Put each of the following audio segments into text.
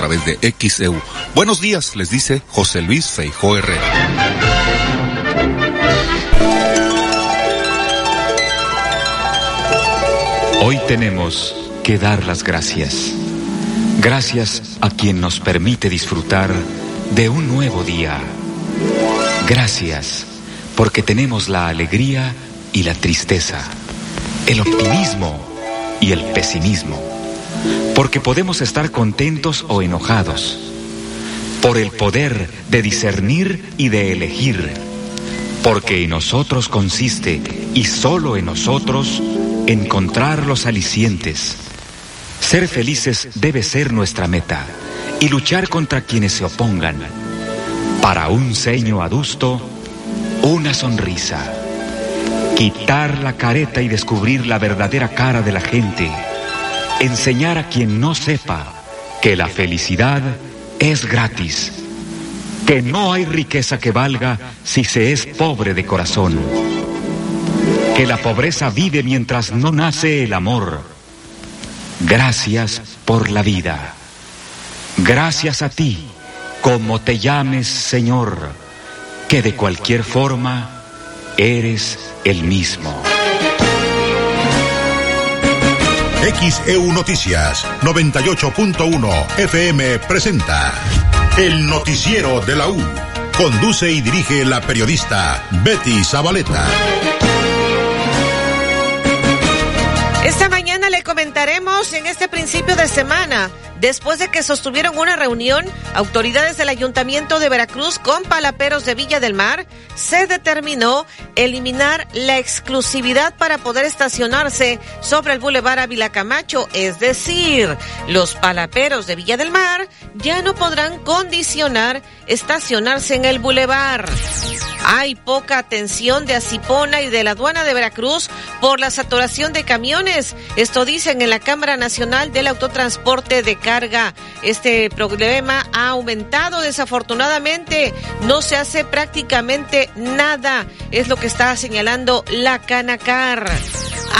través de XEU. Buenos días, les dice José Luis Feijó Herrera. Hoy tenemos que dar las gracias. Gracias a quien nos permite disfrutar de un nuevo día. Gracias porque tenemos la alegría y la tristeza, el optimismo y el pesimismo, porque podemos estar contentos o enojados, por el poder de discernir y de elegir, porque en nosotros consiste, y solo en nosotros, encontrar los alicientes. Ser felices debe ser nuestra meta y luchar contra quienes se opongan. Para un ceño adusto, una sonrisa. Quitar la careta y descubrir la verdadera cara de la gente. Enseñar a quien no sepa que la felicidad es gratis. Que no hay riqueza que valga si se es pobre de corazón. Que la pobreza vive mientras no nace el amor. Gracias por la vida. Gracias a ti, como te llames Señor, que de cualquier forma eres el mismo. XEU Noticias 98.1 FM presenta El Noticiero de la U. Conduce y dirige la periodista Betty Zabaleta. Esta mañana le comentaremos en este principio de semana Después de que sostuvieron una reunión, autoridades del Ayuntamiento de Veracruz con palaperos de Villa del Mar, se determinó eliminar la exclusividad para poder estacionarse sobre el Boulevard Ávila Camacho, es decir, los palaperos de Villa del Mar ya no podrán condicionar estacionarse en el Boulevard. Hay poca atención de Acipona y de la aduana de Veracruz por la saturación de camiones. Esto dicen en la Cámara Nacional del Autotransporte de Este problema ha aumentado desafortunadamente. No se hace prácticamente nada. Es lo que está señalando la Canacar.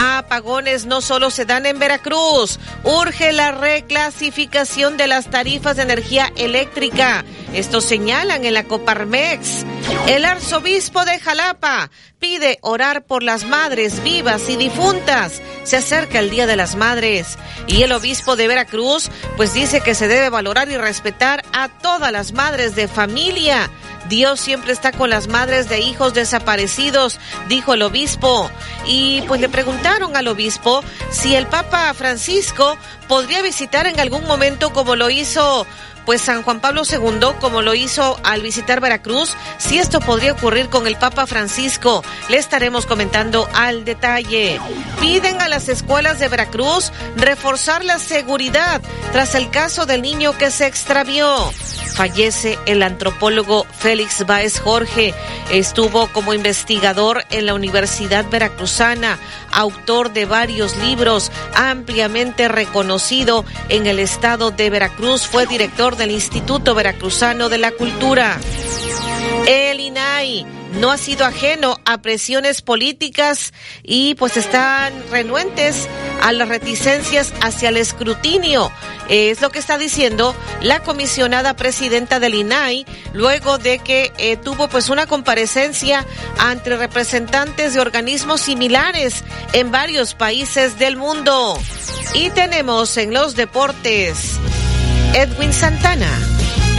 Apagones no solo se dan en Veracruz. Urge la reclasificación de las tarifas de energía eléctrica. Esto señalan en la Coparmex. El arzobispo de Jalapa pide orar por las madres vivas y difuntas. Se acerca el Día de las Madres. Y el obispo de Veracruz, pues dice que se debe valorar y respetar a todas las madres de familia. Dios siempre está con las madres de hijos desaparecidos, dijo el obispo. Y pues le preguntaron al obispo si el Papa Francisco podría visitar en algún momento como lo hizo pues San Juan Pablo II, como lo hizo al visitar Veracruz, si esto podría ocurrir con el Papa Francisco, le estaremos comentando al detalle. Piden a las escuelas de Veracruz reforzar la seguridad tras el caso del niño que se extravió. Fallece el antropólogo Félix Báez Jorge. Estuvo como investigador en la Universidad Veracruzana, autor de varios libros, ampliamente reconocido en el estado de Veracruz. Fue director del Instituto Veracruzano de la Cultura. El INAI no ha sido ajeno a presiones políticas y pues están renuentes a las reticencias hacia el escrutinio. Es lo que está diciendo la comisionada presidenta del INAI luego de que eh, tuvo pues una comparecencia ante representantes de organismos similares en varios países del mundo. Y tenemos en los deportes Edwin Santana.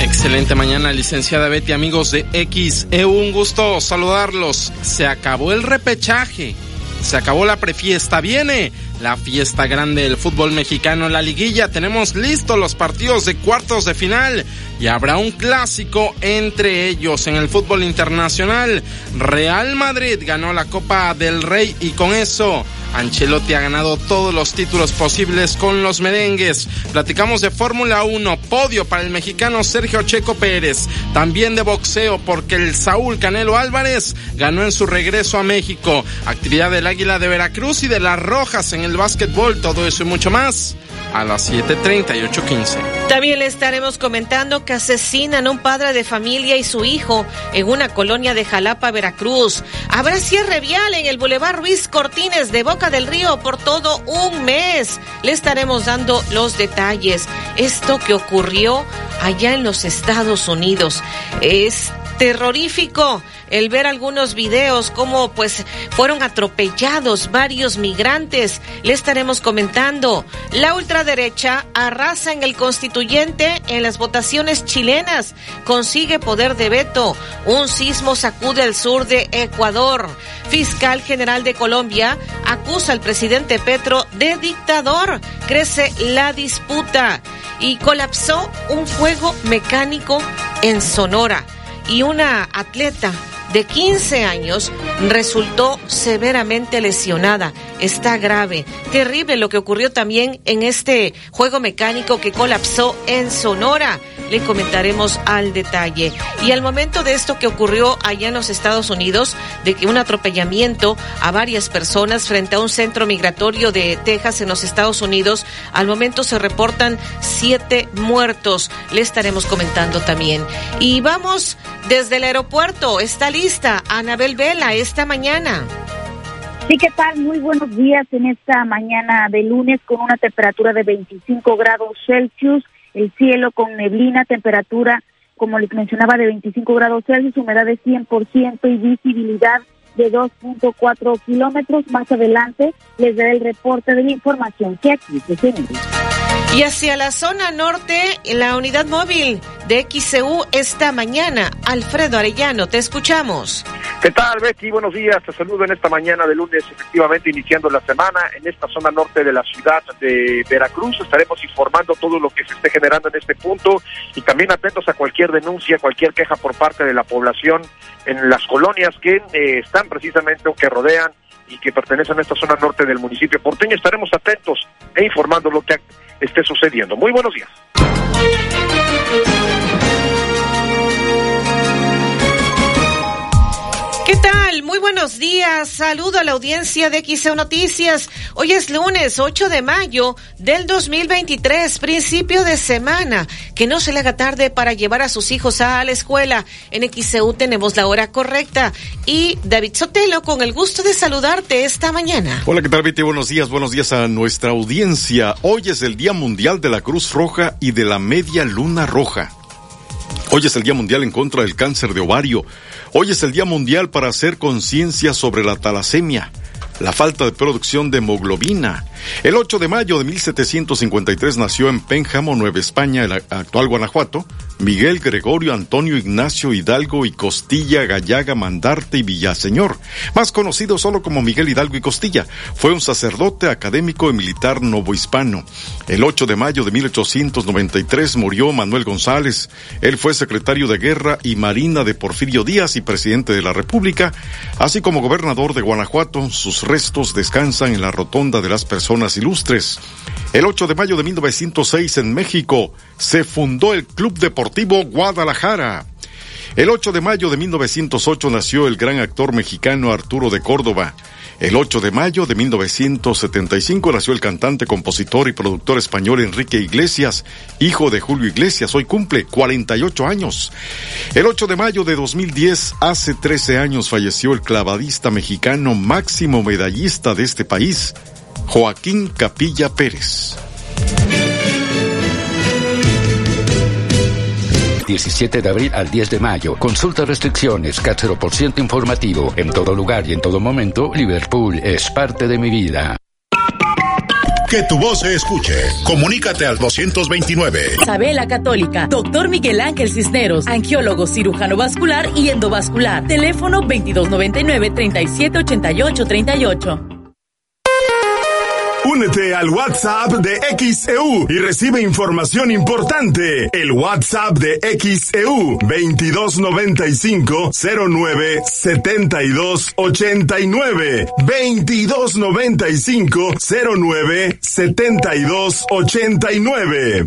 Excelente mañana, licenciada Betty, amigos de XEU. Un gusto saludarlos. Se acabó el repechaje. Se acabó la prefiesta. Viene la fiesta grande del fútbol mexicano la liguilla. Tenemos listos los partidos de cuartos de final y habrá un clásico entre ellos en el fútbol internacional. Real Madrid ganó la Copa del Rey y con eso Ancelotti ha ganado todos los títulos posibles con los merengues. Platicamos de Fórmula 1, podio para el mexicano Sergio Checo Pérez. También de boxeo porque el Saúl Canelo Álvarez ganó en su regreso a México. Actividad del Águila de Veracruz y de las Rojas en el básquetbol. Todo eso y mucho más a las 7.30 y 8.15. También le estaremos comentando que asesinan a un padre de familia y su hijo en una colonia de Jalapa, Veracruz. Habrá cierre vial en el Boulevard Ruiz Cortines de Boca del Río por todo un mes. Le estaremos dando los detalles. Esto que ocurrió allá en los Estados Unidos es terrorífico el ver algunos videos como pues fueron atropellados varios migrantes. Le estaremos comentando. La ultraderecha arrasa en el constituyente en las votaciones chilenas. Consigue poder de veto. Un sismo sacude el sur de Ecuador. Fiscal General de Colombia acusa al presidente Petro de dictador. Crece la disputa y colapsó un juego mecánico en Sonora y una atleta de 15 años resultó severamente lesionada. Está grave. Terrible lo que ocurrió también en este juego mecánico que colapsó en Sonora. Le comentaremos al detalle. Y al momento de esto que ocurrió allá en los Estados Unidos, de que un atropellamiento a varias personas frente a un centro migratorio de Texas en los Estados Unidos, al momento se reportan siete muertos. Le estaremos comentando también. Y vamos desde el aeropuerto. Está lista Anabel Vela esta mañana. Sí, ¿qué tal? Muy buenos días en esta mañana de lunes con una temperatura de 25 grados Celsius, el cielo con neblina, temperatura, como les mencionaba, de 25 grados Celsius, humedad de 100% y visibilidad de 2.4 kilómetros. Más adelante les daré el reporte de la información que aquí se genera. Y hacia la zona norte, la unidad móvil de XCU esta mañana. Alfredo Arellano, te escuchamos. ¿Qué tal, Betty? Buenos días. Te saludo en esta mañana de lunes, efectivamente iniciando la semana en esta zona norte de la ciudad de Veracruz. Estaremos informando todo lo que se esté generando en este punto y también atentos a cualquier denuncia, cualquier queja por parte de la población en las colonias que eh, están precisamente o que rodean y que pertenecen a esta zona norte del municipio porteño. Estaremos atentos e informando lo que esté sucediendo. Muy buenos días. ¿Qué tal? Muy buenos días. Saludo a la audiencia de XEU Noticias. Hoy es lunes 8 de mayo del 2023, principio de semana. Que no se le haga tarde para llevar a sus hijos a la escuela. En XEU tenemos la hora correcta. Y David Sotelo, con el gusto de saludarte esta mañana. Hola, ¿qué tal, Betty? Buenos días, buenos días a nuestra audiencia. Hoy es el Día Mundial de la Cruz Roja y de la Media Luna Roja. Hoy es el Día Mundial en contra del cáncer de ovario. Hoy es el Día Mundial para hacer conciencia sobre la talasemia, la falta de producción de hemoglobina. El 8 de mayo de 1753 nació en Pénjamo, Nueva España, el actual Guanajuato, Miguel Gregorio Antonio Ignacio Hidalgo y Costilla Gallaga Mandarte y Villaseñor, más conocido solo como Miguel Hidalgo y Costilla. Fue un sacerdote académico y militar novohispano. El 8 de mayo de 1893 murió Manuel González. Él fue secretario de Guerra y Marina de Porfirio Díaz y presidente de la República, así como gobernador de Guanajuato. Sus restos descansan en la rotonda de las personas ilustres. El 8 de mayo de 1906 en México se fundó el Club Deportivo Guadalajara. El 8 de mayo de 1908 nació el gran actor mexicano Arturo de Córdoba. El 8 de mayo de 1975 nació el cantante, compositor y productor español Enrique Iglesias, hijo de Julio Iglesias. Hoy cumple 48 años. El 8 de mayo de 2010, hace 13 años, falleció el clavadista mexicano máximo medallista de este país, Joaquín Capilla Pérez. 17 de abril al 10 de mayo. Consulta restricciones, por ciento informativo. En todo lugar y en todo momento, Liverpool es parte de mi vida. Que tu voz se escuche. Comunícate al 229. Isabela Católica. Doctor Miguel Ángel Cisneros. Angiólogo, cirujano vascular y endovascular. Teléfono 2299 3788 38. Únete al WhatsApp de XEU y recibe información importante. El WhatsApp de XEU 2295 09 72 89 2295 09 72 89.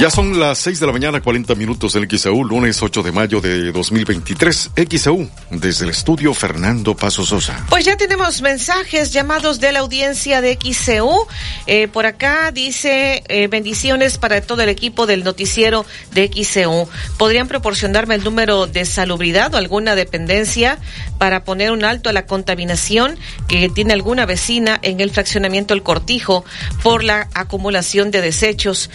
Ya son las 6 de la mañana, 40 minutos del XEU, lunes 8 de mayo de 2023. XEU, desde el estudio Fernando Paso Sosa. Pues ya tenemos mensajes, llamados de la audiencia de XEU. Eh, por acá dice eh, bendiciones para todo el equipo del noticiero de XEU. ¿Podrían proporcionarme el número de salubridad o alguna dependencia para poner un alto a la contaminación que tiene alguna vecina en el fraccionamiento El Cortijo por la acumulación de desechos?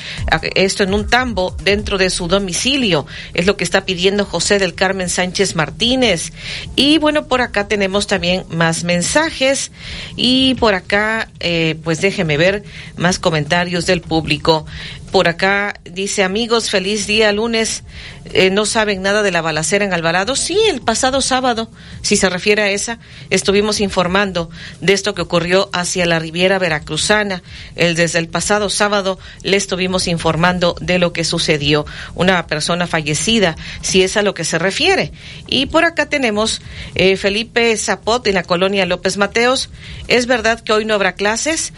Esto en un tambo dentro de su domicilio. Es lo que está pidiendo José del Carmen Sánchez Martínez. Y bueno, por acá tenemos también más mensajes. Y por acá, eh, pues déjeme ver más comentarios del público. Por acá dice, amigos, feliz día lunes. Eh, ¿No saben nada de la balacera en Alvarado? Sí, el pasado sábado, si se refiere a esa, estuvimos informando de esto que ocurrió hacia la Riviera Veracruzana. El, desde el pasado sábado le estuvimos informando de lo que sucedió. Una persona fallecida, si es a lo que se refiere. Y por acá tenemos eh, Felipe Zapot en la colonia López Mateos. ¿Es verdad que hoy no habrá clases?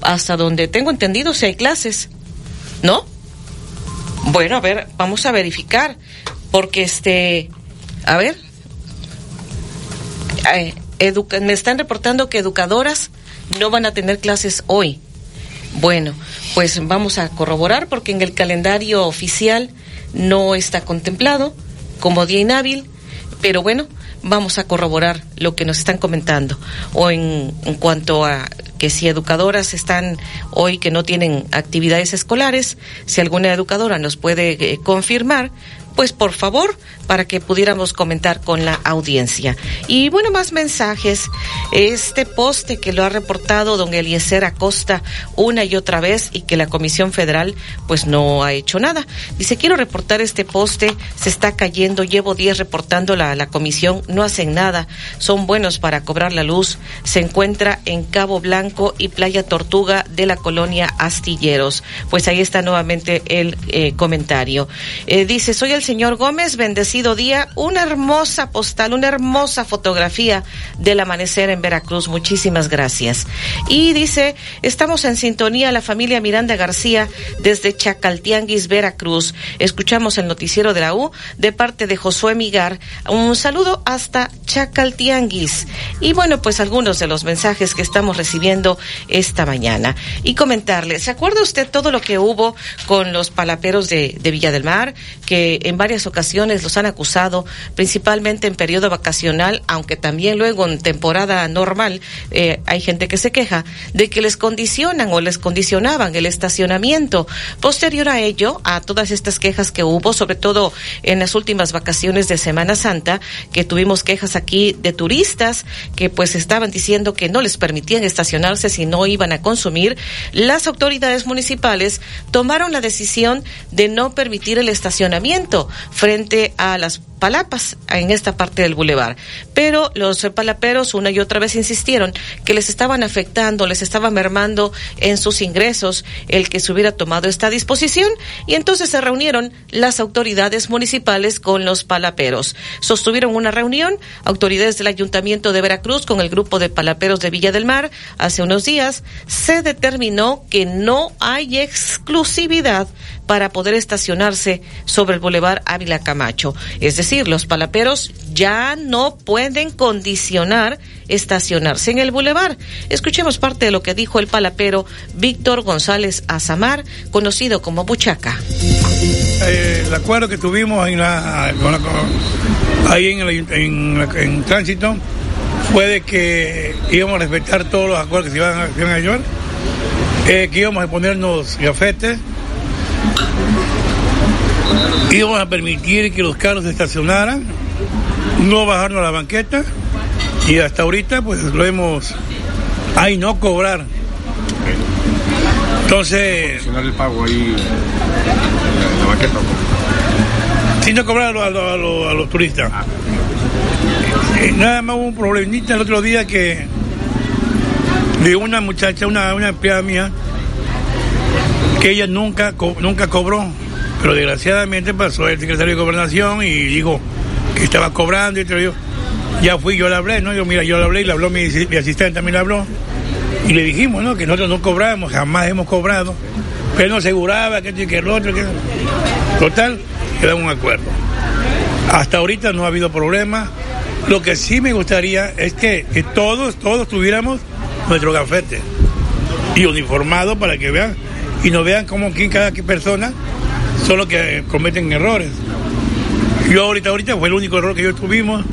Hasta donde tengo entendido, si hay clases. ¿No? Bueno, a ver, vamos a verificar, porque este, a ver, eh, me están reportando que educadoras no van a tener clases hoy. Bueno, pues vamos a corroborar porque en el calendario oficial no está contemplado como día inhábil, pero bueno, vamos a corroborar lo que nos están comentando. O en, en cuanto a que si educadoras están hoy que no tienen actividades escolares, si alguna educadora nos puede eh, confirmar, pues por favor, para que pudiéramos comentar con la audiencia. Y bueno, más mensajes. Este poste que lo ha reportado don Eliezer Acosta una y otra vez y que la Comisión Federal pues no ha hecho nada. Dice, quiero reportar este poste, se está cayendo, llevo días reportando la, la comisión, no hacen nada, son buenos para cobrar la luz. Se encuentra en Cabo Blanco y Playa Tortuga de la colonia Astilleros. Pues ahí está nuevamente el eh, comentario. Eh, dice, soy el señor Gómez, bendecido día, una hermosa postal, una hermosa fotografía del amanecer en Veracruz. Muchísimas gracias. Y dice, estamos en sintonía la familia Miranda García desde Chacaltianguis, Veracruz. Escuchamos el noticiero de la U de parte de Josué Migar. Un saludo hasta Chacaltianguis. Y bueno, pues algunos de los mensajes que estamos recibiendo esta mañana. Y comentarle, ¿se acuerda usted todo lo que hubo con los palaperos de, de Villa del Mar? Que en varias ocasiones los han acusado, principalmente en periodo vacacional, aunque también luego en temporada normal eh, hay gente que se queja de que les condicionan o les condicionaban el estacionamiento. Posterior a ello, a todas estas quejas que hubo, sobre todo en las últimas vacaciones de Semana Santa, que tuvimos quejas aquí de turistas que pues estaban diciendo que no les permitían estacionarse si no iban a consumir, las autoridades municipales tomaron la decisión de no permitir el estacionamiento frente a las palapas en esta parte del bulevar. Pero los palaperos una y otra vez insistieron que les estaban afectando, les estaba mermando en sus ingresos el que se hubiera tomado esta disposición y entonces se reunieron las autoridades municipales con los palaperos. Sostuvieron una reunión autoridades del Ayuntamiento de Veracruz con el grupo de palaperos de Villa del Mar hace unos días. Se determinó que no hay exclusividad para poder estacionarse sobre el Boulevard Ávila Camacho. Es decir, los palaperos ya no pueden condicionar estacionarse en el Boulevard. Escuchemos parte de lo que dijo el palapero Víctor González Azamar, conocido como Buchaca. Eh, el acuerdo que tuvimos ahí en, el, tránsito fue de que íbamos a respetar todos los acuerdos que se iban a, se iban a llevar, eh, que íbamos a ponernos gafetes íbamos a permitir que los carros se estacionaran, no bajarnos a la banqueta y hasta ahorita pues lo hemos... ahí no cobrar. Entonces... el pago ahí en la banqueta. Sin no cobrar a, los turistas. Eh, nada más hubo un problemita el otro día que de una muchacha, una, una empleada mía, que ella nunca, co- nunca cobró, pero desgraciadamente pasó el secretario de Gobernación y dijo que estaba cobrando y todo. Yo, ya fui, yo le hablé, ¿no? Yo, mira, yo le hablé y le habló mi, asistente también le habló. Y le dijimos, ¿no? Que nosotros no cobramos, jamás hemos cobrado. Pero él nos aseguraba que esto y que el otro, que... Total, quedamos un acuerdo. Hasta ahorita no ha habido problema. Lo que sí me gustaría es que, que todos, todos tuviéramos nuestro gafete y uniformado para que vean y no vean cómo cada persona son los que cometen errores. Yo ahorita, ahorita fue el único error que yo tuvimos.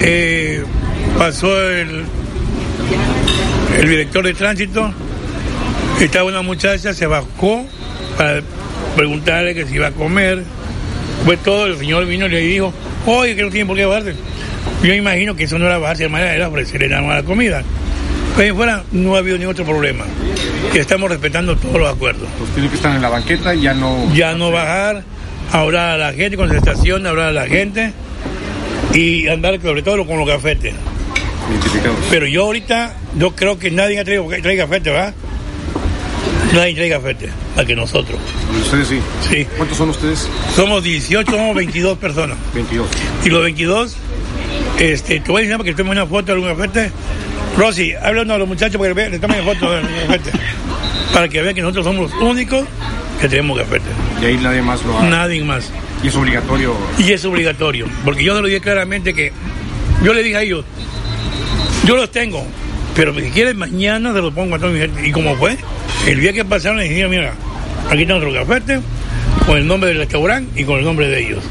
Eh, pasó el, el director de tránsito, estaba una muchacha, se bajó para preguntarle que si iba a comer. Fue todo, el señor vino y le dijo, oye, que no tiene por qué bajarse. Yo imagino que eso no era bajarse, hermana, era ofrecerle nada más la comida. Ahí fuera no ha habido ningún otro problema. Que estamos respetando todos los acuerdos. Los tienen que estar en la banqueta y ya no. Ya no bajar, hablar a la gente con estación, hablar a la gente y andar sobre todo con los. Identificados. Pero yo ahorita, yo creo que nadie ha traído, trae gafete, ¿verdad? Nadie trae gafete, más que nosotros. Ustedes sí. Sí. ¿Cuántos son ustedes? Somos 18, somos 22 personas. 22. Y los 22, este, te voy a para que tomen una foto de algún gafete. Rosy, háblanos a los muchachos para que vean, le tomen foto del gafete. Para que vean que nosotros somos los únicos que tenemos gafete. Y ahí nadie más lo ha. Nadie más. Y es obligatorio. Y es obligatorio. Porque yo se lo dije claramente que. Yo le dije a ellos, yo los tengo, pero si quieren mañana se los pongo a toda mi gente. ¿Y cómo fue? El día que pasaron le dije, mira, aquí está nuestro gafete, con el nombre del restaurante y con el nombre de ellos.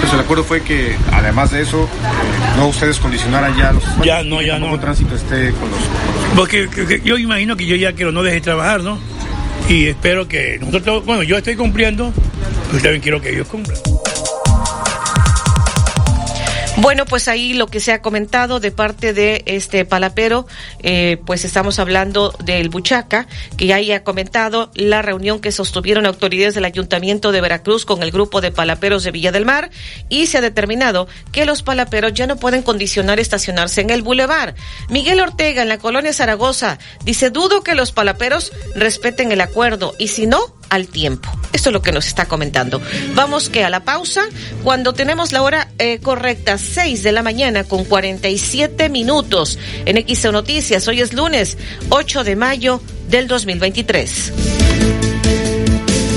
Pues el acuerdo fue que, además de eso, no ustedes condicionaran ya los. Ya no, ya no. tránsito esté con los. Porque que- que yo imagino que yo ya quiero no deje de trabajar, ¿no? Y espero que nosotros, bueno, yo estoy cumpliendo, pues también quiero que ellos cumplan. Bueno, pues ahí lo que se ha comentado de parte de este palapero, eh, pues estamos hablando del Buchaca, que ya haya comentado la reunión que sostuvieron autoridades del Ayuntamiento de Veracruz con el grupo de palaperos de Villa del Mar y se ha determinado que los palaperos ya no pueden condicionar estacionarse en el bulevar. Miguel Ortega en la colonia Zaragoza dice, dudo que los palaperos respeten el acuerdo y si no, al tiempo. Esto es lo que nos está comentando. Vamos que a la pausa, cuando tenemos la hora eh, correcta, 6 de la mañana con 47 minutos en XO Noticias. Hoy es lunes 8 de mayo del 2023.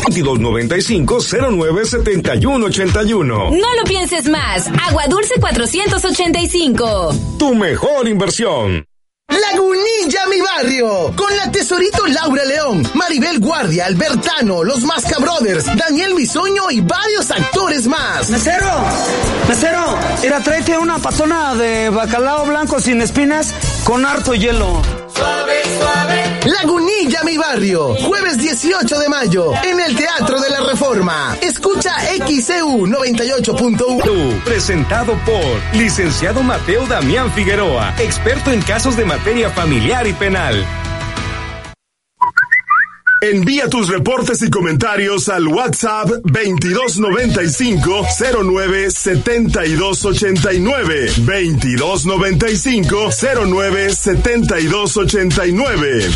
2295-097181. No lo pienses más. Agua Dulce 485. Tu mejor inversión. Lagunilla, mi barrio, con la tesorito Laura León, Maribel Guardia, Albertano, los Masca Brothers, Daniel Bisoño y varios actores más. Mesero, mesero, mira, tráete una patona de bacalao blanco sin espinas con harto hielo. Suave, suave. Lagunilla, jueves 18 de mayo, en el Teatro de la Reforma. Escucha E XEU 98.1. Presentado por licenciado Mateo Damián Figueroa, experto en casos de materia familiar y penal. Envía tus reportes y comentarios al WhatsApp 2295 09 7289 2295 09 7289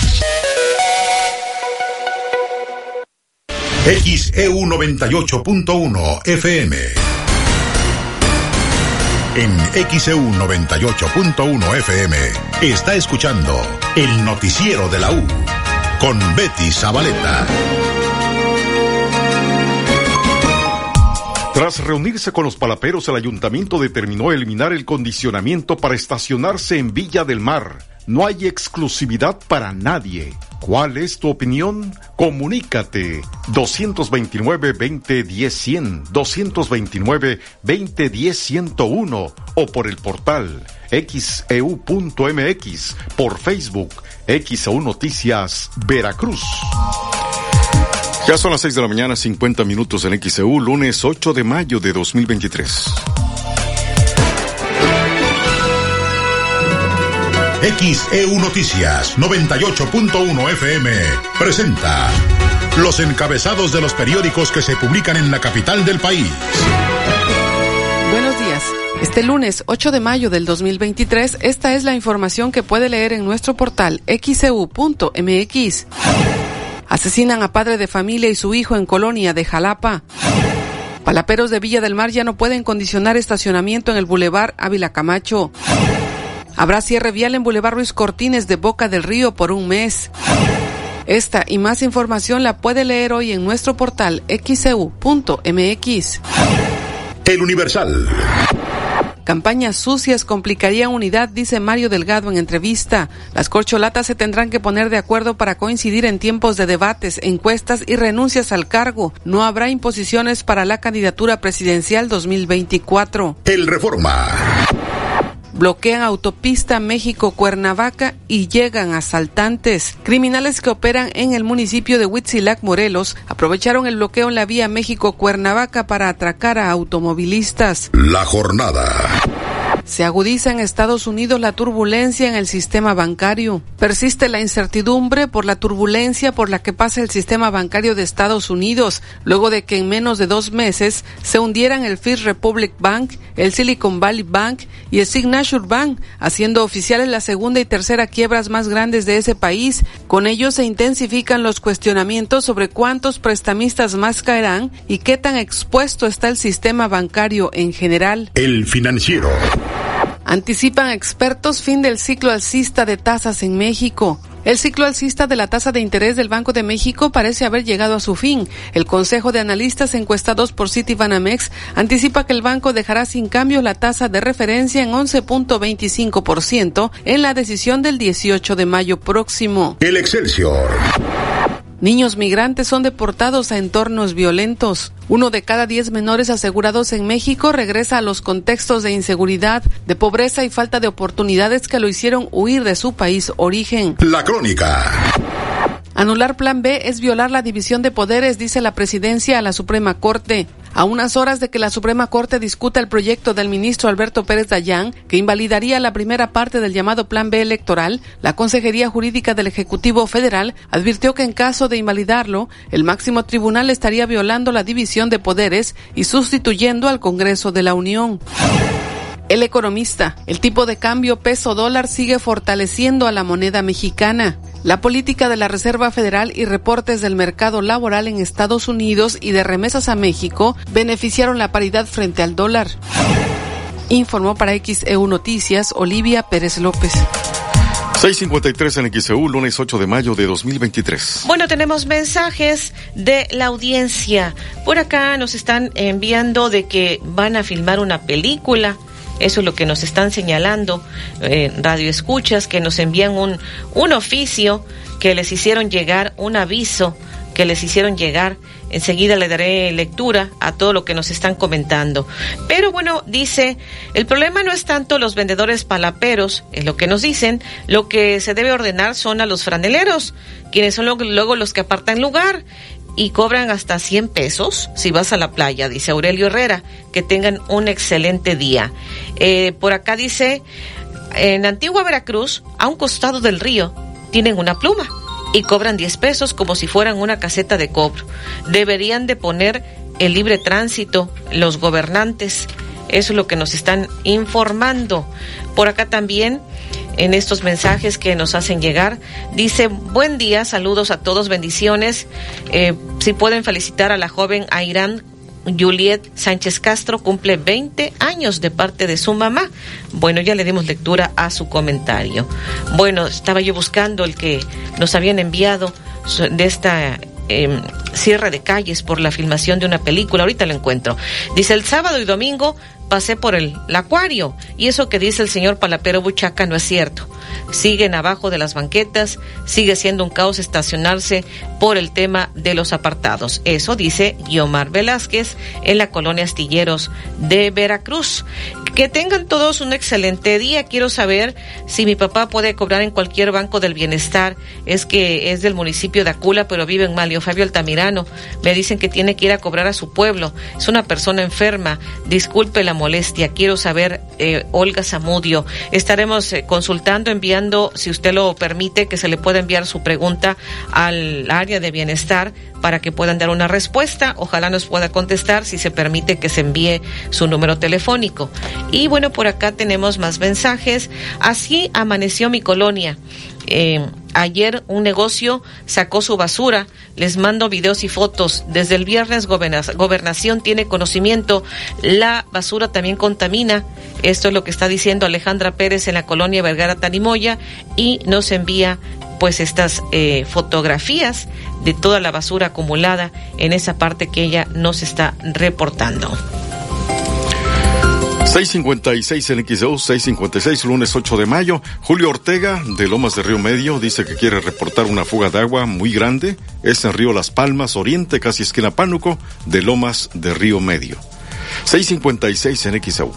XEU 98.1 FM. En XEU 98.1 FM está escuchando el noticiero de la U con Betty Zabaleta. Tras reunirse con los palaperos, el ayuntamiento determinó eliminar el condicionamiento para estacionarse en Villa del Mar. No hay exclusividad para nadie. ¿Cuál es tu opinión? Comunícate 229-2010-100, 229-2010-101 o por el portal xeu.mx, por Facebook, XEU Noticias Veracruz. Ya son las 6 de la mañana, 50 minutos en XEU, lunes 8 de mayo de 2023. XEU Noticias 98.1 FM presenta los encabezados de los periódicos que se publican en la capital del país. Buenos días. Este lunes 8 de mayo del 2023, esta es la información que puede leer en nuestro portal xcu.mx. Asesinan a padre de familia y su hijo en colonia de Jalapa. Palaperos de Villa del Mar ya no pueden condicionar estacionamiento en el Boulevard Ávila Camacho. Habrá cierre vial en Boulevard Ruiz Cortines de Boca del Río por un mes. Esta y más información la puede leer hoy en nuestro portal xcu.mx. El Universal. Campañas sucias complicarían unidad, dice Mario Delgado en entrevista. Las corcholatas se tendrán que poner de acuerdo para coincidir en tiempos de debates, encuestas y renuncias al cargo. No habrá imposiciones para la candidatura presidencial 2024. El Reforma bloquean autopista México-Cuernavaca y llegan asaltantes. Criminales que operan en el municipio de Huitzilac, Morelos, aprovecharon el bloqueo en la vía México-Cuernavaca para atracar a automovilistas. La jornada. Se agudiza en Estados Unidos la turbulencia en el sistema bancario. Persiste la incertidumbre por la turbulencia por la que pasa el sistema bancario de Estados Unidos, luego de que en menos de dos meses se hundieran el First Republic Bank, el Silicon Valley Bank y el Signature Bank, haciendo oficiales la segunda y tercera quiebras más grandes de ese país. Con ello se intensifican los cuestionamientos sobre cuántos prestamistas más caerán y qué tan expuesto está el sistema bancario en general. El financiero. Anticipan expertos fin del ciclo alcista de tasas en México. El ciclo alcista de la tasa de interés del Banco de México parece haber llegado a su fin. El Consejo de Analistas encuestados por Citibanamex anticipa que el banco dejará sin cambio la tasa de referencia en 11.25% en la decisión del 18 de mayo próximo. El Excelsior. Niños migrantes son deportados a entornos violentos. Uno de cada diez menores asegurados en México regresa a los contextos de inseguridad, de pobreza y falta de oportunidades que lo hicieron huir de su país origen. La crónica. Anular Plan B es violar la división de poderes, dice la presidencia a la Suprema Corte. A unas horas de que la Suprema Corte discuta el proyecto del ministro Alberto Pérez Dayán, que invalidaría la primera parte del llamado Plan B electoral, la Consejería Jurídica del Ejecutivo Federal advirtió que en caso de invalidarlo, el máximo tribunal estaría violando la división de poderes y sustituyendo al Congreso de la Unión. El economista, el tipo de cambio peso dólar sigue fortaleciendo a la moneda mexicana. La política de la Reserva Federal y reportes del mercado laboral en Estados Unidos y de remesas a México beneficiaron la paridad frente al dólar. Informó para XEU Noticias Olivia Pérez López. 653 en XEU, lunes 8 de mayo de 2023. Bueno, tenemos mensajes de la audiencia. Por acá nos están enviando de que van a filmar una película. Eso es lo que nos están señalando eh, Radio Escuchas, que nos envían un, un oficio que les hicieron llegar, un aviso que les hicieron llegar. Enseguida le daré lectura a todo lo que nos están comentando. Pero bueno, dice, el problema no es tanto los vendedores palaperos, es lo que nos dicen, lo que se debe ordenar son a los franeleros, quienes son luego los que apartan lugar y cobran hasta 100 pesos si vas a la playa, dice Aurelio Herrera. Que tengan un excelente día. Eh, por acá dice, en Antigua Veracruz, a un costado del río, tienen una pluma y cobran 10 pesos como si fueran una caseta de cobro. Deberían de poner el libre tránsito los gobernantes. Eso es lo que nos están informando. Por acá también en estos mensajes que nos hacen llegar. Dice, buen día, saludos a todos, bendiciones. Eh, si pueden felicitar a la joven Airán Juliet Sánchez Castro, cumple 20 años de parte de su mamá. Bueno, ya le dimos lectura a su comentario. Bueno, estaba yo buscando el que nos habían enviado de esta eh, cierre de calles por la filmación de una película. Ahorita lo encuentro. Dice, el sábado y domingo pasé por el, acuario y eso que dice el señor Palapero Buchaca no es cierto. Siguen abajo de las banquetas, sigue siendo un caos estacionarse por el tema de los apartados. Eso dice Guiomar Velázquez en la colonia Astilleros de Veracruz. Que tengan todos un excelente día. Quiero saber si mi papá puede cobrar en cualquier banco del bienestar. Es que es del municipio de Acula, pero vive en Malio Fabio Altamirano. Me dicen que tiene que ir a cobrar a su pueblo. Es una persona enferma. Disculpe la molestia. Quiero saber, eh, Olga Zamudio. Estaremos eh, consultando, enviando enviando, si usted lo permite, que se le pueda enviar su pregunta al área de bienestar para que puedan dar una respuesta. Ojalá nos pueda contestar si se permite que se envíe su número telefónico. Y bueno, por acá tenemos más mensajes. Así amaneció mi colonia. Eh, ayer un negocio sacó su basura. Les mando videos y fotos. Desde el viernes gobernación tiene conocimiento. La basura también contamina. Esto es lo que está diciendo Alejandra Pérez en la colonia Vergara Tanimoya y nos envía pues estas eh, fotografías de toda la basura acumulada en esa parte que ella nos está reportando. 656 en XEU, 656, lunes 8 de mayo. Julio Ortega, de Lomas de Río Medio, dice que quiere reportar una fuga de agua muy grande. Es en Río Las Palmas, Oriente, casi esquina Pánuco, de Lomas de Río Medio. 656 en XEU.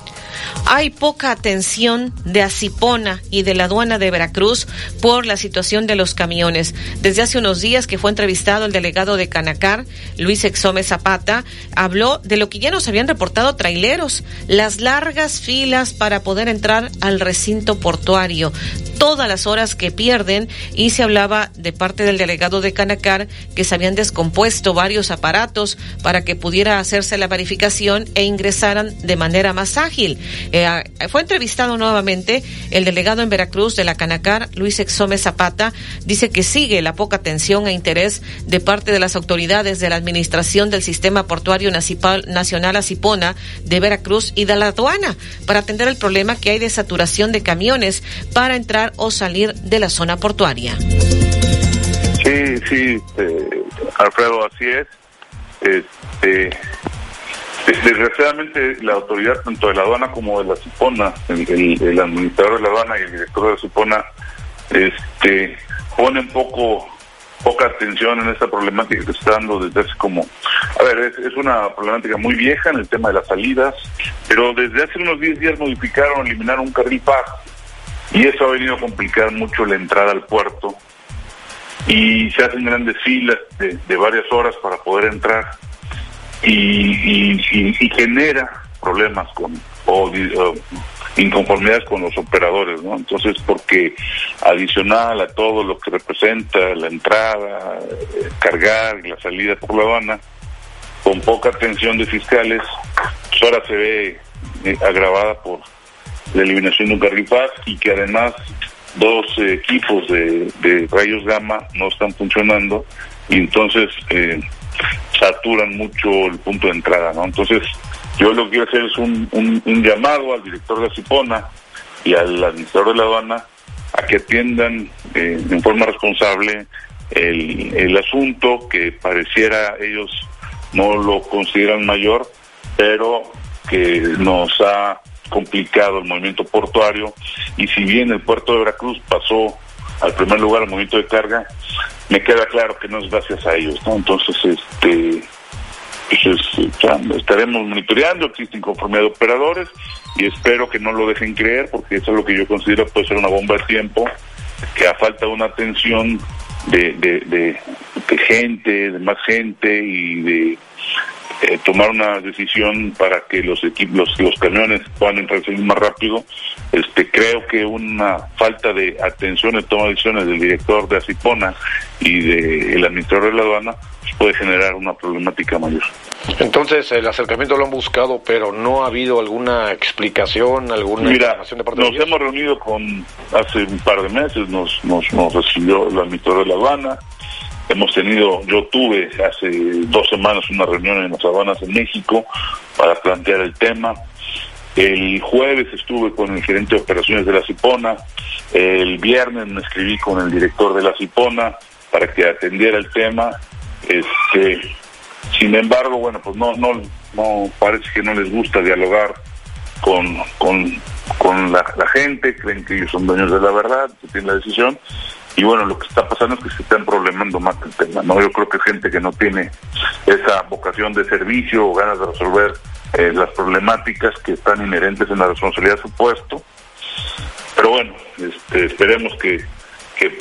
Hay poca atención de Acipona y de la aduana de Veracruz por la situación de los camiones. Desde hace unos días que fue entrevistado el delegado de Canacar, Luis Exome Zapata, habló de lo que ya nos habían reportado traileros, las largas filas para poder entrar al recinto portuario, todas las horas que pierden y se hablaba de parte del delegado de Canacar que se habían descompuesto varios aparatos para que pudiera hacerse la verificación e ingresaran de manera más ágil. Eh, fue entrevistado nuevamente el delegado en Veracruz de la Canacar, Luis Exome Zapata, dice que sigue la poca atención e interés de parte de las autoridades de la administración del sistema portuario nacional Acipona de Veracruz y de la aduana para atender el problema que hay de saturación de camiones para entrar o salir de la zona portuaria. Sí, sí, eh, Alfredo, así es. Este, Desgraciadamente, la autoridad, tanto de la aduana como de la Cipona, el, administrador de la aduana y el director de la Cipona, este, ponen poco poca atención en esta problemática que se está dando desde hace como... A ver, es, una problemática muy vieja en el tema de las salidas, pero desde hace unos 10 días modificaron, eliminaron un carril par y eso ha venido a complicar mucho la entrada al puerto y se hacen grandes filas de varias horas para poder entrar y, y, genera problemas con o, inconformidades con los operadores, ¿no? Entonces, porque adicional a todo lo que representa la entrada, eh, cargar y la salida por la aduana, con poca atención de fiscales, pues ahora se ve eh, agravada por la eliminación de un carril y que además dos equipos de, de, rayos gamma no están funcionando y entonces eh, saturan mucho el punto de entrada, ¿no? Entonces, yo lo que quiero hacer es un, un, llamado al director de Cipona y al administrador de la aduana a que atiendan eh, en forma responsable el, el asunto que pareciera ellos no lo consideran mayor, pero que nos ha complicado el movimiento portuario y si bien el puerto de Veracruz pasó al primer lugar el movimiento de carga, me queda claro que no es gracias a ellos, ¿no? Entonces, este, pues estaremos monitoreando, existe inconformidad de operadores y espero que no lo dejen creer porque eso es lo que yo considero puede ser una bomba de tiempo, que a falta de una atención de gente, de más gente y de eh, tomar una decisión para que los equipos, los, camiones puedan entrar más rápido. Este, creo que una falta de atención en toma de decisiones del director de Acipona y del administrador de la aduana pues, puede generar una problemática mayor. Entonces, el acercamiento lo han buscado, pero no ha habido alguna explicación, alguna Mira, nos hemos reunido con, hace un par de meses, nos, nos, nos recibió el administrador de la aduana, Hemos tenido, yo tuve hace dos semanas una reunión en las aduanas en México para plantear el tema. El jueves estuve con el gerente de operaciones de la Cipona. El viernes me escribí con el director de la Cipona para que atendiera el tema. Este, sin embargo, bueno, pues no, no, no parece que no les gusta dialogar con, con, con la, la gente, creen que ellos son dueños de la verdad, que tienen la decisión y bueno, lo que está pasando es que se están problemando más el tema, ¿no? Yo creo que gente que no tiene esa vocación de servicio o ganas de resolver eh, las problemáticas que están inherentes en la responsabilidad de su puesto. Pero bueno, este, esperemos que, que,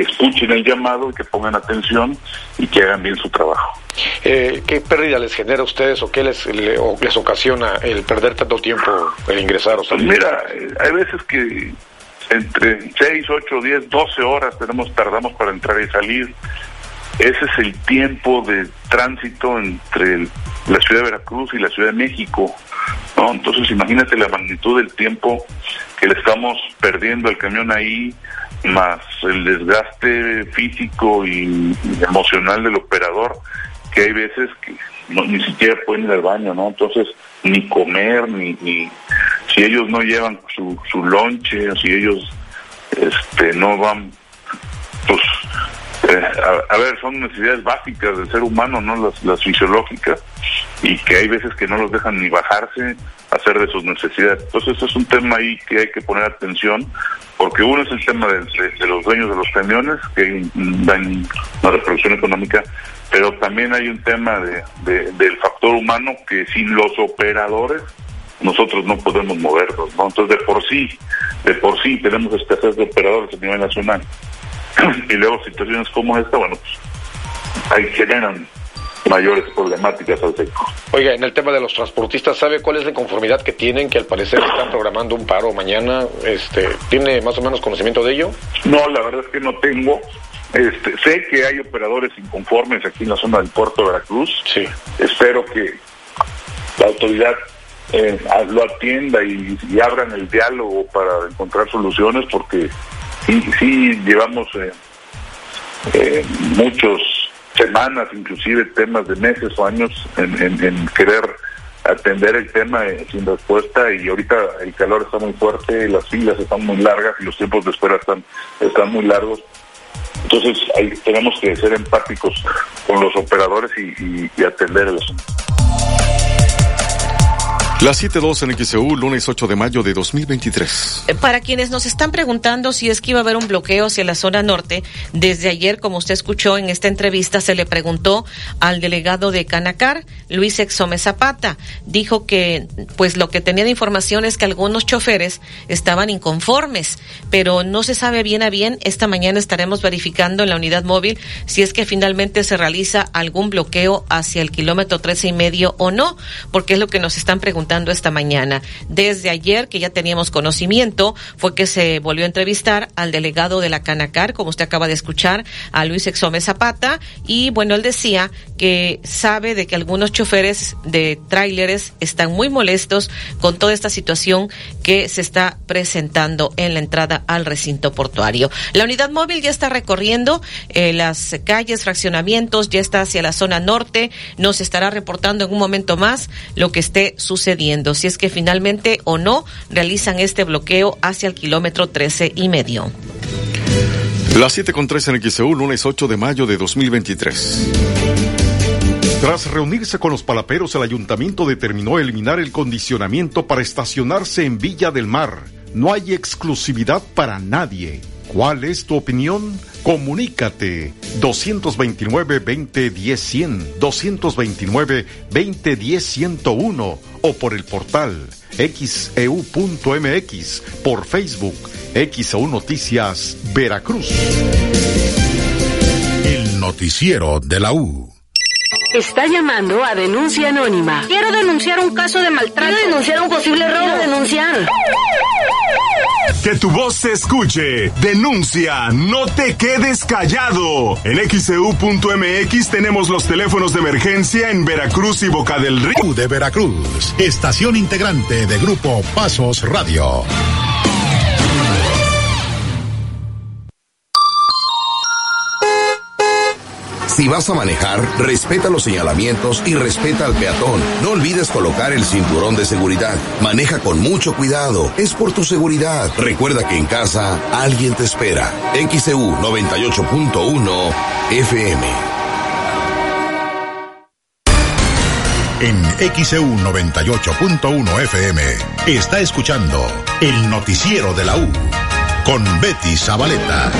escuchen el llamado y que pongan atención y que hagan bien su trabajo. Eh, ¿Qué pérdida les genera a ustedes o qué les, les ocasiona el perder tanto tiempo el ingresar o salir? Pues mira, eh, hay veces que entre 6, 8, 10, 12 horas tenemos tardamos para entrar y salir. Ese es el tiempo de tránsito entre la ciudad de Veracruz y la ciudad de México. ¿no? Entonces imagínate la magnitud del tiempo que le estamos perdiendo al camión ahí, más el desgaste físico y emocional del operador, que hay veces que ni siquiera pueden ir al baño, ¿no? Entonces, ni comer, ni, ni si ellos no llevan su, su lonche, si ellos este, no van, eh, a, ver, son necesidades básicas del ser humano, ¿no? Las, fisiológicas, y que hay veces que no los dejan ni bajarse a hacer de sus necesidades. Entonces, es un tema ahí que hay que poner atención, porque uno es el tema de, los dueños de los camiones, que dan una reproducción económica, pero también hay un tema de, de, del factor humano que sin los operadores nosotros no podemos movernos, ¿no? Entonces, de por sí, de por sí tenemos escasez de operadores a nivel nacional. y luego situaciones como esta, bueno, pues ahí generan mayores problemáticas al sector. Oiga, en el tema de los transportistas, ¿sabe cuál es la conformidad que tienen? Que al parecer están programando un paro mañana. Este, ¿Tiene más o menos conocimiento de ello? No, la verdad es que no tengo. Este, sé que hay operadores inconformes aquí en la zona del puerto de Veracruz. Sí. Espero que la autoridad eh, lo atienda y, y, abran el diálogo para encontrar soluciones porque sí, sí llevamos eh, eh, muchos semanas, inclusive temas de meses o años en, querer atender el tema eh, sin respuesta y ahorita el calor está muy fuerte, las filas están muy largas y los tiempos de espera están, están muy largos. Entonces tenemos que ser empáticos con los operadores y, y, y atender el asunto. Las 7.2 en XEU, lunes 8 de mayo de 2023. Para quienes nos están preguntando si es que iba a haber un bloqueo hacia la zona norte, desde ayer, como usted escuchó en esta entrevista, se le preguntó al delegado de Canacar, Luis Exome Zapata. Dijo que, pues lo que tenía de información es que algunos choferes estaban inconformes, pero no se sabe bien a bien. Esta mañana estaremos verificando en la unidad móvil si es que finalmente se realiza algún bloqueo hacia el kilómetro 13 y medio o no, porque es lo que nos están preguntando esta mañana. Desde ayer, que ya teníamos conocimiento, fue que se volvió a entrevistar al delegado de la Canacar, como usted acaba de escuchar, a Luis Exome Zapata, y bueno, él decía que sabe de que algunos choferes de tráileres están muy molestos con toda esta situación que se está presentando en la entrada al recinto portuario. La unidad móvil ya está recorriendo eh, las calles, fraccionamientos, ya está hacia la zona norte, nos estará reportando en un momento más lo que esté sucediendo si es que finalmente o no realizan este bloqueo hacia el kilómetro 13 y medio. Las 7 con 3 en XEU, lunes 8 de mayo de 2023. Tras reunirse con los palaperos, el ayuntamiento determinó eliminar el condicionamiento para estacionarse en Villa del Mar. No hay exclusividad para nadie. ¿Cuál es tu opinión? Comunícate 229-2010-100, 229-2010-101 o por el portal xeu.mx, por Facebook, XEU Noticias Veracruz. El noticiero de la U. Está llamando a denuncia anónima. Quiero denunciar un caso de maltrato. Quiero denunciar un posible robo. Quiero denunciar. Que tu voz se escuche. Denuncia. No te quedes callado. En xeu.mx tenemos los teléfonos de emergencia en Veracruz y Boca del Río. de Veracruz. Estación integrante de Grupo Pasos Radio. Si vas a manejar, respeta los señalamientos y respeta al peatón. No olvides colocar el cinturón de seguridad. Maneja con mucho cuidado. Es por tu seguridad. Recuerda que en casa alguien te espera. XEU 98.1 FM. En XEU 98.1 FM está escuchando el noticiero de la U con Betty Zabaleta.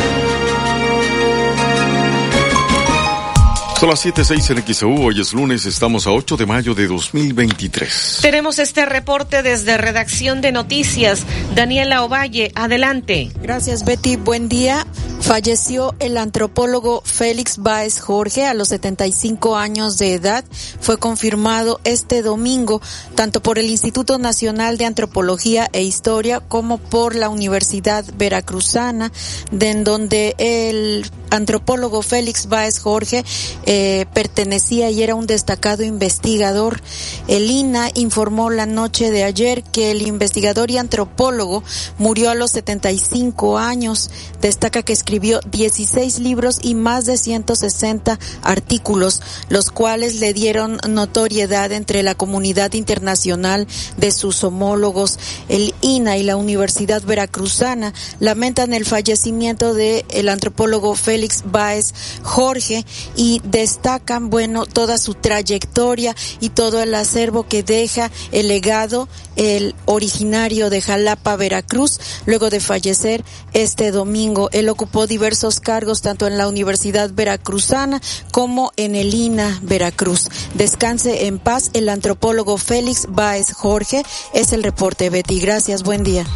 Son las 7.06 en XEU, hoy es lunes, estamos a 8 de mayo de 2023. Tenemos este reporte desde Redacción de Noticias. Daniela Ovalle, adelante. Gracias, Betty. Buen día. Falleció el antropólogo Félix Báez Jorge a los 75 años de edad. Fue confirmado este domingo tanto por el Instituto Nacional de Antropología e Historia como por la Universidad Veracruzana, de en donde el antropólogo Félix Báez Jorge eh, pertenecía y era un destacado investigador. El INA informó la noche de ayer que el investigador y antropólogo murió a los 75 años. Destaca que escribió 16 libros y más de 160 artículos, los cuales le dieron notoriedad entre la comunidad internacional de sus homólogos. El INA y la Universidad Veracruzana lamentan el fallecimiento del el antropólogo Félix Báez Jorge y destacan, bueno, toda su trayectoria y todo el acervo que deja el legado, el originario de Jalapa, Veracruz, luego de fallecer este domingo. Él ocupó diversos cargos tanto en la Universidad Veracruzana como en el INA Veracruz. Descanse en paz el antropólogo Félix Báez Jorge. Es el reporte, Betty. Gracias, buen día.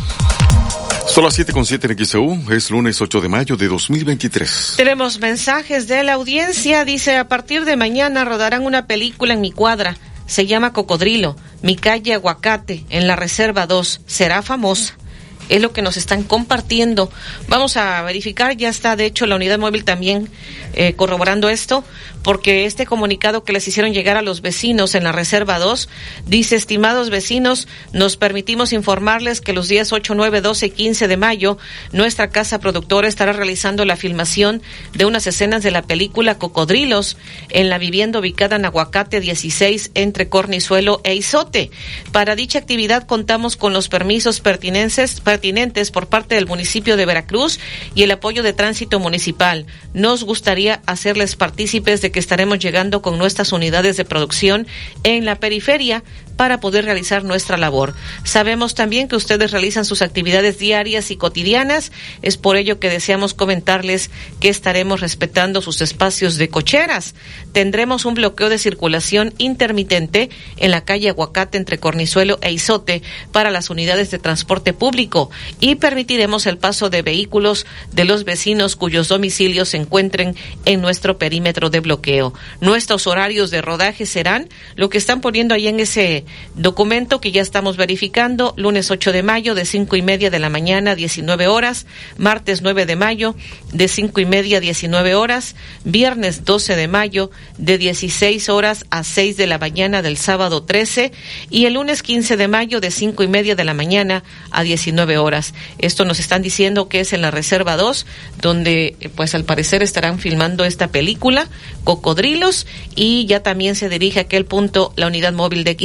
Son las 7 con 7 en XEU, es lunes 8 de mayo de 2023. Tenemos mensajes de la audiencia. Dice, a partir de mañana rodarán una película en mi cuadra. Se llama Cocodrilo, mi calle Aguacate, en la Reserva 2. Será famosa es lo que nos están compartiendo. Vamos a verificar, ya está de hecho la unidad móvil también eh, corroborando esto, porque este comunicado que les hicieron llegar a los vecinos en la Reserva 2 dice, estimados vecinos, nos permitimos informarles que los días 8, 9, 12 y 15 de mayo, nuestra casa productora estará realizando la filmación de unas escenas de la película Cocodrilos en la vivienda ubicada en Aguacate 16 entre Cornizuelo e Izote. Para dicha actividad contamos con los permisos pertinentes, pertinentes por parte del municipio de Veracruz y el apoyo de tránsito municipal. Nos gustaría hacerles partícipes de que estaremos llegando con nuestras unidades de producción en la periferia para poder realizar nuestra labor. Sabemos también que ustedes realizan sus actividades diarias y cotidianas, es por ello que deseamos comentarles que estaremos respetando sus espacios de cocheras. Tendremos un bloqueo de circulación intermitente en la calle Aguacate entre Cornizuelo e Izote para las unidades de transporte público y permitiremos el paso de vehículos de los vecinos cuyos domicilios se encuentren en nuestro perímetro de bloqueo. Nuestros horarios de rodaje serán lo que están poniendo ahí en ese documento que ya estamos verificando, lunes 8 de mayo de cinco y media de la mañana a 19 horas, martes 9 de mayo de cinco y media a 19 horas, viernes 12 de mayo de 16 horas a 6 de la mañana del sábado 13 y el lunes 15 de mayo de cinco y media de la mañana a 19 horas. Esto nos están diciendo que es en la Reserva 2, donde pues al parecer estarán filmando esta película, Cocodrilos, y ya también se dirige a aquel punto la unidad móvil de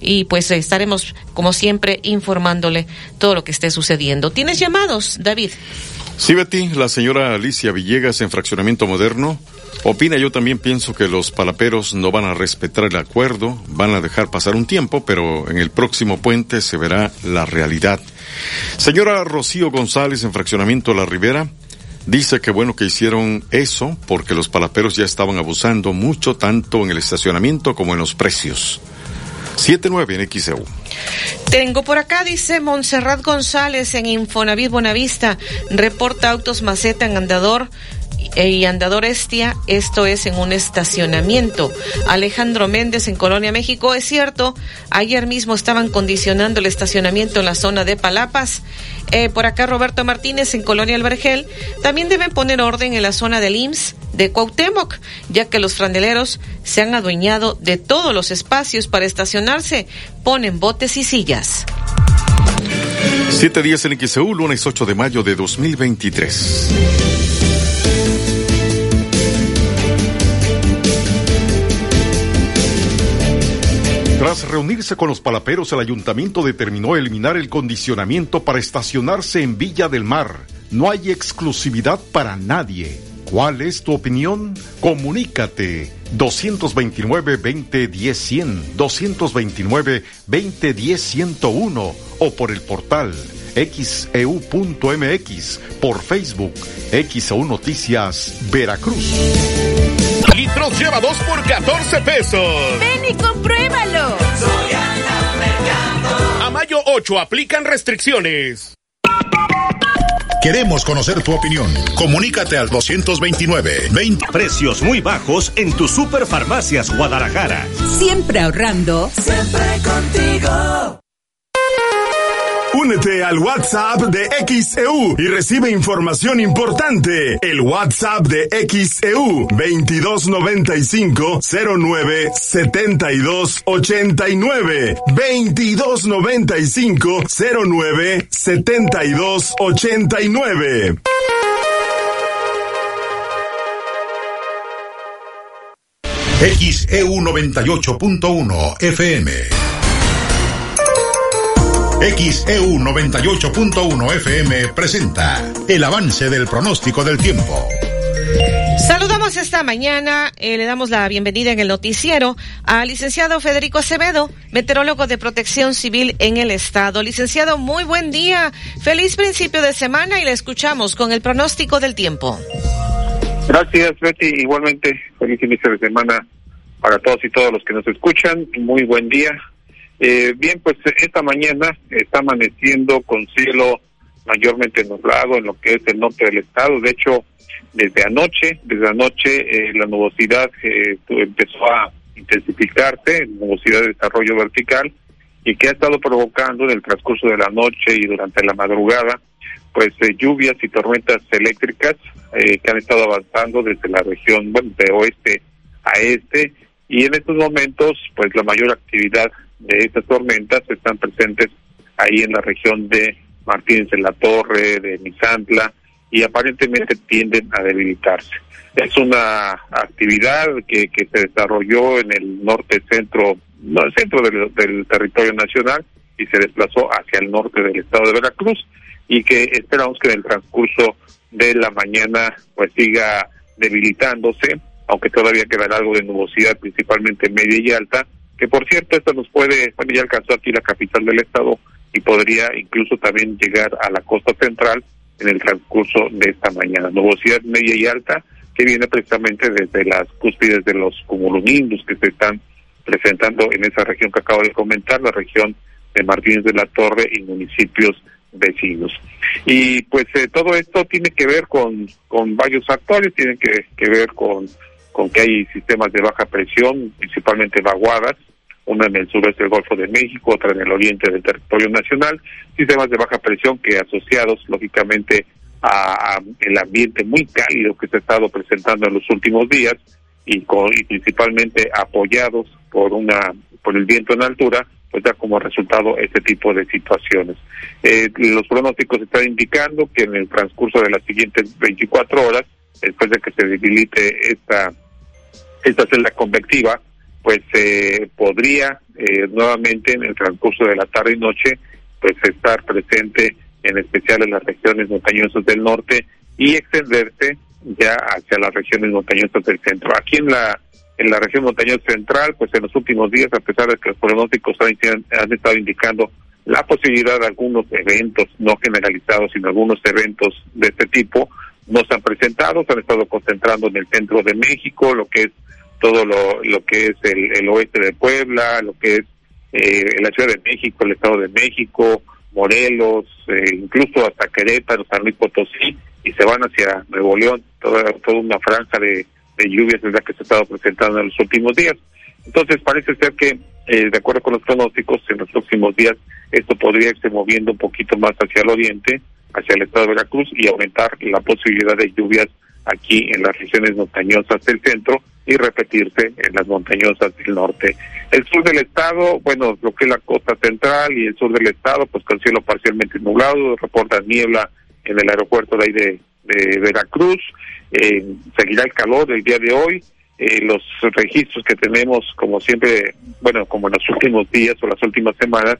Y pues estaremos como siempre informándole todo lo que esté sucediendo. ¿Tienes llamados, David? Sí, Betty, la señora Alicia Villegas en Fraccionamiento Moderno opina, yo también pienso que los palaperos no van a respetar el acuerdo, van a dejar pasar un tiempo, pero en el próximo puente se verá la realidad. Señora Rocío González en Fraccionamiento La Ribera, Dice que bueno que hicieron eso porque los palaperos ya estaban abusando mucho tanto en el estacionamiento como en los precios. 79 en XEU. Tengo por acá, dice Montserrat González en Infonavit Buenavista, reporta autos maceta en andador y Andador Estia, esto es en un estacionamiento. Alejandro Méndez en Colonia, México, es cierto, ayer mismo estaban condicionando el estacionamiento en la zona de Palapas. Eh, por acá Roberto Martínez en Colonia El también deben poner orden en la zona del IMSS de Cuauhtémoc, ya que los franeleros se han adueñado de todos los espacios para estacionarse, ponen botes y sillas. Siete días en XEU, lunes 8 de mayo de 2023. Tras reunirse con los palaperos, el ayuntamiento determinó eliminar el condicionamiento para estacionarse en Villa del Mar. No hay exclusividad para nadie. ¿Cuál es tu opinión? Comunícate 229-2010-100, 229-2010-101 o por el portal xeu.mx, e por Facebook, XEU Noticias Veracruz. Litros lleva 2 por 14 pesos. Ven y compruébalo. A mayo 8 aplican restricciones. Queremos conocer tu opinión. Comunícate al 229 20 Precios muy bajos en tu Superfarmacias Guadalajara. Siempre ahorrando. Siempre contigo. Únete al WhatsApp de XEU y recibe información importante. El WhatsApp de XEU 2295 09 72 89 2295 09 72 89. XEU 98.1 FM. XEU 98.1 FM presenta el avance del pronóstico del tiempo. Saludamos esta mañana, eh, le damos la bienvenida en el noticiero al licenciado Federico Acevedo, meteorólogo de protección civil en el estado. Licenciado, muy buen día, feliz principio de semana y le escuchamos con el pronóstico del tiempo. Gracias, Betty. Igualmente, feliz inicio de semana para todos y todos los que nos escuchan. Muy buen día. Eh, bien, pues esta mañana está amaneciendo con cielo mayormente nublado en lo que es el norte del estado. De hecho, desde anoche, desde anoche eh, la nubosidad eh, empezó a intensificarse, nubosidad de desarrollo vertical, y que ha estado provocando en el transcurso de la noche y durante la madrugada, pues lluvias y tormentas eléctricas que han estado avanzando desde la región, bueno, de oeste a este, y en estos momentos, pues la mayor actividad de estas tormentas están presentes ahí en la región de Martínez de la Torre, de Misantla, y aparentemente tienden a debilitarse. Es una actividad que, que se desarrolló en el norte centro, no el centro del, territorio nacional y se desplazó hacia el norte del estado de Veracruz y que esperamos que en el transcurso de la mañana pues siga debilitándose, aunque todavía quedará algo de nubosidad, principalmente media y alta, que por cierto esto nos puede, bueno ya alcanzó aquí la capital del estado y podría incluso también llegar a la costa central en el transcurso de esta mañana. Nubosidad media y alta que viene precisamente desde las cúspides de los cumulonimbus que se están presentando en esa región que acabo de comentar, la región de Martínez de la Torre y municipios vecinos. Y pues eh, todo esto tiene que ver con, con varios factores, tiene que, que ver con, con que hay sistemas de baja presión, principalmente vaguadas, una en el sureste del Golfo de México, otra en el oriente del territorio nacional, sistemas de baja presión que asociados lógicamente a, el ambiente muy cálido que se ha estado presentando en los últimos días y, con, y principalmente apoyados por una por el viento en altura, pues da como resultado este tipo de situaciones. Eh, los pronósticos están indicando que en el transcurso de las siguientes 24 horas, después de que se debilite esta esta celda convectiva, pues eh, podría eh, nuevamente en el transcurso de la tarde y noche pues estar presente en especial en las regiones montañosas del norte y extenderse ya hacia las regiones montañosas del centro. Aquí en la en la región montañosa central, pues en los últimos días, a pesar de que los pronósticos han, han estado indicando la posibilidad de algunos eventos, no generalizados, sino algunos eventos de este tipo, no se han presentado, se han estado concentrando en el centro de México, lo que es todo lo, que es el, el oeste de Puebla, lo que es eh, la Ciudad de México, el Estado de México, Morelos, eh, incluso hasta Querétaro, San Luis Potosí, y se van hacia Nuevo León, toda, toda una franja de, de lluvias es la que se ha estado presentando en los últimos días. Entonces parece ser que, eh, de acuerdo con los pronósticos, en los próximos días esto podría irse moviendo un poquito más hacia el oriente, hacia el estado de Veracruz y aumentar la posibilidad de lluvias aquí en las regiones montañosas del centro y repetirse en las montañosas del norte. El sur del estado, bueno, lo que es la costa central y el sur del estado, pues con cielo parcialmente nublado, reporta niebla en el aeropuerto de ahí de, Veracruz, eh, seguirá el calor del día de hoy, eh, los registros que tenemos, como siempre, bueno, como en los últimos días o las últimas semanas,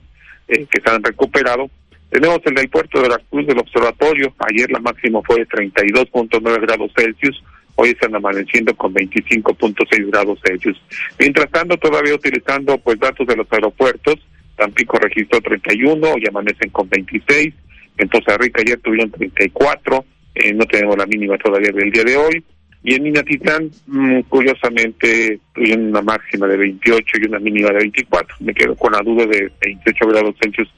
eh, que se han recuperado, tenemos el del puerto de Veracruz del observatorio, ayer la máxima fue de 32.9 grados Celsius, hoy están amaneciendo con 25.6 grados Celsius. Mientras tanto, todavía utilizando pues datos de los aeropuertos, Tampico registró 31, hoy amanecen con 26, en Poza Rica ayer tuvieron 34, eh, no tenemos la mínima todavía del día de hoy, y en Minatitlán, mm, curiosamente, tuvieron una máxima de 28 y una mínima de 24. Me quedo con la duda de 28 grados Celsius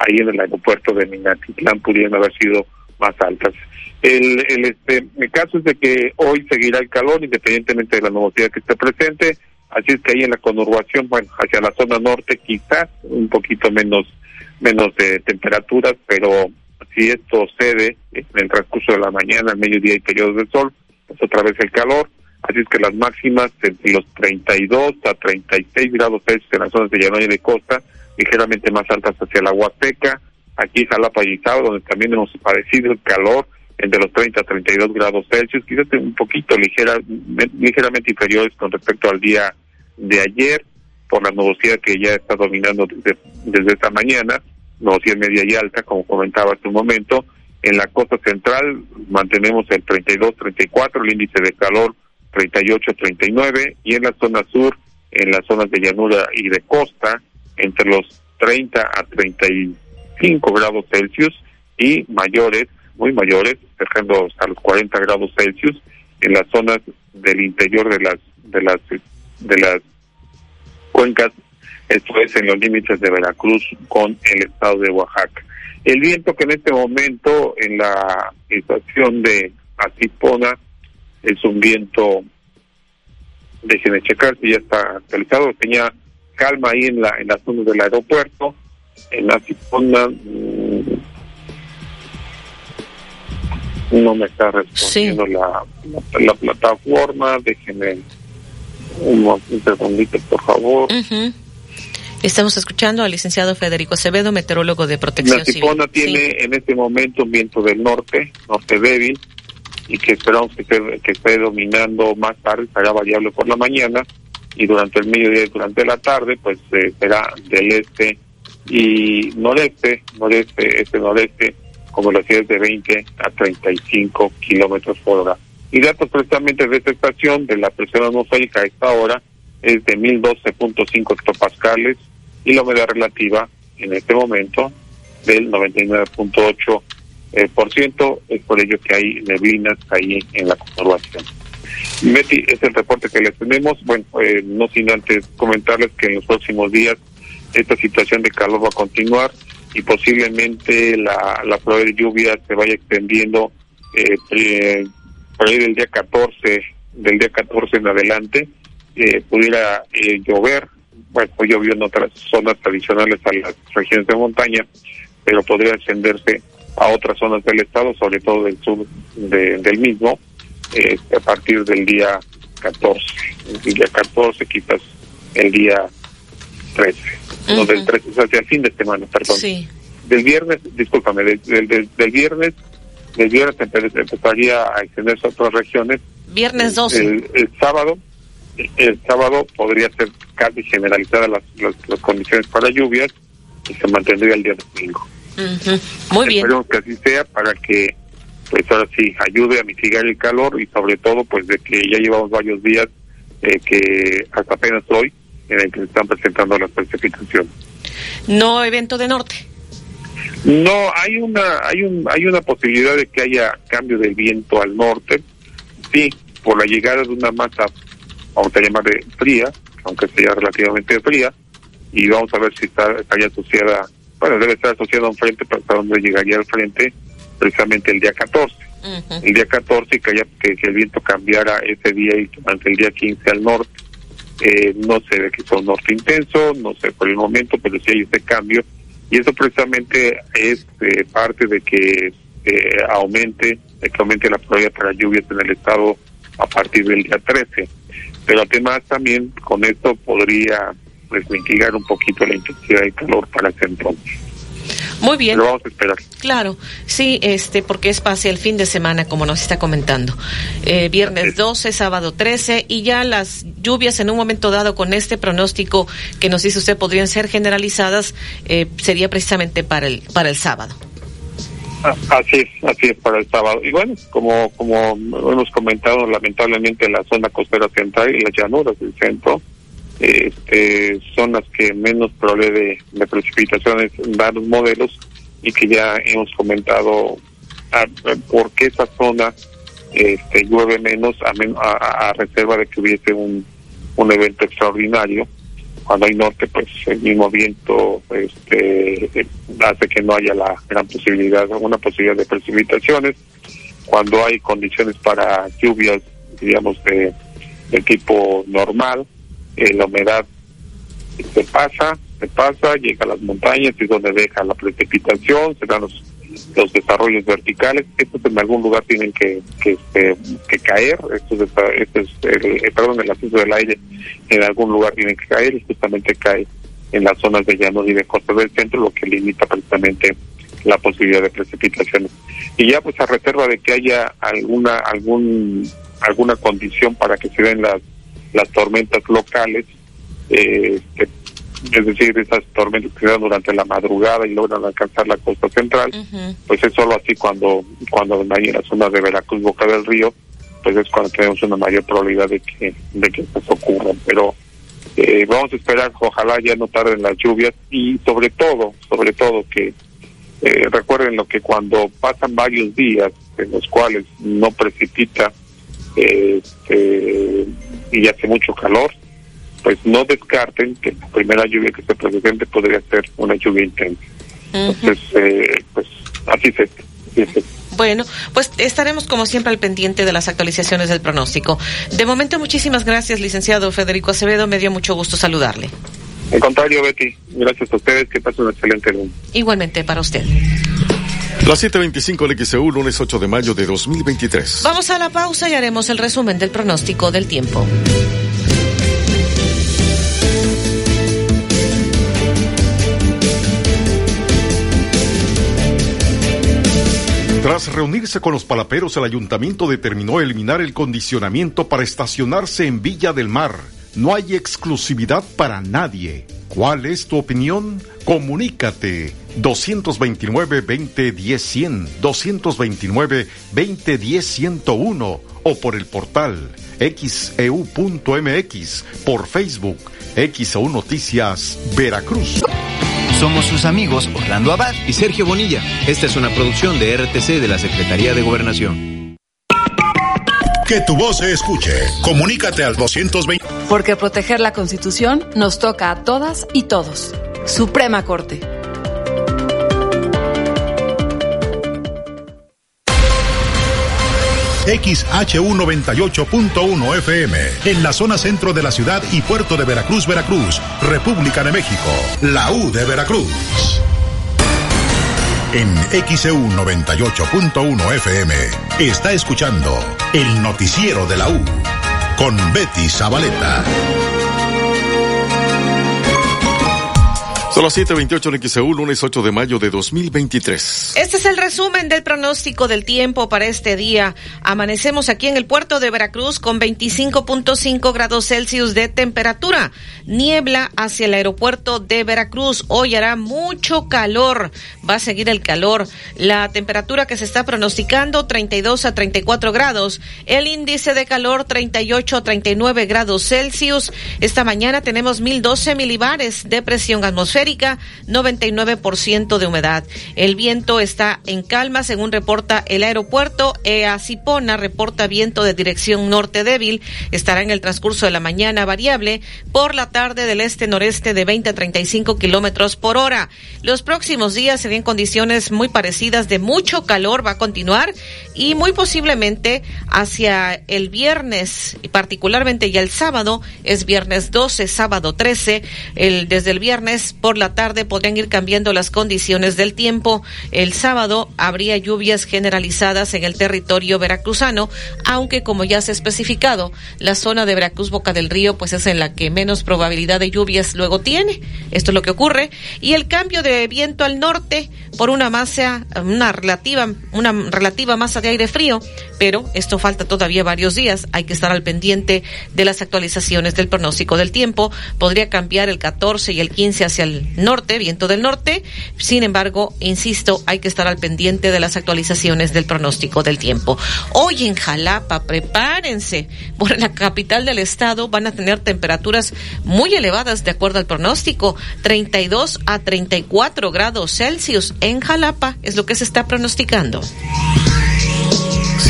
ahí en el aeropuerto de Minatitlán pudieron haber sido más altas. El, este, caso es de que hoy seguirá el calor independientemente de la nubosidad que esté presente, así es que ahí en la conurbación, bueno, hacia la zona norte quizás un poquito menos menos de temperaturas, pero si esto cede en el transcurso de la mañana, al mediodía y periodos de sol, pues otra vez el calor, así es que las máximas entre los 32 a 36 grados Celsius en las zonas de llano y de costa, ligeramente más altas hacia la Huasteca, aquí Jalapa y Izao, donde también hemos padecido el calor entre los 30 a 32 grados Celsius, quizás un poquito ligera, ligeramente inferiores con respecto al día de ayer, por la nubosidad que ya está dominando desde, desde esta mañana, nubosidad media y alta, como comentaba hace un momento. En la costa central mantenemos el 32-34, el índice de calor 38-39, y en la zona sur, en las zonas de llanura y de costa, entre los 30 a 35 grados Celsius y mayores, muy mayores, dejando hasta los 40 grados Celsius en las zonas del interior de las de las de las cuencas, esto es en los límites de Veracruz con el estado de Oaxaca. El viento que en este momento en la estación de Atipona es un viento, déjenme checar si ya está actualizado, tenía calma ahí en la en la zona del aeropuerto, en Atipona mm, no me está respondiendo la, la, plataforma, déjenme un, un segundito por favor. Estamos escuchando al licenciado Federico Acevedo, meteorólogo de protección La Cipona tiene en este momento un viento del norte, norte débil, y que esperamos que esté, que esté dominando más tarde, será variable por la mañana, y durante el mediodía y durante la tarde, pues será del este y noreste, noreste, este noreste, como las ciudades de 20 a 35 kilómetros por hora. Y datos precisamente de esta estación, de la presión atmosférica a esta hora, es de 1012.5 hectopascales y la humedad relativa en este momento del 99.8%. Eh, por ciento, es por ello que hay neblinas ahí en la conurbación. Betty, es el reporte que les tenemos. Bueno, eh, no sin antes comentarles que en los próximos días esta situación de calor va a continuar y posiblemente la, la prueba de lluvia se vaya extendiendo eh, por ahí del día 14, del día 14 en adelante, eh, pudiera eh, llover, bueno, hoy llovió en otras zonas tradicionales a las regiones de montaña, pero podría extenderse a otras zonas del estado, sobre todo del sur del mismo, eh, a partir del día 14. El día 14, quizás el día 13. No, del 13, o sea, hacia el fin de semana, perdón. Sí. Del viernes, discúlpame, del, del, del viernes, del viernes empezaría a extenderse a otras regiones. Viernes 12. El, el sábado, el sábado podría ser casi generalizada las, las, las condiciones para lluvias y se mantendría el día domingo. Ujú. Muy bien. Esperemos que así sea para que, pues ahora sí, ayude a mitigar el calor y sobre todo, pues de que ya llevamos varios días eh, que hasta apenas hoy en el que se están presentando las precipitaciones. No evento de norte. No, hay una, hay un, hay una posibilidad de que haya cambio de viento al norte, sí, por la llegada de una masa, vamos a llamarle fría, aunque sea relativamente fría, y vamos a ver si está, estaría asociada, bueno, debe estar asociada a un frente, pero hasta dónde llegaría el frente precisamente el día 14. El día 14 y que, haya, que, que el viento cambiara ese día y durante el día 15 al norte. Eh, no se ve que sea un norte intenso, no sé por el momento, pero sí hay ese cambio. Y eso precisamente es eh, parte de que eh, aumente, de que aumente la probabilidad para lluvias en el estado a partir del día 13. Pero además también con esto podría pues mitigar un poquito la intensidad del calor para ese entonces. Muy bien. Pero vamos a esperar. Claro, sí, este, porque es hacia el fin de semana, como nos está comentando. Eh, viernes 12, sábado 13, y ya las lluvias en un momento dado con este pronóstico que nos dice usted podrían ser generalizadas, eh, sería precisamente para el, para el sábado. Ah, Así es, así es para el sábado. Y bueno, como como hemos comentado, lamentablemente la zona costera central y las llanuras del centro este, son las que menos probable de, precipitaciones dan los modelos y que ya hemos comentado a, por qué esa zona este, llueve menos a, men- a, reserva de que hubiese un, un evento extraordinario. Cuando hay norte, pues el mismo viento este, hace que no haya la gran posibilidad, una posibilidad de precipitaciones. Cuando hay condiciones para lluvias, digamos, de tipo normal, eh, la humedad se pasa, se pasa, llega a las montañas es donde deja la precipitación, se dan los, los desarrollos verticales. Estos en algún lugar tienen que, que, este, que caer, estos, este es el, perdón, el ascenso del aire en algún lugar tienen que caer y justamente cae en las zonas de llanos y de costa del centro, lo que limita precisamente la posibilidad de precipitaciones. Y ya pues a reserva de que haya alguna algún alguna condición para que se den las las tormentas locales, eh, es decir, esas tormentas que se dan durante la madrugada y logran alcanzar la costa central, pues es solo así cuando cuando hay en la zona de Veracruz, Boca del Río, pues es cuando tenemos una mayor probabilidad de que de que eso ocurra. Pero eh, vamos a esperar, ojalá ya no tarden las lluvias y sobre todo, sobre todo que eh, recuerden lo que cuando pasan varios días en los cuales no precipita este, y hace mucho calor, pues no descarten que la primera lluvia que se presente podría ser una lluvia intensa. Entonces, eh, pues así se, así Bueno, pues estaremos como siempre al pendiente de las actualizaciones del pronóstico. De momento, muchísimas gracias, licenciado Federico Acevedo. Me dio mucho gusto saludarle. En contrario, Betty, gracias a ustedes. Que pasen un excelente día. Igualmente para usted. Las 7.25 el XEU, lunes 8 de mayo de 2023. Vamos a la pausa y haremos el resumen del pronóstico del tiempo. Tras reunirse con los palaperos, el ayuntamiento determinó eliminar el condicionamiento para estacionarse en Villa del Mar. No hay exclusividad para nadie. ¿Cuál es tu opinión? Comunícate 229-2010-100, 229-2010-101 o por el portal xeu.mx, por Facebook, XEU Noticias, Veracruz. Somos sus amigos Orlando Abad y Sergio Bonilla. Esta es una producción de RTC de la Secretaría de Gobernación. Que tu voz se escuche. Comunícate al 220. Porque proteger la Constitución nos toca a todas y todos. Suprema Corte. XHU 98.1 FM, en la zona centro de la ciudad y puerto de Veracruz, Veracruz, República de México, la U de Veracruz. En XEU 98.1 FM está escuchando el noticiero de la U con Betty Zabaleta. Son las 7:28 en XEU, lunes 8 de mayo de 2023. Este es el resumen del pronóstico del tiempo para este día. Amanecemos aquí en el puerto de Veracruz con 25.5 grados Celsius de temperatura. Niebla hacia el aeropuerto de Veracruz. Hoy hará mucho calor. Va a seguir el calor. La temperatura que se está pronosticando 32 a 34 grados. El índice de calor 38 a 39 grados Celsius. Esta mañana tenemos 1012 milibares de presión atmosférica 99% de humedad. El viento está en calma, según reporta el aeropuerto. EA Cipona reporta viento de dirección norte débil. Estará en el transcurso de la mañana variable. Por la tarde del este-noreste de 20 a 35 kilómetros por hora. Los próximos días serían condiciones muy parecidas de mucho calor. Va a continuar y muy posiblemente hacia el viernes, y particularmente ya el sábado, es viernes 12, sábado 13, el, desde el viernes por la tarde podrían ir cambiando las condiciones del tiempo. El sábado habría lluvias generalizadas en el territorio veracruzano, aunque como ya se ha especificado, la zona de Veracruz Boca del Río pues es en la que menos probabilidad de lluvias luego tiene. Esto es lo que ocurre y el cambio de viento al norte por una masa una relativa una relativa masa de aire frío, pero esto falta todavía varios días. Hay que estar al pendiente de las actualizaciones del pronóstico del tiempo. Podría cambiar el 14 y el 15 hacia el norte, viento del norte. Sin embargo, insisto, hay que estar al pendiente de las actualizaciones del pronóstico del tiempo. Hoy en Jalapa, prepárense, por la capital del estado van a tener temperaturas muy elevadas de acuerdo al pronóstico, 32 a 34 grados Celsius en Jalapa es lo que se está pronosticando.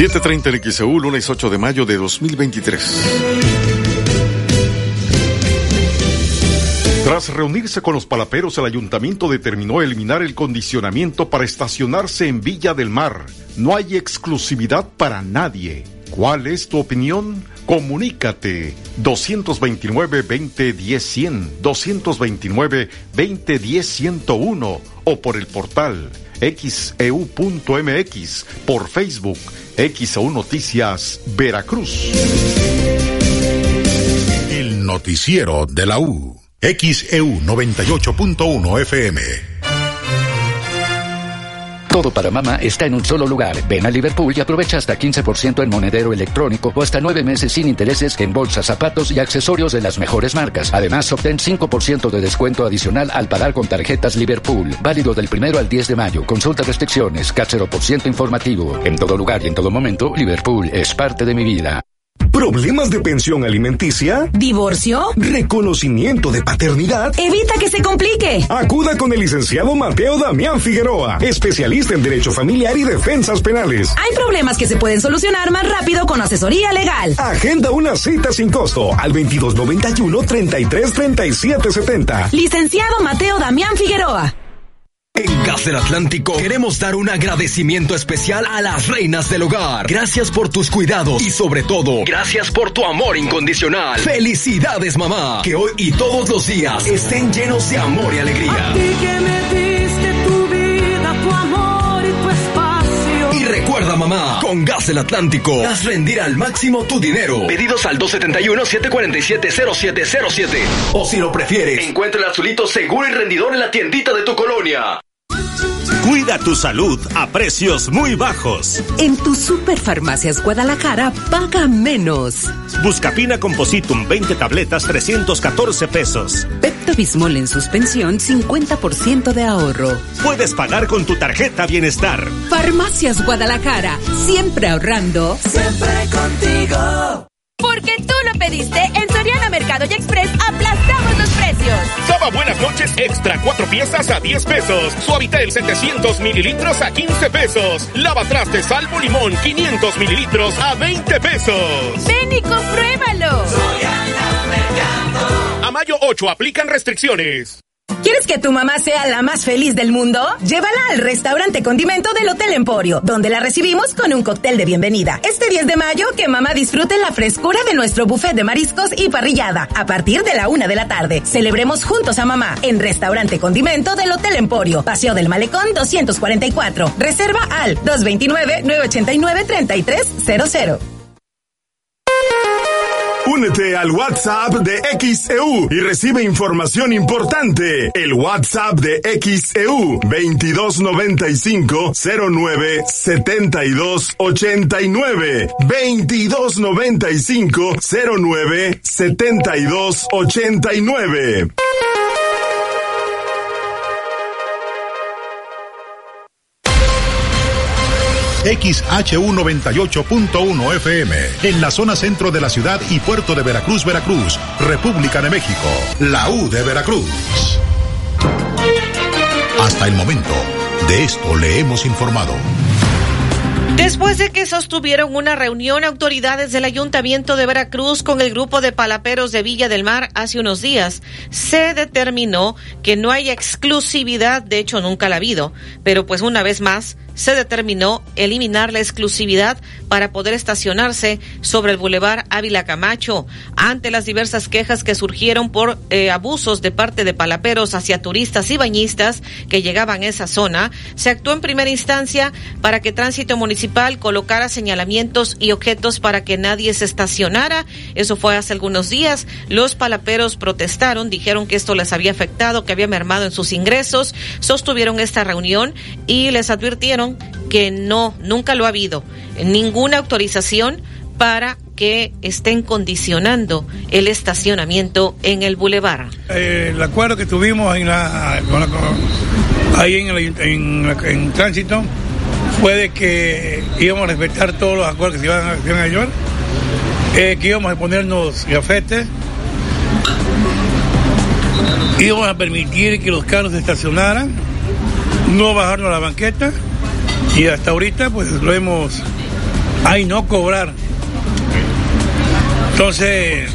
7.30 en XEU, lunes 8 de mayo de 2023. Tras reunirse con los palaperos, el ayuntamiento determinó eliminar el condicionamiento para estacionarse en Villa del Mar. No hay exclusividad para nadie. ¿Cuál es tu opinión? Comunícate 229-2010-100, 229-2010-101 o por el portal xeu.mx, e por Facebook, XEU Noticias Veracruz. El noticiero de la U, XEU 98.1 FM. Todo para mamá está en un solo lugar. Ven a Liverpool y aprovecha hasta 15% en monedero electrónico o hasta nueve meses sin intereses en bolsas, zapatos y accesorios de las mejores marcas. Además, obtén 5% de descuento adicional al pagar con tarjetas Liverpool. Válido del primero al 10 de mayo. Consulta restricciones. CAT 0% informativo. En todo lugar y en todo momento, Liverpool es parte de mi vida. ¿Problemas de pensión alimenticia? ¿Divorcio? ¿Reconocimiento de paternidad? Evita que se complique. Acuda con el licenciado Mateo Damián Figueroa, especialista en Derecho Familiar y Defensas Penales. Hay problemas que se pueden solucionar más rápido con asesoría legal. Agenda una cita sin costo al 2291-333770. Licenciado Mateo Damián Figueroa. En Gas del Atlántico queremos dar un agradecimiento especial a las reinas del hogar. Gracias por tus cuidados y sobre todo, gracias por tu amor incondicional. Felicidades mamá. Que hoy y todos los días estén llenos de amor y alegría. A ti que me diste tu vida, tu amor y tu espacio. Y recuerda mamá, con Gas del Atlántico, haz rendir al máximo tu dinero. Pedidos al 271-747-0707. O si lo prefieres, encuentra el azulito seguro y rendidor en la tiendita de tu colonia. Cuida tu salud a precios muy bajos. En tu Superfarmacias Guadalajara paga menos. Buscapina Compositum 20 tabletas 314 pesos. Pepto Bismol en suspensión 50% de ahorro. Puedes pagar con tu tarjeta Bienestar. Farmacias Guadalajara, siempre ahorrando. Siempre contigo. Porque tú lo pediste, en Soriana Mercado y Express aplastamos los precios. Saba Buenas noches extra, cuatro piezas a 10 pesos. Suavitel 700 mililitros a 15 pesos. Lava trastes salvo limón 500 mililitros a 20 pesos. Ven y compruébalo. Soriana Mercado. A mayo 8 aplican restricciones. ¿Quieres que tu mamá sea la más feliz del mundo? Llévala al restaurante condimento del Hotel Emporio, donde la recibimos con un cóctel de bienvenida. Este 10 de mayo, que mamá disfrute la frescura de nuestro buffet de mariscos y parrillada, a partir de la una de la tarde. Celebremos juntos a mamá en restaurante condimento del Hotel Emporio, Paseo del Malecón 244. Reserva al 229-989-3300. Únete al WhatsApp de XEU y recibe información importante. El WhatsApp de XEU 2295 09 72 89 2295 09 72 89. XHU 98.1 FM, en la zona centro de la ciudad y puerto de Veracruz, Veracruz, República de México, la U de Veracruz. Hasta el momento, de esto le hemos informado. Después de que sostuvieron una reunión autoridades del Ayuntamiento de Veracruz con el grupo de palaperos de Villa del Mar hace unos días, se determinó que no hay exclusividad, de hecho nunca la ha habido, pero pues una vez más se determinó eliminar la exclusividad para poder estacionarse sobre el bulevar Ávila Camacho ante las diversas quejas que surgieron por eh, abusos de parte de palaperos hacia turistas y bañistas que llegaban a esa zona. Se actuó en primera instancia para que Tránsito Municipal colocara señalamientos y objetos para que nadie se estacionara. Eso fue hace algunos días. Los palaperos protestaron, dijeron que esto les había afectado, que había mermado en sus ingresos, sostuvieron esta reunión y les advirtieron que no, nunca lo ha habido, ninguna autorización para que estén condicionando el estacionamiento en el bulevar. Eh, el acuerdo que tuvimos ahí en, en tránsito fue de que íbamos a respetar todos los acuerdos que se iban a, se iban a llevar, eh, que íbamos a ponernos gafetes, íbamos a permitir que los carros se estacionaran, no bajarnos a la banqueta y hasta ahorita pues lo hemos, ahí no cobrar. Entonces,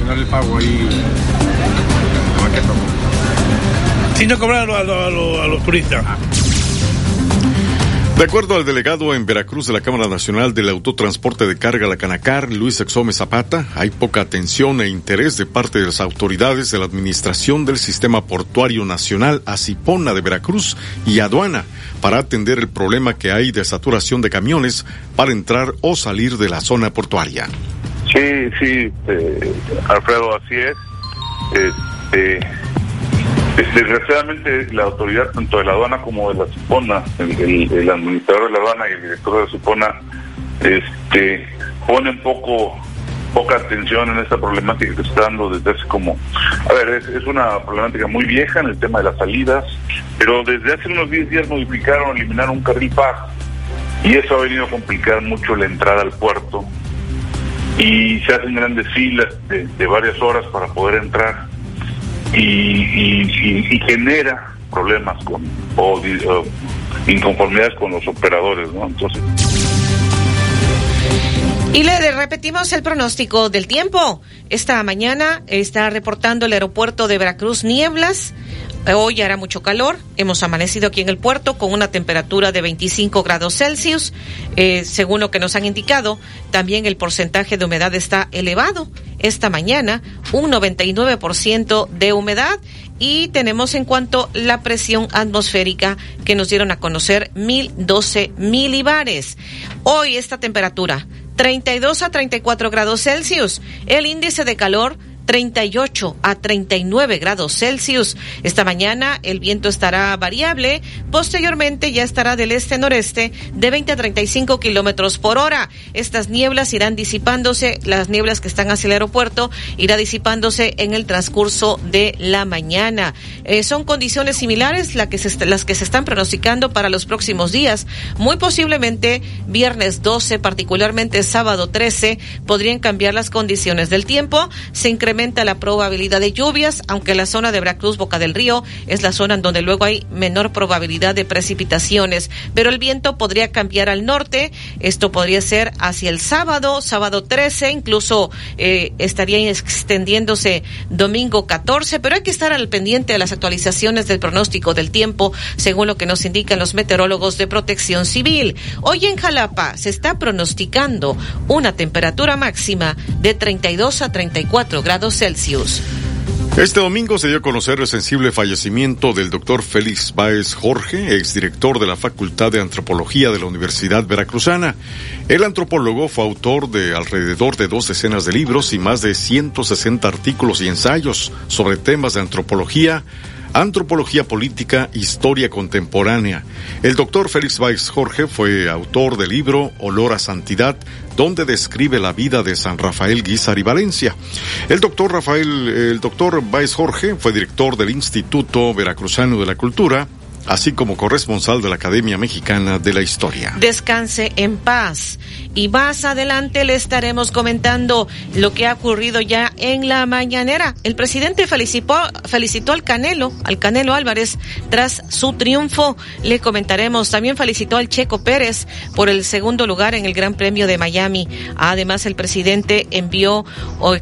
sin no cobrar a, a los turistas. De acuerdo al delegado en Veracruz de la Cámara Nacional del Autotransporte de Carga, la Canacar, Luis Exome Zapata, hay poca atención e interés de parte de las autoridades de la Administración del Sistema Portuario Nacional, Acipona de Veracruz y Aduana, para atender el problema que hay de saturación de camiones para entrar o salir de la zona portuaria. Sí, sí, eh, Alfredo, así es. Este, Desgraciadamente la autoridad tanto de la aduana como de la Supona, el, administrador de la aduana y el director de la Supona, este, ponen poco poca atención en esta problemática que está dando desde hace como, a ver, es, una problemática muy vieja en el tema de las salidas, pero desde hace unos 10 días modificaron, eliminaron un carril y eso ha venido a complicar mucho la entrada al puerto y se hacen grandes filas de varias horas para poder entrar y, genera problemas con o, inconformidades con los operadores, ¿no? Entonces. Y le repetimos el pronóstico del tiempo. Esta mañana está reportando el aeropuerto de Veracruz nieblas Hoy hará mucho calor. Hemos amanecido aquí en el puerto con una temperatura de 25 grados Celsius. Eh, según lo que nos han indicado, también el porcentaje de humedad está elevado. Esta mañana, un 99% de humedad. Y tenemos en cuanto la presión atmosférica que nos dieron a conocer 1012 milibares. Hoy esta temperatura, 32 a 34 grados Celsius. El índice de calor 38 a 39 grados Celsius. Esta mañana el viento estará variable, posteriormente ya estará del este-noreste de 20 a 35 kilómetros por hora. Estas nieblas irán disipándose, las nieblas que están hacia el aeropuerto irá disipándose en el transcurso de la mañana. Eh, son condiciones similares las que, se, las que se están pronosticando para los próximos días. Muy posiblemente viernes 12, particularmente sábado 13, podrían cambiar las condiciones del tiempo. Se incrementa la probabilidad de lluvias, aunque la zona de Veracruz, Boca del Río, es la zona en donde luego hay menor probabilidad de precipitaciones. Pero el viento podría cambiar al norte. Esto podría ser hacia el sábado, sábado 13, incluso eh, estaría extendiéndose domingo 14. Pero hay que estar al pendiente de las actualizaciones del pronóstico del tiempo, según lo que nos indican los meteorólogos de protección civil. Hoy en Jalapa se está pronosticando una temperatura máxima de 32 a 34 grados Celsius. Este domingo se dio a conocer el sensible fallecimiento del doctor Félix Báez Jorge, exdirector de la Facultad de Antropología de la Universidad Veracruzana. El antropólogo fue autor de alrededor de dos decenas de libros y más de 160 artículos y ensayos sobre temas de antropología, Antropología Política, Historia Contemporánea. El doctor Félix Weiss Jorge fue autor del libro Olor a Santidad, donde describe la vida de San Rafael Guizar y Valencia. El doctor Rafael, el doctor Weiss Jorge fue director del Instituto Veracruzano de la Cultura, así como corresponsal de la Academia Mexicana de la Historia. Descanse en paz. Y más adelante le estaremos comentando lo que ha ocurrido ya en la mañanera. El presidente felicitó, felicitó al Canelo, al Canelo Álvarez, tras su triunfo. Le comentaremos. También felicitó al Checo Pérez por el segundo lugar en el Gran Premio de Miami. Además, el presidente envió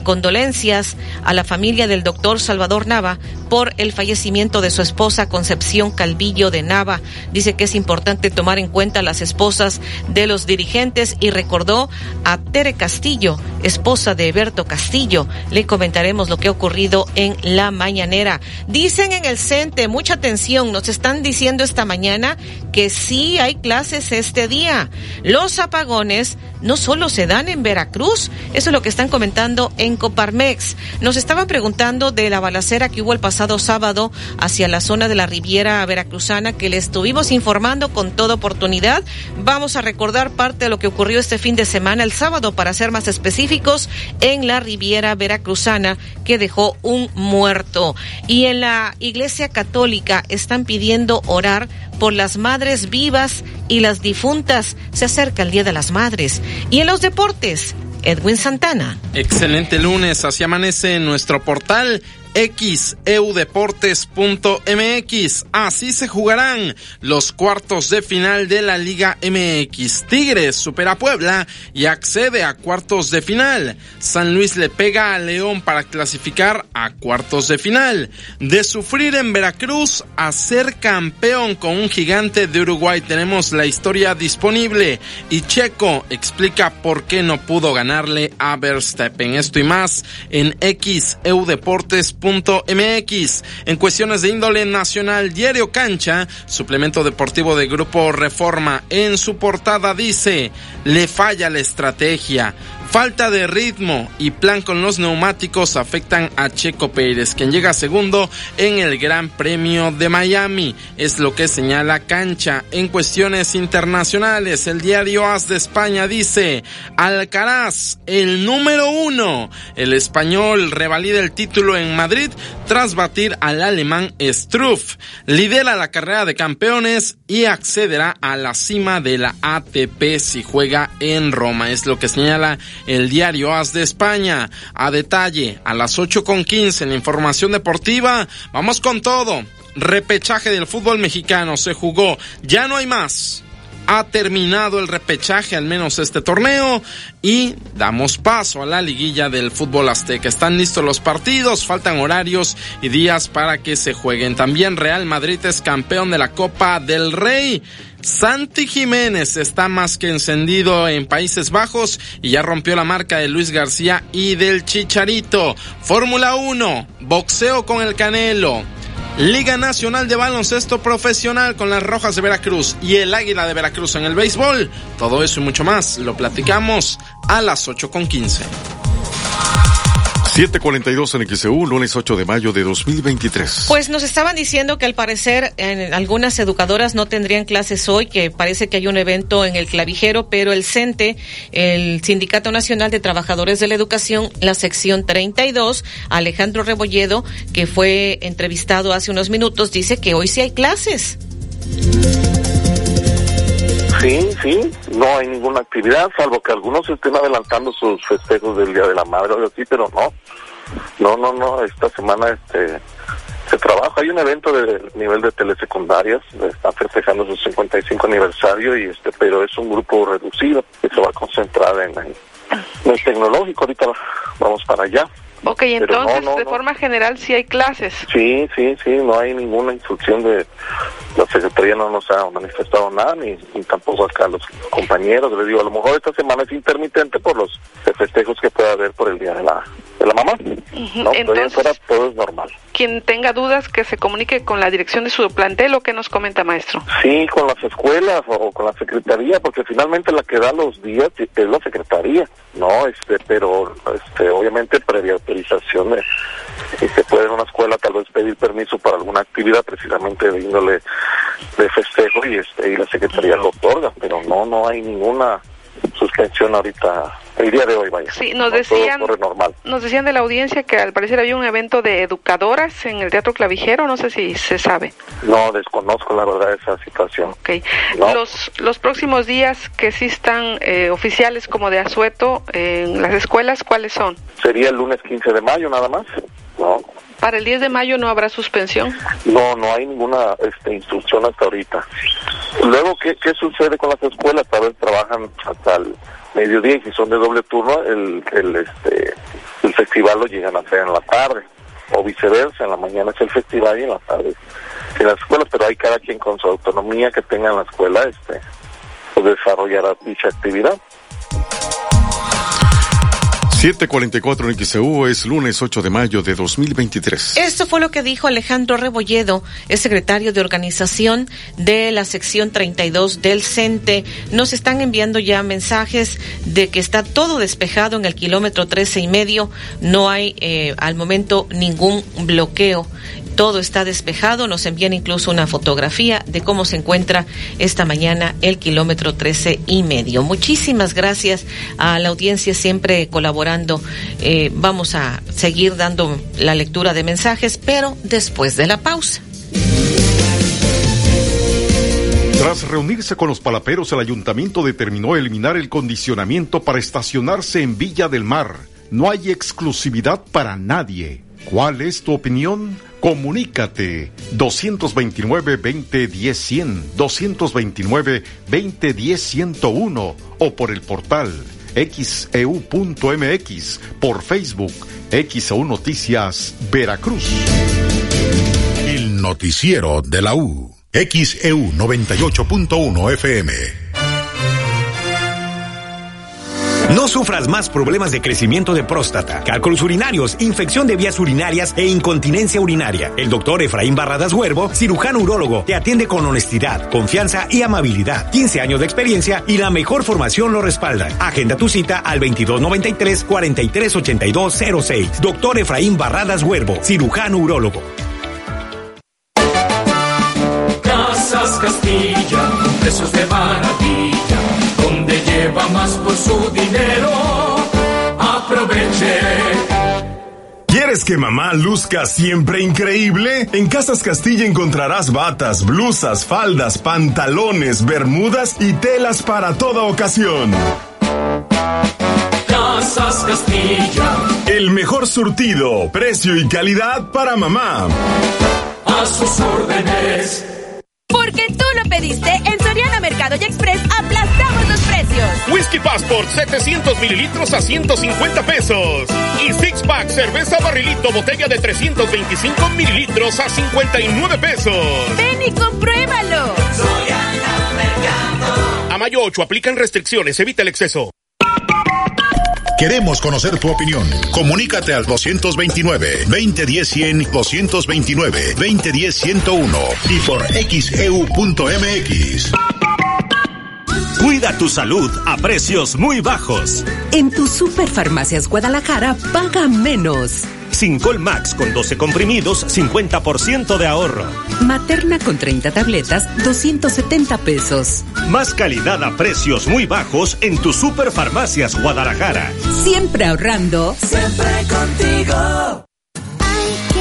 condolencias a la familia del doctor Salvador Nava por el fallecimiento de su esposa Concepción Calvillo de Nava. Dice que es importante tomar en cuenta las esposas de los dirigentes y recordó a Tere Castillo, esposa de Eberto Castillo. Le comentaremos lo que ha ocurrido en la mañanera. Dicen en el CENTE, mucha atención, nos están diciendo esta mañana que sí hay clases este día. Los apagones no solo se dan en Veracruz, eso es lo que están comentando en Coparmex. Nos estaban preguntando de la balacera que hubo el pasado sábado hacia la zona de la Riviera Veracruzana que le estuvimos informando con toda oportunidad. Vamos a recordar parte de lo que ocurrió este fin de semana, el sábado, para ser más específicos, en la Riviera Veracruzana que dejó un muerto. Y en la Iglesia Católica están pidiendo orar por las madres vivas y las difuntas. Se acerca el Día de las Madres. Y en los deportes, Edwin Santana. Excelente lunes, así amanece en nuestro portal xeudeportes.mx. Así se jugarán los cuartos de final de la Liga MX. Tigres supera Puebla y accede a cuartos de final. San Luis le pega a León para clasificar a cuartos de final. De sufrir en Veracruz a ser campeón con un gigante de Uruguay. Tenemos la historia disponible y Checo explica por qué no pudo ganarle a Verstappen. Esto y más en xeudeportes.mx. En cuestiones de índole nacional, Diario Cancha, suplemento deportivo de Grupo Reforma, en su portada dice, le falla la estrategia. Falta de ritmo y plan con los neumáticos afectan a Checo Pérez, quien llega segundo en el Gran Premio de Miami. Es lo que señala Cancha. En cuestiones internacionales, el diario As de España dice, Alcaraz, el número uno. El español revalida el título en Madrid tras batir al alemán Struff. Lidera la carrera de campeones y accederá a la cima de la ATP si juega en Roma. Es lo que señala el diario As de España. A detalle, a las 8 con 15 en la información deportiva, vamos con todo. Repechaje del fútbol mexicano se jugó, ya no hay más. Ha terminado el repechaje, al menos este torneo, y damos paso a la liguilla del fútbol azteca. Están listos los partidos, faltan horarios y días para que se jueguen. También Real Madrid es campeón de la Copa del Rey. Santi Jiménez está más que encendido en Países Bajos y ya rompió la marca de Luis García y del Chicharito. Fórmula 1, boxeo con el Canelo. Liga Nacional de Baloncesto Profesional con las Rojas de Veracruz y el Águila de Veracruz en el béisbol. Todo eso y mucho más lo platicamos a las 8 con 15. 742 en XEU, lunes 8 de mayo de 2023. Pues nos estaban diciendo que al parecer en algunas educadoras no tendrían clases hoy, que parece que hay un evento en el clavijero, pero el CENTE, el Sindicato Nacional de Trabajadores de la Educación, la sección 32, Alejandro Rebolledo, que fue entrevistado hace unos minutos, dice que hoy sí hay clases. Sí, sí, no hay ninguna actividad, salvo que algunos estén adelantando sus festejos del Día de la Madre o algo así, pero no. No, no, no, esta semana este se trabaja. Hay un evento de nivel de telesecundarias, están festejando su 55 aniversario, y este pero es un grupo reducido que se va a concentrar en, en el tecnológico. Ahorita vamos para allá. Ok, Pero entonces no, no, de no. forma general sí hay clases. Sí, sí, sí, no hay ninguna instrucción de la Secretaría, no nos ha manifestado nada, ni, ni tampoco acá los compañeros. Les digo, a lo mejor esta semana es intermitente por los festejos que pueda haber por el Día de la, de la Mamá. No, pero ya Entonces- fuera todo es normal. Quien tenga dudas que se comunique con la dirección de su plantel o que nos comenta maestro. Sí, con las escuelas o, con la secretaría, porque finalmente la que da los días es la secretaría, no, este, pero, este, obviamente previa autorización se puede en una escuela tal vez pedir permiso para alguna actividad precisamente de índole de festejo y este, y la secretaría lo otorga, pero no, no hay ninguna suspensión ahorita, el día de hoy, vaya. Sí, nos No, decían- Todo corre normal. Nos decían de la audiencia que al parecer había un evento de educadoras en el Teatro Clavijero, no sé si se sabe. No, desconozco la verdad esa situación. Ok. No. Los, los próximos días que sí están eh, oficiales como de asueto en las escuelas, ¿cuáles son? Sería el lunes 15 de mayo nada más, ¿no? Para el 10 de mayo no habrá suspensión. No, no hay ninguna este, instrucción hasta ahorita. Luego, ¿qué, ¿qué sucede con las escuelas? A veces trabajan hasta el mediodía y si son de doble turno, el, el, este, el festival lo llegan a hacer en la tarde. O viceversa, en la mañana es el festival y en la tarde en las escuelas, pero hay cada quien con su autonomía que tenga en la escuela este, pues desarrollar dicha actividad. 744 en XEU es lunes 8 de mayo de 2023. Esto fue lo que dijo Alejandro Rebolledo, es secretario de organización de la sección 32 del CENTE. Nos están enviando ya mensajes de que está todo despejado en el kilómetro 13 y medio. No hay eh, al momento ningún bloqueo. Todo está despejado. Nos envían incluso una fotografía de cómo se encuentra esta mañana el kilómetro 13 y medio. Muchísimas gracias a la audiencia siempre colaborando. Eh, vamos a seguir dando la lectura de mensajes, pero después de la pausa. Tras reunirse con los palaperos, el ayuntamiento determinó eliminar el condicionamiento para estacionarse en Villa del Mar. No hay exclusividad para nadie. ¿Cuál es tu opinión? Comunícate 229-2010-100, 229-2010-101 o por el portal xeu.mx, e por Facebook, XEU Noticias Veracruz. El noticiero de la U, XEU 98.1 FM. No sufras más problemas de crecimiento de próstata, cálculos urinarios, infección de vías urinarias e incontinencia urinaria. El doctor Efraín Barradas Huervo, cirujano urólogo, te atiende con honestidad, confianza y amabilidad. 15 años de experiencia y la mejor formación lo respaldan. Agenda tu cita al 2293 438206. Doctor Efraín Barradas Huervo, cirujano urólogo. Casas Castilla, precios de maravilla, más por su dinero. Aproveche. ¿Quieres que mamá luzca siempre increíble? En Casas Castilla encontrarás batas, blusas, faldas, pantalones, bermudas y telas para toda ocasión. Casas Castilla, El mejor surtido, precio y calidad para mamá. a sus órdenes. Porque tú lo pediste, en Soriana Mercado y Express aplastamos los precios. Whisky Passport 700 mililitros a 150 pesos. Y Six Pack cerveza barrilito botella de 325 mililitros a 59 pesos. Ven y compruébalo. A mayo 8 aplican restricciones, evita el exceso. Queremos conocer tu opinión. Comunícate al 229-2010-100, 229-2010-101 y por E xeu.mx. Cuida tu salud a precios muy bajos. En tu Superfarmacias Guadalajara paga menos. Sincol Max con 12 comprimidos, 50% de ahorro. Materna con 30 tabletas, 270 pesos. Más calidad a precios muy bajos en tu Superfarmacias Guadalajara. Siempre ahorrando. Siempre contigo.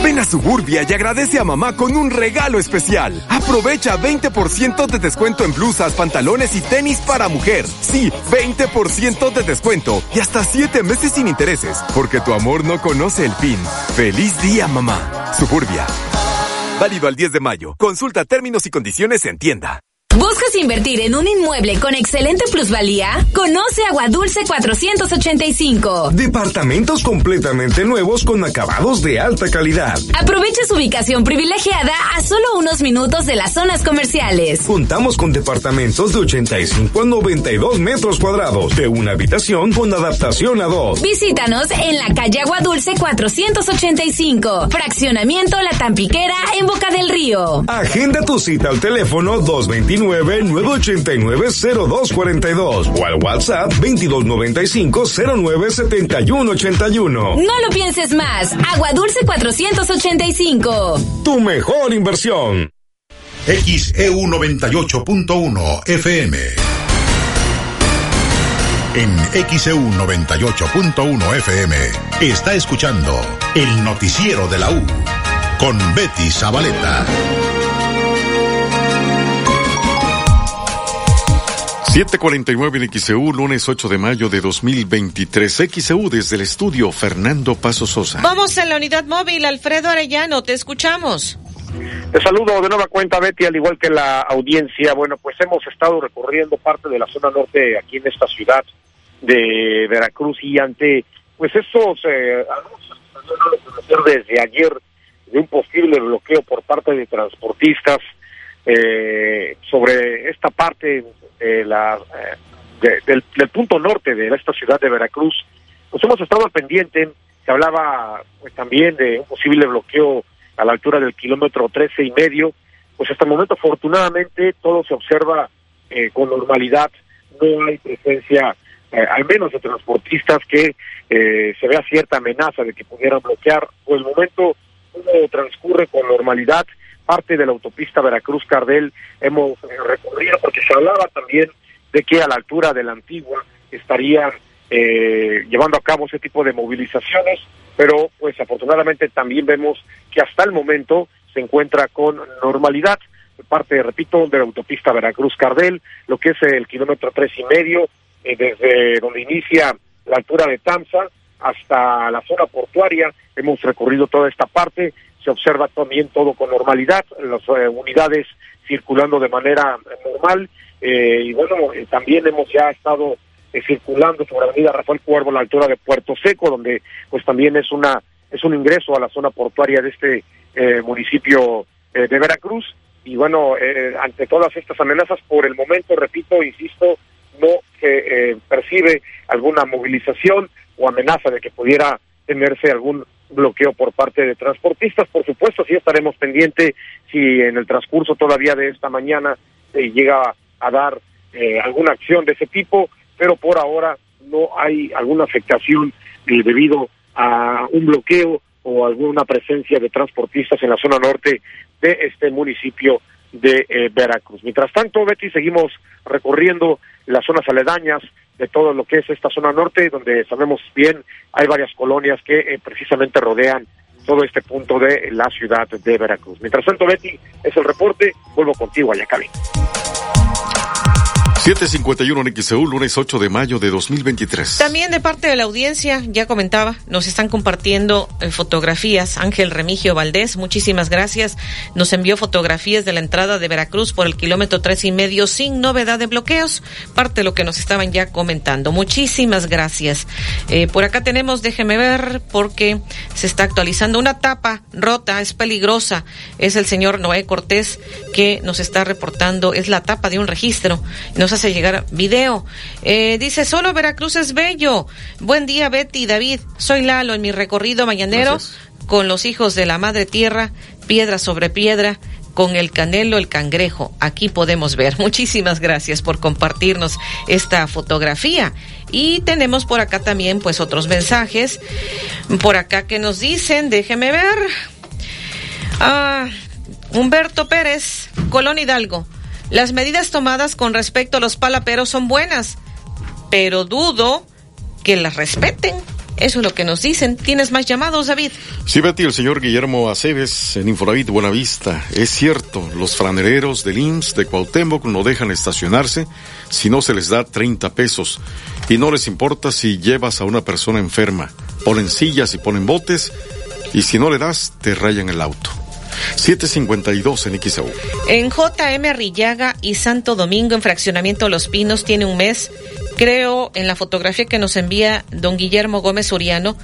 Ven a Suburbia y agradece a mamá con un regalo especial. Aprovecha 20% de descuento en blusas, pantalones y tenis para mujer. Sí, 20% de descuento y hasta 7 meses sin intereses, porque tu amor no conoce el fin. ¡Feliz día, mamá! Suburbia. Válido al 10 de mayo. Consulta términos y condiciones en tienda. ¿Buscas invertir en un inmueble con excelente plusvalía? Conoce Agua Dulce 485. Departamentos completamente nuevos con acabados de alta calidad. Aprovecha su ubicación privilegiada a solo unos minutos de las zonas comerciales. Contamos con departamentos de 85 a 92 metros cuadrados, de una habitación con adaptación a dos. Visítanos en la calle Agua Dulce 485, fraccionamiento La Tampiquera en Boca del Río. Agenda tu cita al teléfono 229-989-0242 o al WhatsApp 2295-097181. No lo pienses más, Agua Dulce 485. Tu mejor inversión. XEU 98.1 FM. En XEU 98.1 FM está escuchando el noticiero de la U con Betty Zabaleta. 749 en XEU, lunes 8 de mayo de 2023. XEU desde el estudio, Fernando Paso Sosa. Vamos en la unidad móvil, Alfredo Arellano, te escuchamos. Te saludo de nueva cuenta, Betty, al igual que la audiencia. Bueno, pues hemos estado recorriendo parte de la zona norte aquí en esta ciudad de Veracruz y ante pues estos eh, anuncios desde ayer de un posible bloqueo por parte de transportistas eh, sobre esta parte la eh, de- del, punto norte de esta ciudad de Veracruz, pues hemos estado al pendiente. Se hablaba pues también de un posible bloqueo a la altura del kilómetro trece y medio. Pues hasta el momento, afortunadamente, todo se observa eh, con normalidad. No hay presencia, eh, al menos de transportistas, que eh, se vea cierta amenaza de que pudieran bloquear. Por el momento, todo transcurre con normalidad. Parte de la autopista Veracruz-Cardel hemos eh, recorrido, porque se hablaba también de que a la altura de la antigua estarían eh, llevando a cabo ese tipo de movilizaciones, pero pues afortunadamente también vemos que hasta el momento se encuentra con normalidad. Parte, repito, de la autopista Veracruz-Cardel, lo que es el kilómetro tres y medio, eh, desde donde inicia la altura de Tamsa hasta la zona portuaria. Hemos recorrido toda esta parte, se observa también todo con normalidad, las eh, unidades circulando de manera normal. Eh, y bueno, eh, también hemos ya estado circulando sobre la avenida Rafael Cuervo a la altura de Puerto Seco, donde pues también es una es un ingreso a la zona portuaria de este municipio de Veracruz. Y bueno, ante todas estas amenazas, por el momento, repito, insisto, no se percibe alguna movilización o amenaza de que pudiera tenerse algún bloqueo por parte de transportistas. Por supuesto, sí estaremos pendientes si en el transcurso todavía de esta mañana llega a dar eh, alguna acción de ese tipo, pero por ahora no hay alguna afectación eh, debido a un bloqueo o alguna presencia de transportistas en la zona norte de este municipio de eh, Veracruz. Mientras tanto, Betty, seguimos recorriendo las zonas aledañas de todo lo que es esta zona norte, donde sabemos bien hay varias colonias que eh, precisamente rodean todo este punto de la ciudad de Veracruz. Mientras tanto, Betty, es el reporte. Vuelvo contigo, Ayacabi. 751 en XEU, lunes 8 de mayo de 2023. También de parte de la audiencia, ya comentaba, nos están compartiendo eh, fotografías. Ángel Remigio Valdés, muchísimas gracias. Nos envió fotografías de la entrada de Veracruz por el kilómetro tres y medio sin novedad de bloqueos. Parte de lo que nos estaban ya comentando. Muchísimas gracias. Eh, por acá tenemos, déjeme ver, porque se está actualizando una tapa rota, es peligrosa. Es el señor Noé Cortés que nos está reportando, es la tapa de un registro. Nos hace llegar video. Eh, dice, solo Veracruz es bello. Buen día, Betty y David. Soy Lalo en mi recorrido mañanero con los hijos de la Madre Tierra, piedra sobre piedra con el canelo, el cangrejo. Aquí podemos ver. Muchísimas gracias por compartirnos esta fotografía. Y tenemos por acá también pues otros mensajes. Por acá que nos dicen, déjeme ver. Ah, Humberto Pérez, Colón Hidalgo. Las medidas tomadas con respecto a los palaperos son buenas, pero dudo que las respeten. Eso es lo que nos dicen. ¿Tienes más llamados, David? Sí, Betty, el señor Guillermo Aceves en Inforavit Buenavista. Es cierto, los franereros del IMSS de Cuauhtémoc no dejan estacionarse si no se les da 30 pesos. Y no les importa si llevas a una persona enferma. Ponen sillas y ponen botes y si no le das, te rayan el auto. 752 en XAU. En JM Arrillaga y Santo Domingo, en Fraccionamiento Los Pinos, tiene un mes. Creo en la fotografía que nos envía don Guillermo Gómez Uriano,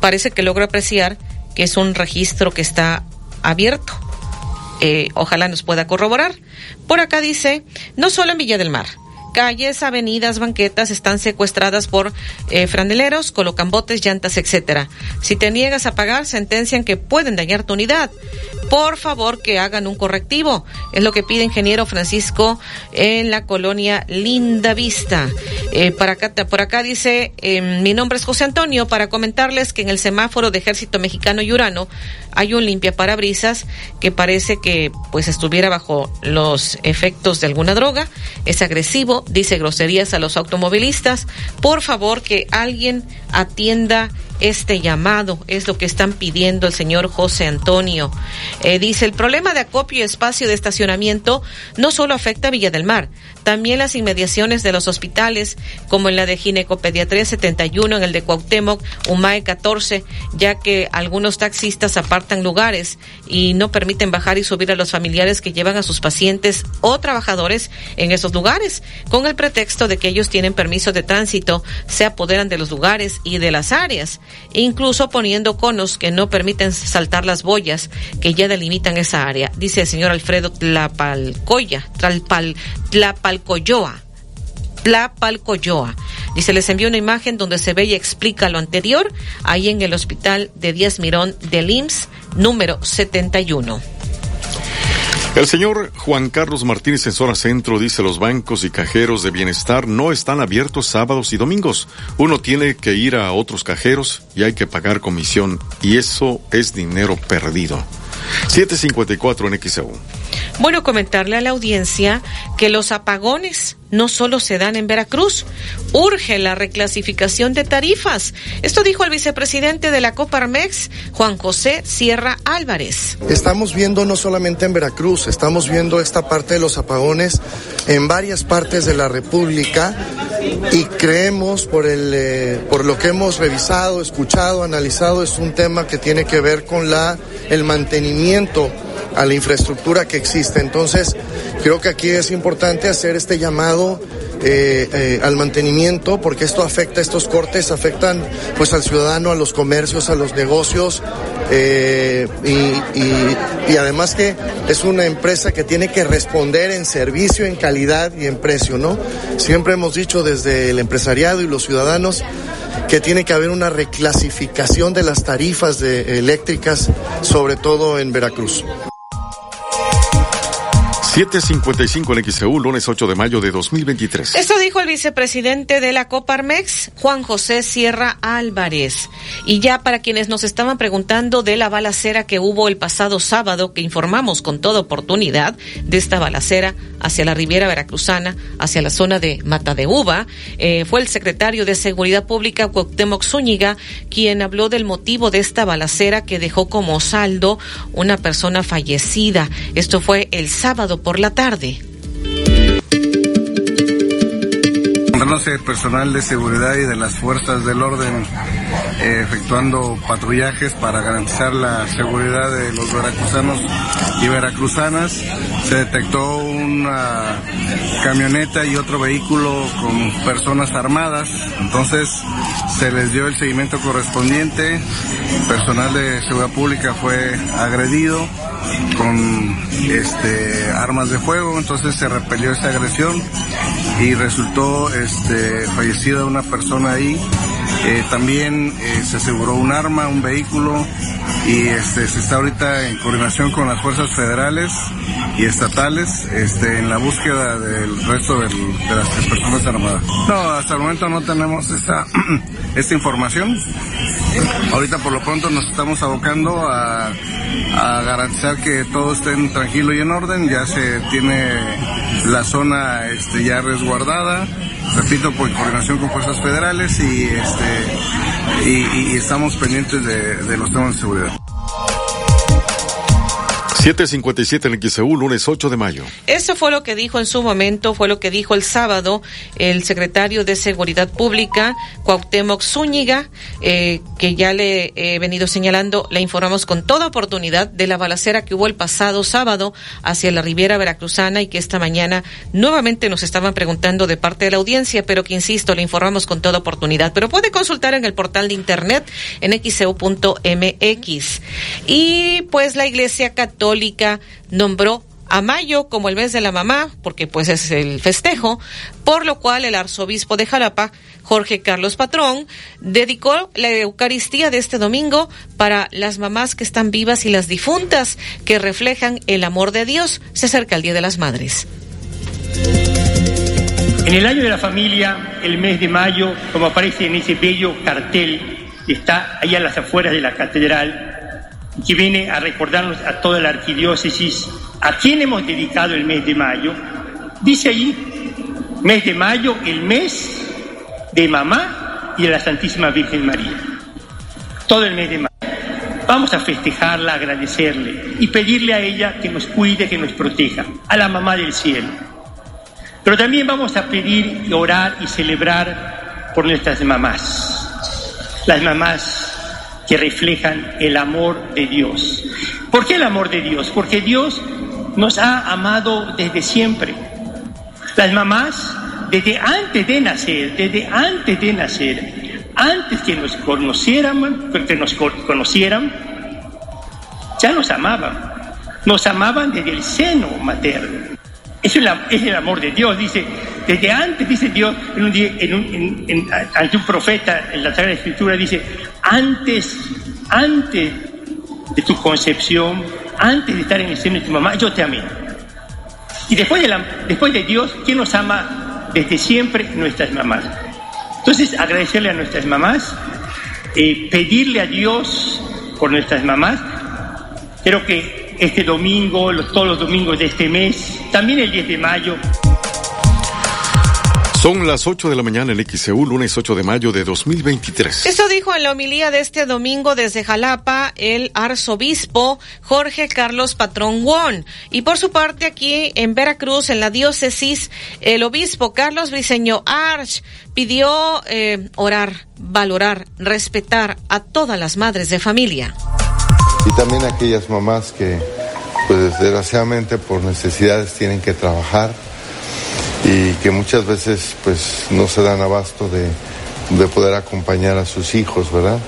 parece que logra apreciar que es un registro que está abierto. Eh, ojalá nos pueda corroborar. Por acá dice, no solo en Villa del Mar, calles, avenidas, banquetas están secuestradas por eh, franeleros, colocan botes, llantas, etcétera. Si te niegas a pagar, sentencian que pueden dañar tu unidad. Por favor, que hagan un correctivo. Es lo que pide ingeniero Francisco en la colonia Linda Vista. Eh, para acá, por acá dice, em, mi nombre es José Antonio, para comentarles que en el semáforo de Ejército Mexicano y Urano hay un limpia parabrisas que parece que pues estuviera bajo los efectos de alguna droga. Es agresivo, dice groserías a los automovilistas. Por favor, que alguien atienda este llamado, es lo que están pidiendo el señor José Antonio. Eh, dice, el problema de acopio y espacio de estacionamiento no solo afecta a Villa del Mar, también las inmediaciones de los hospitales, como en la de Ginecopediatría 71, en el de Cuauhtémoc, UMAE 14, ya que algunos taxistas apartan lugares y no permiten bajar y subir a los familiares que llevan a sus pacientes o trabajadores en esos lugares, con el pretexto de que ellos tienen permiso de tránsito, se apoderan de los lugares y de las áreas incluso poniendo conos que no permiten saltar las boyas que ya delimitan esa área, dice el señor Alfredo Tlapalcoya, Tlapal, Tlapalcoyoa. Tlapalcoyoa. Dice, les envió una imagen donde se ve y explica lo anterior, ahí en el hospital de Díaz Mirón del IMSS, número 71. El señor Juan Carlos Martínez en zona centro dice los bancos y cajeros de bienestar no están abiertos sábados y domingos. Uno tiene que ir a otros cajeros y hay que pagar comisión y eso es dinero perdido. 754 en XEU. Bueno, comentarle a la audiencia que los apagones no solo se dan en Veracruz, urge la reclasificación de tarifas. Esto dijo el vicepresidente de la Coparmex, Juan José Sierra Álvarez. Estamos viendo no solamente en Veracruz, estamos viendo esta parte de los apagones en varias partes de la República y creemos por, el, eh, por lo que hemos revisado, escuchado, analizado, es un tema que tiene que ver con la, el mantenimiento a la infraestructura que existe. Entonces, creo que aquí es importante hacer este llamado eh, eh, al mantenimiento, porque esto afecta, estos cortes afectan pues al ciudadano, a los comercios, a los negocios, eh, y, además que es una empresa que tiene que responder en servicio, en calidad y en precio, ¿no? Siempre hemos dicho desde el empresariado y los ciudadanos que tiene que haber una reclasificación de las tarifas de, eléctricas, sobre todo en Veracruz. 755 en XEU, lunes 8 de mayo de 2023. Esto dijo el vicepresidente de la Coparmex, Juan José Sierra Álvarez. Y ya para quienes nos estaban preguntando de la balacera que hubo el pasado sábado, que informamos con toda oportunidad de esta balacera hacia la Riviera Veracruzana, hacia la zona de Mata de Uva, eh, fue el secretario de Seguridad Pública, Cuauhtémoc Zúñiga, quien habló del motivo de esta balacera que dejó como saldo una persona fallecida. Esto fue el sábado por la tarde. personal de seguridad y de las fuerzas del orden eh, efectuando patrullajes para garantizar la seguridad de los veracruzanos y veracruzanas. Se detectó una camioneta y otro vehículo con personas armadas, entonces se les dio el seguimiento correspondiente. Personal de seguridad pública fue agredido con este armas de fuego, entonces se repelió esta agresión y resultó este fallecida una persona ahí. Eh, también eh, se aseguró un arma, un vehículo y este se está ahorita en coordinación con las fuerzas federales y estatales este en la búsqueda del resto de las personas armadas. No, hasta el momento no tenemos esta esta información. Ahorita por lo pronto nos estamos abocando a, a garantizar que todo esté tranquilo y en orden. Ya se tiene la zona este, ya resguardada, repito, por coordinación con fuerzas federales y, este, y, estamos pendientes de, de los temas de seguridad. 757 en XEU, lunes 8 de mayo. Eso fue lo que dijo en su momento, fue lo que dijo el sábado el secretario de Seguridad Pública, Cuauhtémoc Zúñiga, eh, que ya le he venido señalando, le informamos con toda oportunidad de la balacera que hubo el pasado sábado hacia la Riviera Veracruzana y que esta mañana nuevamente nos estaban preguntando de parte de la audiencia, pero que insisto, le informamos con toda oportunidad. Pero puede consultar en el portal de internet en xeu.mx. Y pues la Iglesia Católica nombró a mayo como el mes de la mamá, porque pues es el festejo, por lo cual el arzobispo de Jalapa, Jorge Carlos Patrón, dedicó la Eucaristía de este domingo para las mamás que están vivas y las difuntas, que reflejan el amor de Dios. Se acerca el Día de las Madres. En el año de la familia, el mes de mayo, como aparece en ese bello cartel está ahí a las afueras de la catedral, que viene a recordarnos a toda la arquidiócesis a quién hemos dedicado el mes de mayo. Dice ahí, mes de mayo, el mes de mamá y de la Santísima Virgen María. Todo el mes de mayo. Vamos a festejarla, agradecerle y pedirle a ella que nos cuide, que nos proteja, a la mamá del cielo. Pero también vamos a pedir, orar y celebrar por nuestras mamás. Las mamás reflejan el amor de Dios. ¿Por qué el amor de Dios? Porque Dios nos ha amado desde siempre. Las mamás, desde antes de nacer, desde antes de nacer, antes que nos conocieran, que nos conocieran, ya nos amaban. Nos amaban desde el seno materno. Eso es, el amor de Dios, dice, desde antes, dice Dios, en un, en ante un profeta en la Sagrada Escritura, dice, antes, antes de tu concepción, antes de estar en el seno de tu mamá, yo te amé. Y después de, Dios, ¿quién nos ama desde siempre? Nuestras mamás. Entonces, agradecerle a nuestras mamás, eh, pedirle a Dios por nuestras mamás. Creo que este domingo, todos los domingos de este mes, también el 10 de mayo. Son las 8 de la mañana en XEU, lunes 8 de mayo de 2023. Eso dijo en la homilía de este domingo desde Jalapa el arzobispo Jorge Carlos Patrón Won. Y por su parte aquí en Veracruz, en la diócesis, el obispo Carlos Briceño Arch pidió eh, orar, valorar, respetar a todas las madres de familia. Y también aquellas mamás que, pues desgraciadamente por necesidades tienen que trabajar y que muchas veces pues no se dan abasto de, poder acompañar a sus hijos, ¿verdad?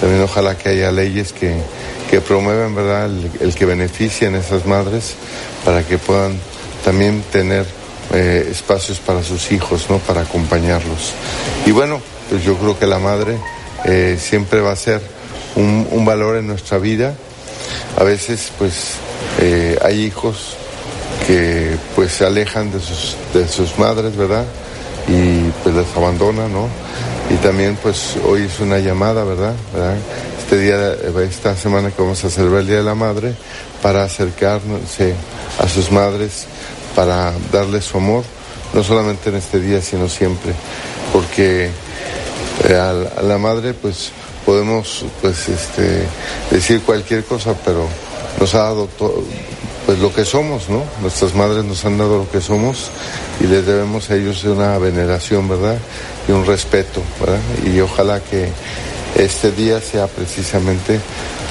También ojalá que haya leyes que, que promuevan, ¿verdad?, el, que beneficien a esas madres para que puedan también tener eh, espacios para sus hijos, ¿no?, para acompañarlos. Y bueno, pues yo creo que la madre eh, siempre va a ser un, un, valor en nuestra vida. A veces, pues, eh, hay hijos que pues se alejan de sus, de sus madres, ¿verdad? Y pues las abandonan, ¿no? Y también pues hoy es una llamada, ¿verdad? Este día, esta semana que vamos a celebrar el Día de la Madre, para acercarse a sus madres, para darles su amor, no solamente en este día, sino siempre, porque eh, a, la madre pues podemos pues este decir cualquier cosa, pero nos ha dado todo pues lo que somos, ¿no? Nuestras madres nos han dado lo que somos y les debemos a ellos una veneración, ¿verdad? Y un respeto, ¿verdad? Y ojalá que este día sea precisamente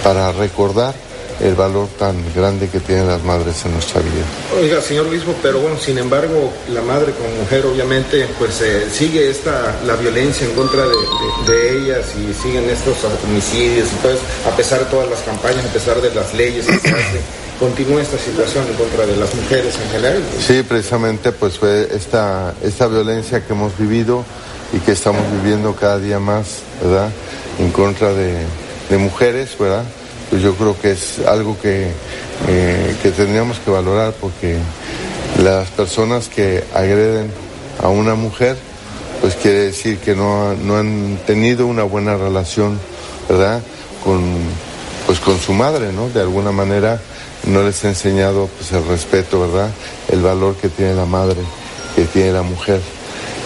para recordar el valor tan grande que tienen las madres en nuestra vida. Oiga, señor Luismo, pero bueno, sin embargo, la madre como mujer obviamente pues eh, sigue esta, la violencia en contra de, ellas y siguen estos homicidios y todo a pesar de todas las campañas, a pesar de las leyes que se hacen continúa esta situación en contra de las mujeres en general. Sí, precisamente pues fue esta, esta violencia que hemos vivido y que estamos viviendo cada día más, ¿verdad? En contra de, mujeres, ¿verdad? Pues yo creo que es algo que, eh, que tendríamos que valorar porque las personas que agreden a una mujer, pues quiere decir que no, no han tenido una buena relación, ¿verdad? Con, pues con su madre, ¿no? De alguna manera no les he enseñado pues, el respeto, ¿verdad? El valor que tiene la madre, que tiene la mujer.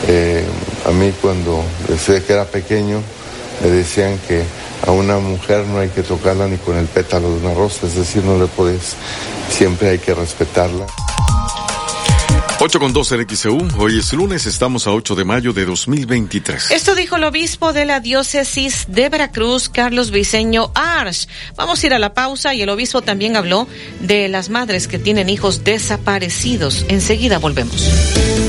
Eh, a mí cuando desde que era pequeño me decían que a una mujer no hay que tocarla ni con el pétalo de una rosa, es decir, no le puedes, siempre hay que respetarla. 8 con 12 en XEU. Hoy es lunes, estamos a 8 de mayo de 2023. Esto dijo el obispo de la diócesis de Veracruz, Carlos Viceño Arch. Vamos a ir a la pausa y el obispo también habló de las madres que tienen hijos desaparecidos. Enseguida volvemos.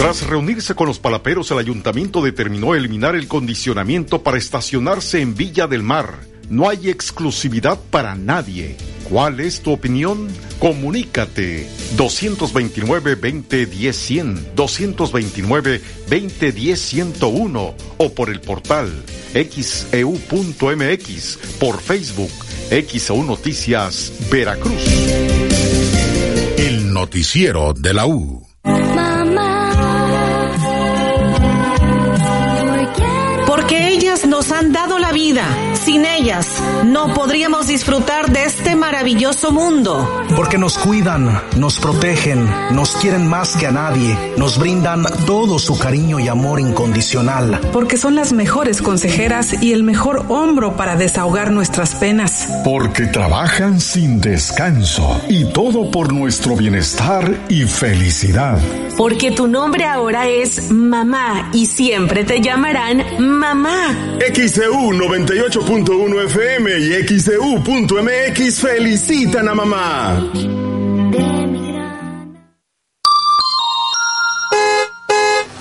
Tras reunirse con los palaperos, el ayuntamiento determinó eliminar el condicionamiento para estacionarse en Villa del Mar. No hay exclusividad para nadie. ¿Cuál es tu opinión? Comunícate 229-2010-100, 229-2010-101 o por el portal xeu.mx, por Facebook, XEU Noticias, Veracruz. El noticiero de la U. vida sin ellas no podríamos disfrutar de este maravilloso mundo. Porque nos cuidan, nos protegen, nos quieren más que a nadie, nos brindan todo su cariño y amor incondicional. Porque son las mejores consejeras y el mejor hombro para desahogar nuestras penas. Porque trabajan sin descanso y todo por nuestro bienestar y felicidad. Porque tu nombre ahora es mamá y siempre te llamarán mamá. XCU 98 1 FM y XDU.mx felicitan a mamá.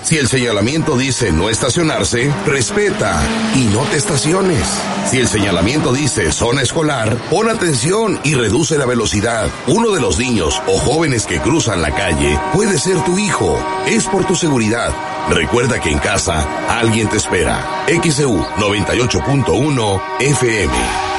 Si el señalamiento dice no estacionarse, respeta y no te estaciones. Si el señalamiento dice zona escolar, pon atención y reduce la velocidad. Uno de los niños o jóvenes que cruzan la calle puede ser tu hijo. Es por tu seguridad. Recuerda que en casa alguien te espera. XEU 98.1 FM.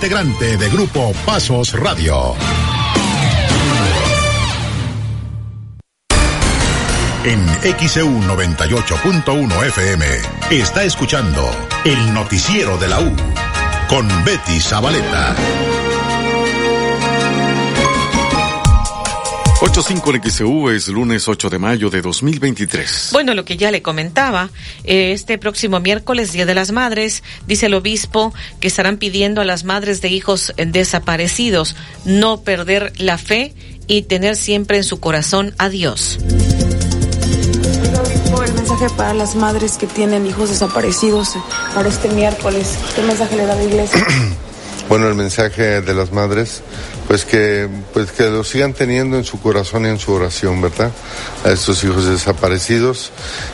integrante de Grupo Pasos Radio. En XEU 98.1 FM está escuchando el noticiero de la U con Betty Zabaleta. 85 en XEU es lunes 8 de mayo de 2023. Bueno, lo que ya le comentaba, eh, este próximo miércoles, Día de las Madres, dice el obispo que estarán pidiendo a las madres de hijos desaparecidos no perder la fe y tener siempre en su corazón a Dios. El mensaje para las madres que tienen hijos desaparecidos para este miércoles, ¿qué mensaje le da la iglesia? Bueno, el mensaje de las madres, pues que, pues que lo sigan teniendo en su corazón y en su oración, ¿verdad? A estos hijos desaparecidos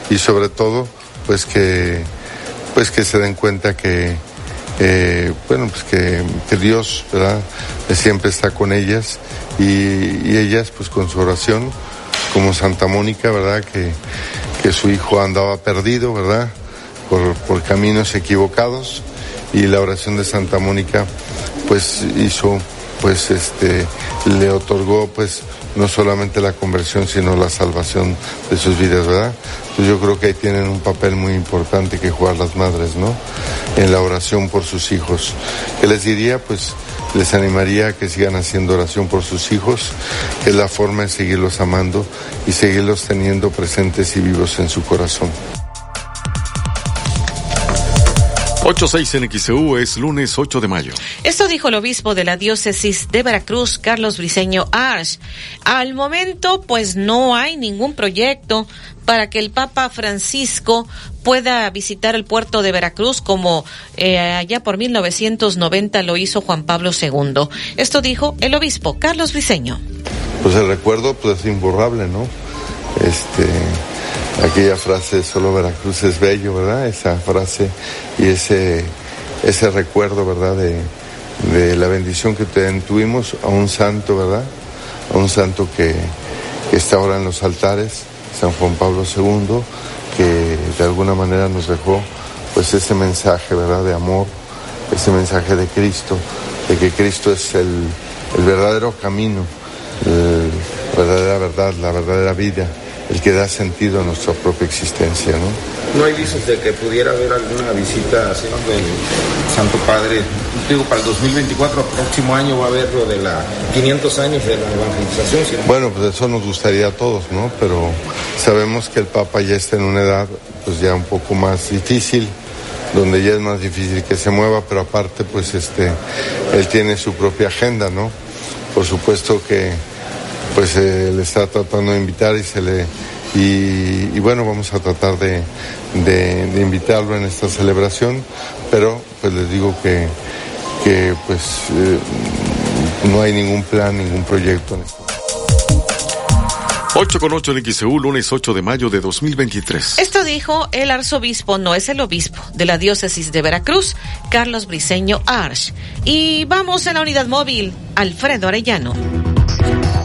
y sobre todo, pues que, pues que se den cuenta que, eh, bueno, pues que, que, Dios, ¿verdad? Siempre está con ellas y, y, ellas, pues con su oración, como Santa Mónica, ¿verdad? Que, que su hijo andaba perdido, ¿verdad? Por, por caminos equivocados y la oración de Santa Mónica pues hizo pues este le otorgó pues no solamente la conversión sino la salvación de sus vidas, ¿verdad? Entonces yo creo que ahí tienen un papel muy importante que jugar las madres, ¿no? En la oración por sus hijos. ¿Qué les diría? Pues les animaría a que sigan haciendo oración por sus hijos, que es la forma de seguirlos amando y seguirlos teniendo presentes y vivos en su corazón. 86 en es lunes 8 de mayo. Esto dijo el obispo de la diócesis de Veracruz, Carlos Briceño Arch. Al momento, pues no hay ningún proyecto para que el Papa Francisco pueda visitar el puerto de Veracruz como eh, allá por 1990 lo hizo Juan Pablo II. Esto dijo el obispo Carlos Briceño. Pues el recuerdo pues es imborrable, ¿no? Este aquella frase solo Veracruz es bello, ¿verdad? Esa frase y ese, ese recuerdo, ¿verdad? De, de la bendición que tuvimos a un santo, ¿verdad? A un santo que, que está ahora en los altares, San Juan Pablo II, que de alguna manera nos dejó pues ese mensaje, ¿verdad? De amor, ese mensaje de Cristo, de que Cristo es el, el verdadero camino, la verdadera verdad, la verdadera vida el que da sentido a nuestra propia existencia, ¿no? ¿No hay visos de que pudiera haber alguna visita así del Santo Padre? Digo, para el 2024, próximo año va a haber lo de la 500 años de la evangelización. ¿sí? Bueno, pues eso nos gustaría a todos, ¿no? Pero sabemos que el Papa ya está en una edad, pues ya un poco más difícil, donde ya es más difícil que se mueva, pero aparte, pues este, él tiene su propia agenda, ¿no? Por supuesto que pues eh, le está tratando de invitar y se le y, y bueno vamos a tratar de, de, de, invitarlo en esta celebración pero pues les digo que, que pues eh, no hay ningún plan ningún proyecto en esto 8 con 8 en XEU, lunes 8 de mayo de 2023. Esto dijo el arzobispo, no es el obispo, de la diócesis de Veracruz, Carlos Briceño Arch. Y vamos a la unidad móvil, Alfredo Arellano.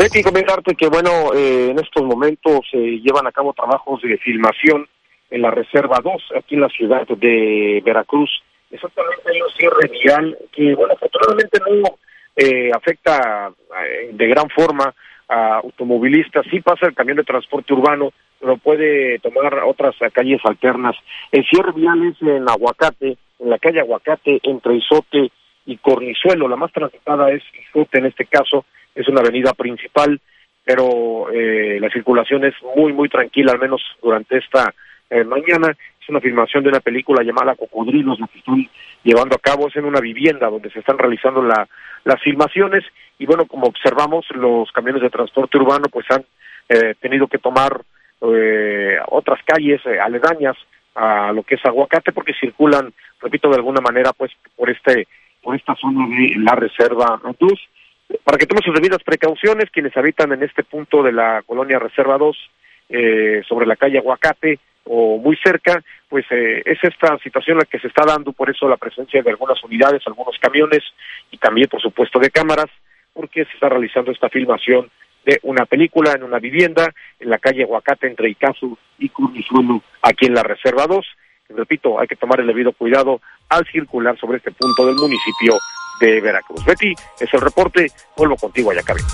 Hay que comentarte que, bueno, eh, en estos momentos se eh, llevan a cabo trabajos de filmación en la Reserva 2, aquí en la ciudad de Veracruz. Exactamente hay un cierre vial que, bueno, afortunadamente no eh, afecta de gran forma a automovilistas. Sí pasa el camión de transporte urbano, pero puede tomar otras calles alternas. El cierre vial es en Aguacate, en la calle Aguacate, entre Izote y Cornizuelo. La más transitada es Izote en este caso es una avenida principal, pero eh, la circulación es muy, muy tranquila, al menos durante esta eh, mañana. Es una filmación de una película llamada Cocodrilos, lo que estoy llevando a cabo es en una vivienda donde se están realizando la, las filmaciones y bueno, como observamos, los camiones de transporte urbano pues han eh, tenido que tomar eh, otras calles eh, aledañas a lo que es Aguacate porque circulan, repito, de alguna manera pues por este por esta zona de la Reserva Cruz. Para que tomen sus debidas precauciones, quienes habitan en este punto de la colonia Reserva 2, eh, sobre la calle Aguacate o muy cerca, pues eh, es esta situación la que se está dando, por eso la presencia de algunas unidades, algunos camiones y también, por supuesto, de cámaras, porque se está realizando esta filmación de una película en una vivienda en la calle Aguacate entre Icazu y Curnizuelo, aquí en la Reserva 2. repito, hay que tomar el debido cuidado al circular sobre este punto del municipio de Veracruz. Betty, es el reporte, vuelvo contigo allá, Cabin.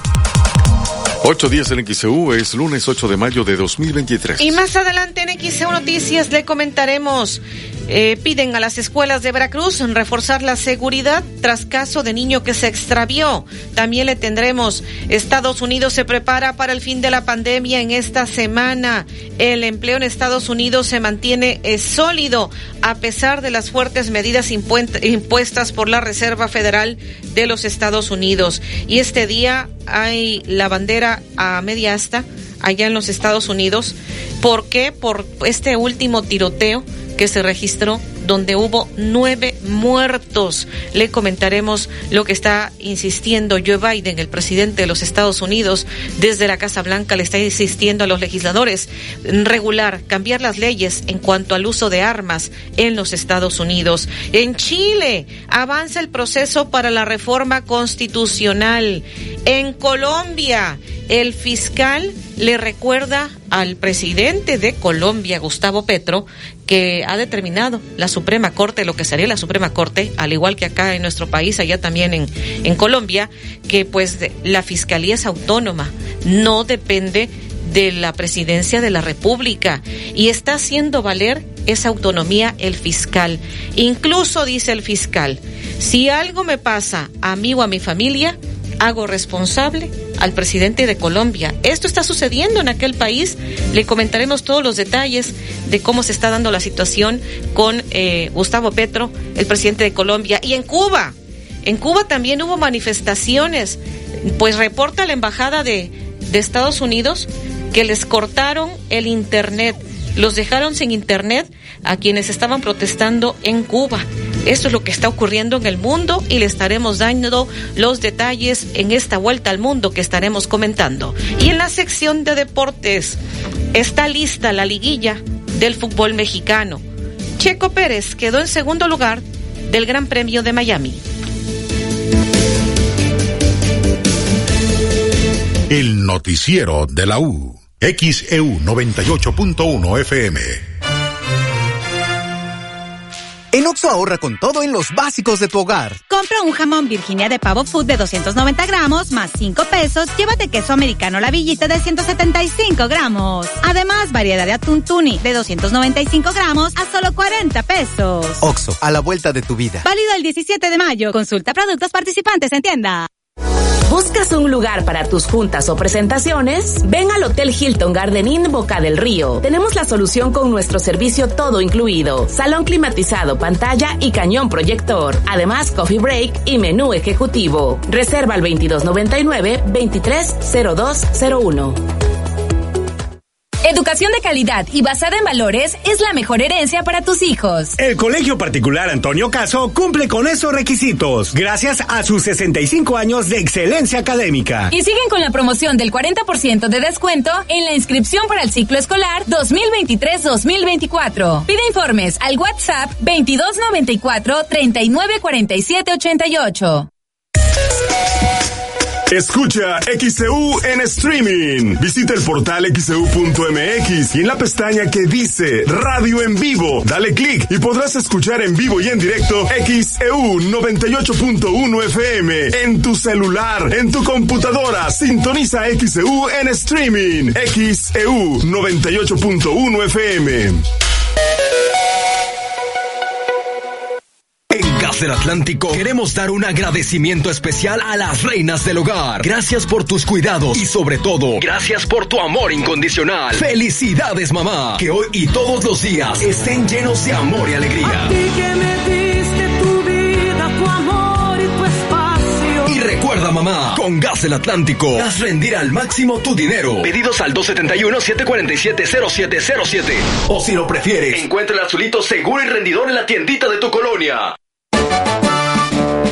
Ocho días en XEU es lunes 8 de mayo de 2023. Y más adelante en XEU Noticias le comentaremos eh, piden a las escuelas de Veracruz reforzar la seguridad tras caso de niño que se extravió. También le tendremos, Estados Unidos se prepara para el fin de la pandemia en esta semana. El empleo en Estados Unidos se mantiene eh, sólido a pesar de las fuertes medidas impuestas por la Reserva Federal de los Estados Unidos. Y este día hay la bandera a media asta allá en los Estados Unidos. ¿Por qué? Por este último tiroteo que se registró donde hubo nueve muertos. Le comentaremos lo que está insistiendo Joe Biden, el presidente de los Estados Unidos, desde la Casa Blanca le está insistiendo a los legisladores regular, cambiar las leyes en cuanto al uso de armas en los Estados Unidos. En Chile avanza el proceso para la reforma constitucional. En Colombia, el fiscal le recuerda al presidente de Colombia, Gustavo Petro, que ha determinado la Suprema Corte, lo que sería la Suprema Corte, al igual que acá en nuestro país, allá también en, en Colombia, que pues la Fiscalía es autónoma, no depende de la presidencia de la República y está haciendo valer esa autonomía el fiscal. Incluso dice el fiscal, si algo me pasa a mí o a mi familia, hago responsable al presidente de Colombia. Esto está sucediendo en aquel país. Le comentaremos todos los detalles de cómo se está dando la situación con eh, Gustavo Petro, el presidente de Colombia. Y en Cuba, en Cuba también hubo manifestaciones. Pues reporta la embajada de, de Estados Unidos que les cortaron el Internet, los dejaron sin Internet a quienes estaban protestando en Cuba. Esto es lo que está ocurriendo en el mundo y le estaremos dando los detalles en esta vuelta al mundo que estaremos comentando. Y en la sección de deportes está lista la liguilla del fútbol mexicano. Checo Pérez quedó en segundo lugar del Gran Premio de Miami. El noticiero de la U. XEU 98.1 FM. En Oxo ahorra con todo en los básicos de tu hogar. Compra un jamón Virginia de pavo food de 290 gramos más 5 pesos. Llévate queso americano la villita de 175 gramos. Además, variedad de atún tuni de 295 gramos a solo 40 pesos. Oxo, a la vuelta de tu vida. Válido el 17 de mayo. Consulta productos participantes en tienda. ¿Buscas un lugar para tus juntas o presentaciones? Ven al Hotel Hilton Garden Inn Boca del Río. Tenemos la solución con nuestro servicio todo incluido. Salón climatizado, pantalla y cañón proyector. Además, coffee break y menú ejecutivo. Reserva al 2299 230201. Educación de calidad y basada en valores es la mejor herencia para tus hijos. El Colegio Particular Antonio Caso cumple con esos requisitos gracias a sus 65 años de excelencia académica. Y siguen con la promoción del 40% de descuento en la inscripción para el ciclo escolar 2023-2024. Pide informes al WhatsApp 2294 394788. Escucha XCU en streaming. Visita el portal xcu.mx y en la pestaña que dice Radio en vivo, dale clic y podrás escuchar en vivo y en directo XEU 98.1 FM en tu celular, en tu computadora. Sintoniza XEU en streaming. XEU 98.1 FM. Del Atlántico queremos dar un agradecimiento especial a las reinas del hogar. Gracias por tus cuidados y sobre todo, gracias por tu amor incondicional. Felicidades mamá, que hoy y todos los días estén llenos de amor y alegría. Y recuerda mamá, con Gas del Atlántico, haz rendir al máximo tu dinero. Pedidos al 271-747-0707. O si lo prefieres, encuentra el azulito seguro y rendidor en la tiendita de tu colonia.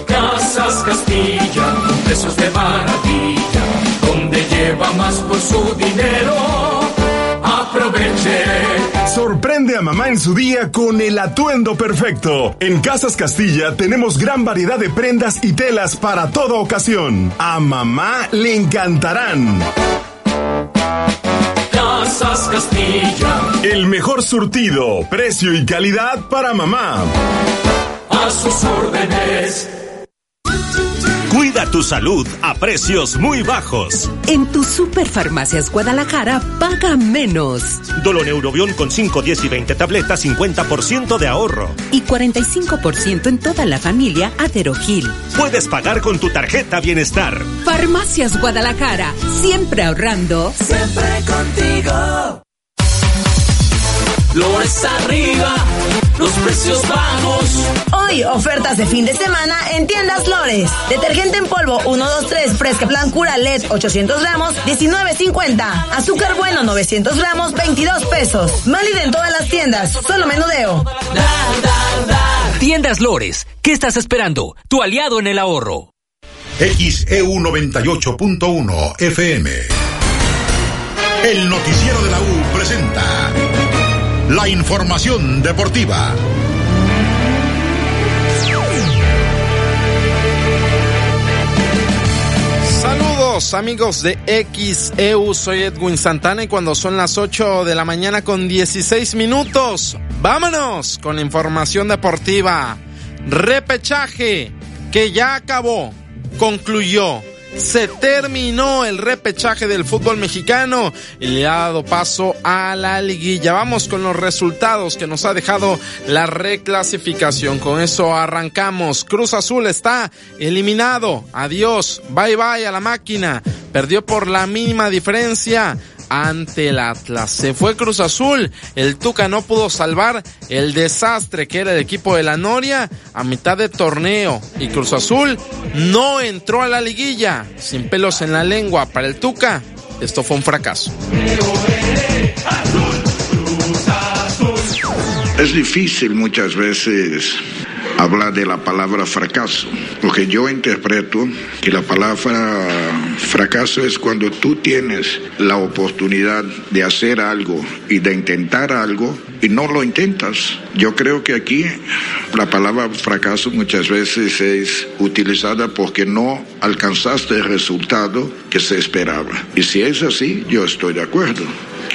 Casas Castilla, precios de maravilla, donde lleva más por su dinero. Sorprende a mamá en su día con el atuendo perfecto. En Casas Castilla tenemos gran variedad de prendas y telas para toda ocasión. A mamá le encantarán. Castilla. El mejor surtido, precio y calidad para mamá. A sus órdenes. Cuida tu salud a precios muy bajos. En tu Superfarmacias Guadalajara paga menos. Doloneurobión con 5, 10 y 20 tabletas, 50% de ahorro. Y 45% en toda la familia Aderogil. Puedes pagar con tu tarjeta Bienestar. Farmacias Guadalajara, siempre ahorrando. Siempre contigo. Flores arriba, los precios bajos. Hoy, ofertas de fin de semana en tiendas Lores. Detergente en polvo 123 Fresca Blancura LED 800 gramos 19.50. Azúcar bueno 900 gramos 22 pesos. Málida en todas las tiendas, solo menudeo. Tiendas Lores, ¿qué estás esperando? Tu aliado en el ahorro. XEU 98.1 FM. El noticiero de la U presenta la información deportiva. Saludos amigos de XEU, soy Edwin Santana y cuando son las 8 de la mañana con 16 minutos, vámonos con información deportiva. Repechaje que ya acabó, concluyó se terminó el repechaje del fútbol mexicano y le ha dado paso a la liguilla. Vamos con los resultados que nos ha dejado la reclasificación. Con eso arrancamos. Cruz Azul está eliminado. Adiós. Bye bye a la máquina. Perdió por la mínima diferencia ante el Atlas. Se fue Cruz Azul. El Tuca no pudo salvar el desastre que era el equipo de la Noria a mitad de torneo. Y Cruz Azul no entró a la liguilla. Sin pelos en la lengua para el Tuca. Esto fue un fracaso. Es difícil muchas veces hablar de la palabra fracaso, porque yo interpreto que la palabra fracaso es cuando tú tienes la oportunidad de hacer algo y de intentar algo y no lo intentas. Yo creo que aquí la palabra fracaso muchas veces es utilizada porque no alcanzaste el resultado que se esperaba. Y si es así, yo estoy de acuerdo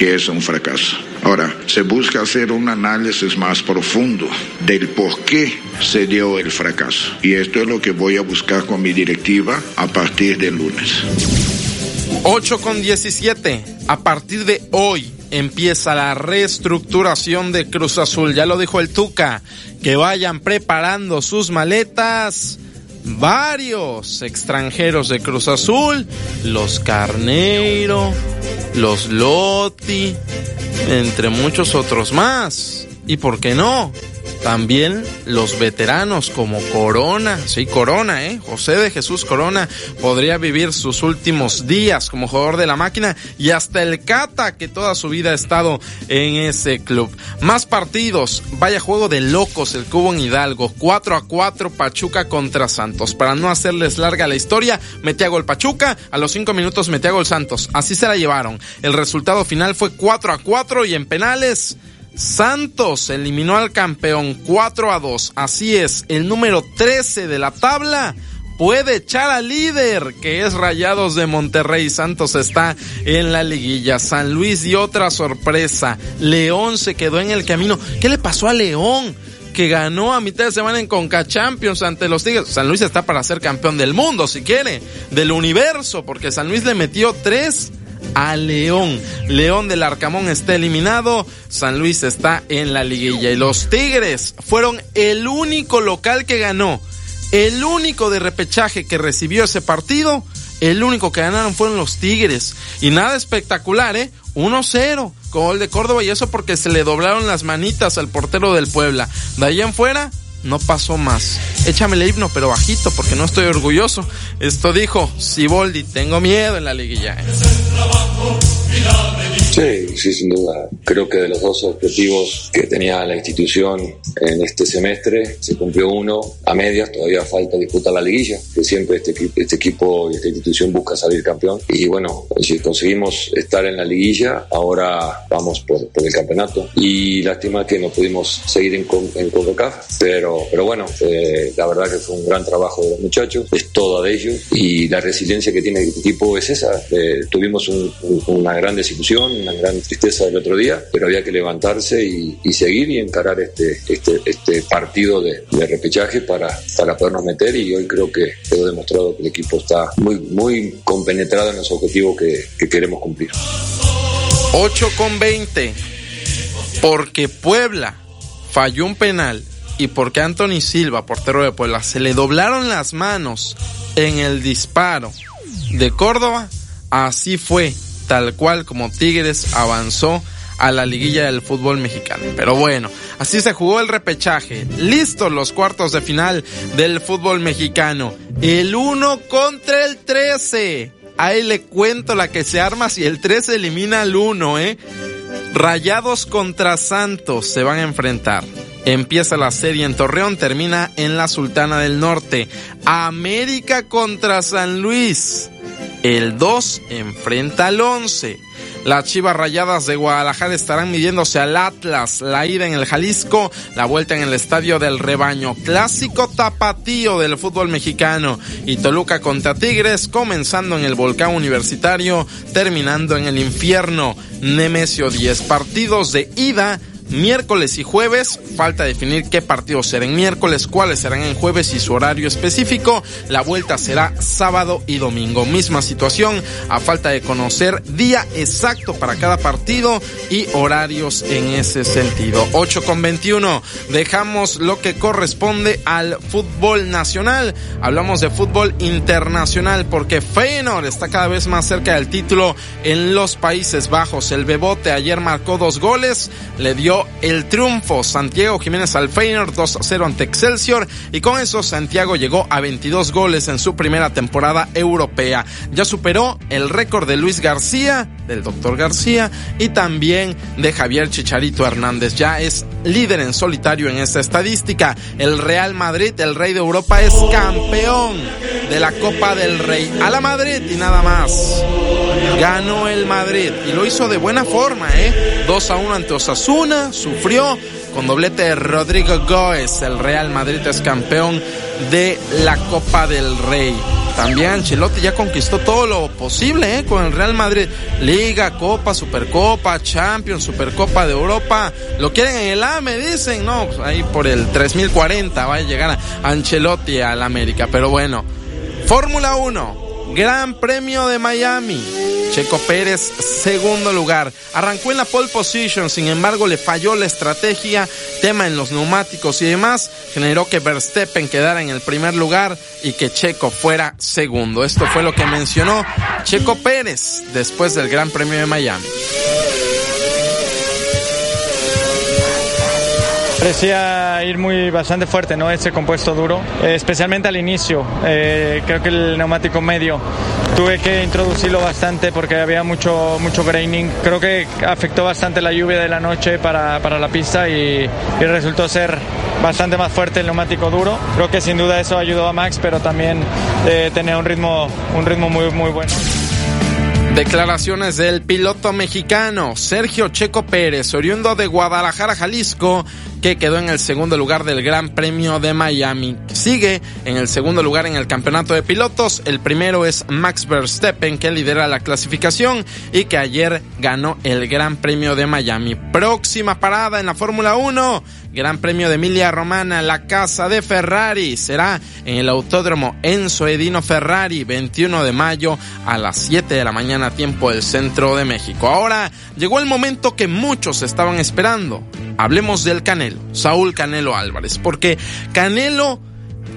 que es un fracaso. Ahora, se busca hacer un análisis más profundo del por qué se dio el fracaso. Y esto es lo que voy a buscar con mi directiva a partir del lunes. 8 con 17. A partir de hoy empieza la reestructuración de Cruz Azul. Ya lo dijo el Tuca. Que vayan preparando sus maletas varios extranjeros de Cruz Azul, los Carneiro, los Lotti, entre muchos otros más. ¿Y por qué no? También los veteranos como Corona, sí, Corona, ¿eh? José de Jesús Corona podría vivir sus últimos días como jugador de la máquina y hasta el Cata que toda su vida ha estado en ese club. Más partidos, vaya juego de locos el Cubo en Hidalgo, 4 a 4 Pachuca contra Santos. Para no hacerles larga la historia, metía gol Pachuca, a los 5 minutos metía gol Santos. Así se la llevaron. El resultado final fue 4 a 4 y en penales Santos eliminó al campeón 4 a 2. Así es, el número 13 de la tabla puede echar al líder, que es Rayados de Monterrey. Santos está en la liguilla. San Luis dio otra sorpresa. León se quedó en el camino. ¿Qué le pasó a León? que ganó a mitad de semana en Conca Champions ante los Tigres. San Luis está para ser campeón del mundo, si quiere, del universo, porque San Luis le metió tres a León. León del Arcamón está eliminado, San Luis está en la liguilla y los Tigres fueron el único local que ganó, el único de repechaje que recibió ese partido, el único que ganaron fueron los Tigres y nada espectacular, ¿eh? 1-0 gol de Córdoba y eso porque se le doblaron las manitas al portero del Puebla. De ahí en fuera, no pasó más. Échame el himno, pero bajito, porque no estoy orgulloso. Esto dijo Siboldi, tengo miedo en la liguilla. ¿eh? Sí, sí, sin duda. Creo que de los dos objetivos que tenía la institución en este semestre, se cumplió uno a medias, todavía falta disputar la liguilla, que siempre este, este equipo y esta institución busca salir campeón. Y bueno, si conseguimos estar en la liguilla, ahora vamos por, por el campeonato. Y lástima que no pudimos seguir en, en CONCACAF, pero, pero bueno, eh, la verdad que fue un gran trabajo de los muchachos, es todo de ellos y la resiliencia que tiene el equipo es esa. Eh, tuvimos un, una gran desilusión, una gran tristeza el otro día, pero había que levantarse y, seguir y encarar este, este, este partido de, repechaje para, para podernos meter y hoy creo que quedó demostrado que el equipo está muy, muy compenetrado en los objetivos que, que queremos cumplir. 8 con 20, porque Puebla falló un penal y porque Anthony Silva, portero de Puebla, se le doblaron las manos en el disparo de Córdoba, así fue tal cual como Tigres avanzó a la liguilla del fútbol mexicano. Pero bueno, así se jugó el repechaje. Listos los cuartos de final del fútbol mexicano. El 1 contra el 13. Ahí le cuento la que se arma si el 13 elimina al 1, ¿eh? Rayados contra Santos se van a enfrentar. Empieza la serie en Torreón, termina en la Sultana del Norte. América contra San Luis. El 2 enfrenta al 11. Las Chivas Rayadas de Guadalajara estarán midiéndose al Atlas, la ida en el Jalisco, la vuelta en el Estadio del Rebaño, clásico tapatío del fútbol mexicano y Toluca contra Tigres, comenzando en el Volcán Universitario, terminando en el infierno. Nemesio 10 partidos de ida miércoles y jueves. Falta definir qué partidos serán miércoles, cuáles serán en jueves y su horario específico. La vuelta será sábado y domingo. Misma situación, a falta de conocer día exacto para cada partido y horarios en ese sentido. 8 con 21. Dejamos lo que corresponde al fútbol nacional. Hablamos de fútbol internacional porque Feyenoord está cada vez más cerca del título en los Países Bajos. El Bebote ayer marcó dos goles, le dio el triunfo Santiago Jiménez al Feyenoord 2-0 ante Excelsior y con eso Santiago llegó a 22 goles en su primera temporada europea. Ya superó el récord de Luis García, del doctor García y también de Javier Chicharito Hernández. Ya es líder en solitario en esta estadística. El Real Madrid, el rey de Europa, es campeón de la Copa del Rey. A la Madrid y nada más. Ganó el Madrid y lo hizo de buena forma, ¿eh? 2 a 1 ante Osasuna, sufrió con doblete de Rodrigo Góez. El Real Madrid es campeón de la Copa del Rey. También Ancelotti ya conquistó todo lo posible ¿eh? con el Real Madrid. Liga, Copa, Supercopa, Champions, Supercopa de Europa. Lo quieren en el A, me dicen. No, pues ahí por el 3040 va a llegar a Ancelotti al América. Pero bueno, Fórmula 1, Gran Premio de Miami. Checo Pérez, segundo lugar. Arrancó en la pole position, sin embargo le falló la estrategia, tema en los neumáticos y demás, generó que Verstappen quedara en el primer lugar y que Checo fuera segundo. Esto fue lo que mencionó Checo Pérez después del Gran Premio de Miami. Parecía ir muy bastante fuerte, ¿no? Ese compuesto duro, eh, especialmente al inicio. Eh, creo que el neumático medio tuve que introducirlo bastante porque había mucho, mucho graining. Creo que afectó bastante la lluvia de la noche para, para la pista y, y, resultó ser bastante más fuerte el neumático duro. Creo que sin duda eso ayudó a Max, pero también eh, tenía un ritmo, un ritmo muy, muy bueno. Declaraciones del piloto mexicano Sergio Checo Pérez, oriundo de Guadalajara, Jalisco, que quedó en el segundo lugar del Gran Premio de Miami. Sigue en el segundo lugar en el campeonato de pilotos. El primero es Max Verstappen, que lidera la clasificación y que ayer ganó el Gran Premio de Miami. Próxima parada en la Fórmula 1. Gran Premio de Emilia Romana, la casa de Ferrari. Será en el Autódromo Enzo Edino Ferrari, 21 de mayo a las 7 de la mañana, tiempo del centro de México. Ahora llegó el momento que muchos estaban esperando. Hablemos del Canelo, Saúl Canelo Álvarez, porque Canelo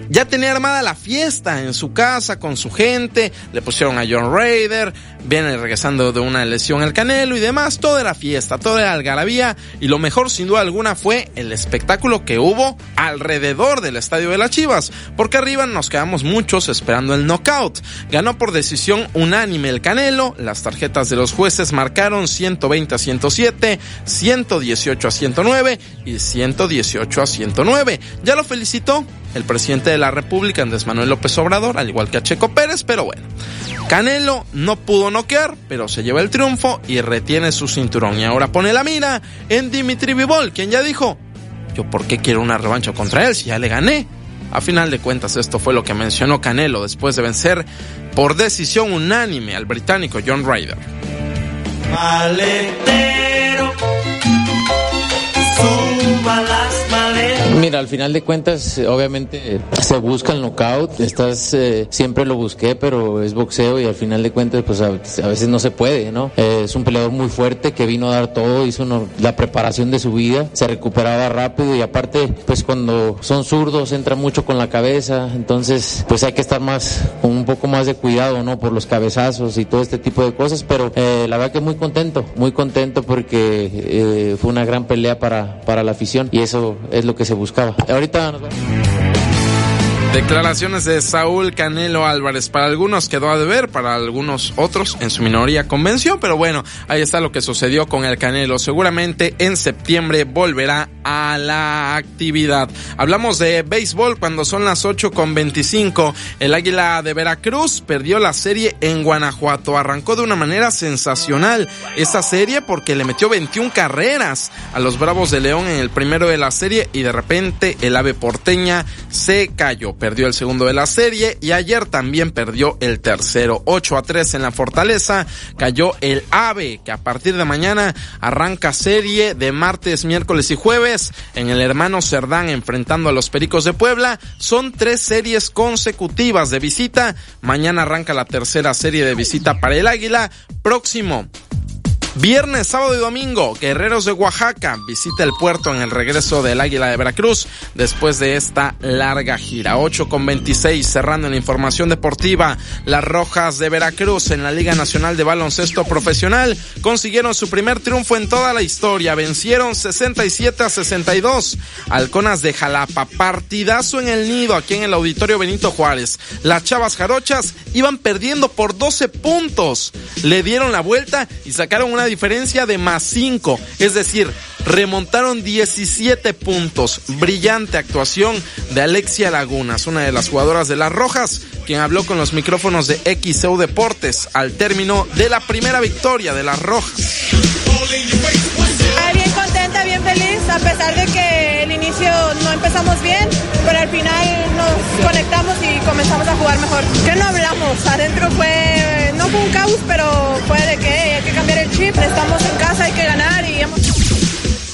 ya tenía armada la fiesta en su casa con su gente, le pusieron a John Raider, viene regresando de una lesión el Canelo y demás, toda la fiesta, toda la algarabía y lo mejor sin duda alguna fue el espectáculo que hubo alrededor del estadio de las Chivas, porque arriba nos quedamos muchos esperando el knockout. Ganó por decisión unánime el Canelo, las tarjetas de los jueces marcaron 120 a 107, 118 a 109 y 118 a 109. Ya lo felicitó el presidente de la República, Andrés Manuel López Obrador, al igual que a Checo Pérez, pero bueno. Canelo no pudo noquear, pero se lleva el triunfo y retiene su cinturón. Y ahora pone la mira en Dimitri Vivol, quien ya dijo, yo por qué quiero una revancha contra él si ya le gané. A final de cuentas, esto fue lo que mencionó Canelo después de vencer por decisión unánime al británico John Ryder. Mira, al final de cuentas, obviamente se busca el knockout. Estás, eh, siempre lo busqué, pero es boxeo y al final de cuentas, pues a, veces no se puede, ¿no? Eh, es un peleador muy fuerte que vino a dar todo, hizo la preparación de su vida, se recuperaba rápido y aparte, pues cuando son zurdos entra mucho con la cabeza, entonces, pues hay que estar más, con un poco más de cuidado, ¿no? Por los cabezazos y todo este tipo de cosas, pero eh, la verdad que muy contento, muy contento porque fue una gran pelea para, para la afición y eso es lo que se buscaba. Ahorita nos Declaraciones de Saúl Canelo Álvarez. Para algunos quedó a deber, para algunos otros en su minoría convenció, pero bueno, ahí está lo que sucedió con el Canelo. Seguramente en septiembre volverá a la actividad. Hablamos de béisbol cuando son las 8 con 25. El Águila de Veracruz perdió la serie en Guanajuato. Arrancó de una manera sensacional esa serie porque le metió 21 carreras a los Bravos de León en el primero de la serie y de repente el ave porteña se cayó perdió el segundo de la serie y ayer también perdió el tercero. 8 a 3 en la Fortaleza cayó el AVE que a partir de mañana arranca serie de martes, miércoles y jueves en el hermano Cerdán enfrentando a los Pericos de Puebla. Son tres series consecutivas de visita. Mañana arranca la tercera serie de visita para el Águila. Próximo Viernes, sábado y domingo, Guerreros de Oaxaca visita el puerto en el regreso del Águila de Veracruz después de esta larga gira. 8 con 26, cerrando en la información deportiva. Las Rojas de Veracruz en la Liga Nacional de Baloncesto Profesional consiguieron su primer triunfo en toda la historia. Vencieron 67 a 62. Halconas de Jalapa, partidazo en el nido aquí en el Auditorio Benito Juárez. Las Chavas Jarochas iban perdiendo por 12 puntos. Le dieron la vuelta y sacaron una diferencia de más 5, es decir, remontaron 17 puntos. Brillante actuación de Alexia Lagunas, una de las jugadoras de las Rojas, quien habló con los micrófonos de XEU Deportes al término de la primera victoria de las Rojas. Bien contenta, bien feliz, a pesar de que el inicio no empezamos bien, pero al final nos conectamos y comenzamos a jugar mejor. Que no hablamos, adentro fue, no fue un caos, pero fue de que hay que cambiar el chip, estamos en casa, hay que ganar y hemos...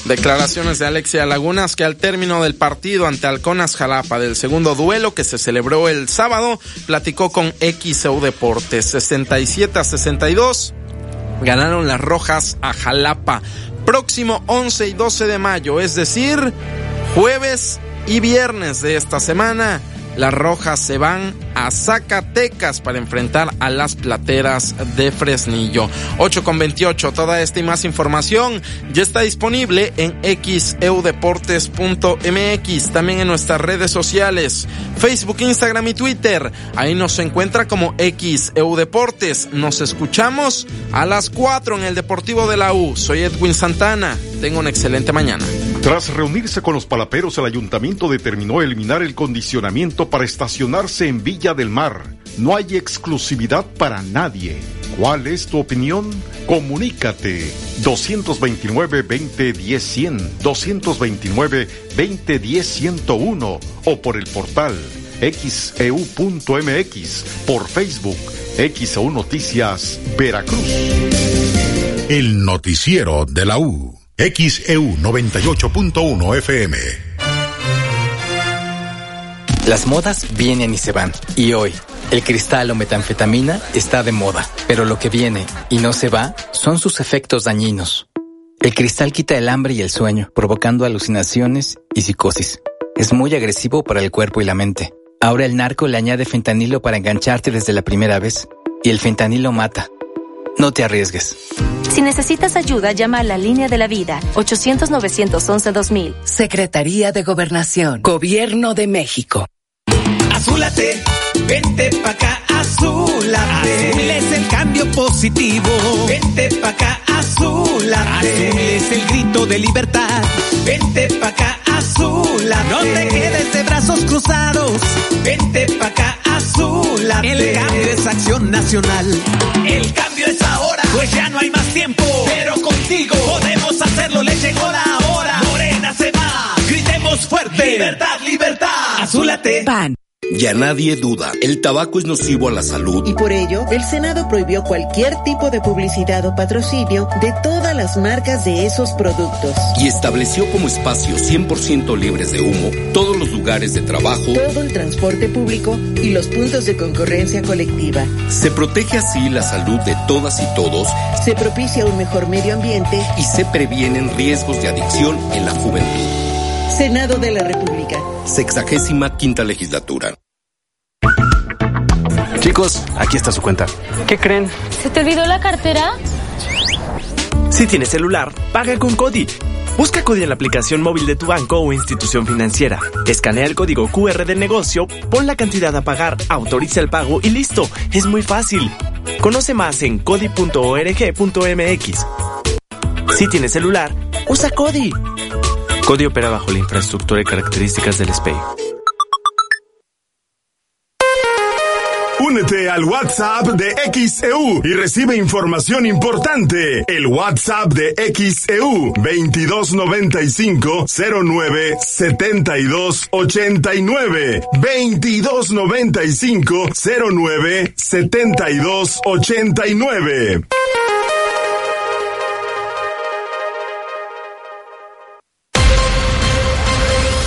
Declaraciones de Alexia Lagunas que al término del partido ante Halconas Jalapa del segundo duelo que se celebró el sábado, platicó con XEU Deportes 67 a 62. Ganaron las rojas a Jalapa. Próximo 11 y 12 de mayo, es decir, jueves y viernes de esta semana las rojas se van a Zacatecas para enfrentar a las plateras de Fresnillo. 8 con 28. Toda esta y más información ya está disponible en xeudeportes.mx. También en nuestras redes sociales, Facebook, Instagram y Twitter. Ahí nos encuentra como xeudeportes. Nos escuchamos a las 4 en el Deportivo de la U. Soy Edwin Santana. Tengo una excelente mañana. Tras reunirse con los palaperos, el ayuntamiento determinó eliminar el condicionamiento para estacionarse en Villa del Mar. No hay exclusividad para nadie. ¿Cuál es tu opinión? Comunícate 229-2010-100, 229-2010-101 o por el portal xeu.mx, e por Facebook, XEU Noticias, Veracruz. El noticiero de la U. XEU 98.1 FM. Las modas vienen y se van. Y hoy, el cristal o metanfetamina está de moda. Pero lo que viene y no se va son sus efectos dañinos. El cristal quita el hambre y el sueño, provocando alucinaciones y psicosis. Es muy agresivo para el cuerpo y la mente Ahora el narco le añade fentanilo para engancharte desde la primera vez. Y el fentanilo mata. No te arriesgues. Si necesitas ayuda, llama a la línea de la vida 800-911-2000. Secretaría de Gobernación. Gobierno de México. Azúlate, vente pa' acá, azúlate. Azul es el cambio positivo. Vente pa' acá, azúlate. Azul es el grito de libertad. Vente pa' acá, azúlate. No te quedes de brazos cruzados. Vente pa' acá, azúlate. El cambio es acción nacional. El cambio es ahora, pues ya no hay más tiempo. Pero contigo podemos hacerlo, le llegó la hora. Morena se va, gritemos fuerte. Libertad, libertad. Azúlate. PAN. Ya nadie duda, el tabaco es nocivo a la salud. Y por ello, el Senado prohibió cualquier tipo de publicidad o patrocinio de todas las marcas de esos productos. Y estableció como espacios 100% libres de humo todos los lugares de trabajo, todo el transporte público y los puntos de concurrencia colectiva. Se protege así la salud de todas y todos. Se propicia un mejor medio ambiente. Y se previenen riesgos de adicción en la juventud. Senado de la República. Sexagésima quinta legislatura. Chicos, aquí está su cuenta. ¿Qué creen? ¿Se te olvidó la cartera? Si tienes celular, paga con Cody. Busca Cody en la aplicación móvil de tu banco o institución financiera. Escanea el código QR del negocio, pon la cantidad a pagar, autoriza el pago y listo. Es muy fácil. Conoce más en cody.org.mx. Si tienes celular, usa Cody. Cody opera bajo la infraestructura y características del SPEI. Únete al WhatsApp de XEU y recibe información importante. El WhatsApp de XEU 2295 09 72 89 2295 09 72 89.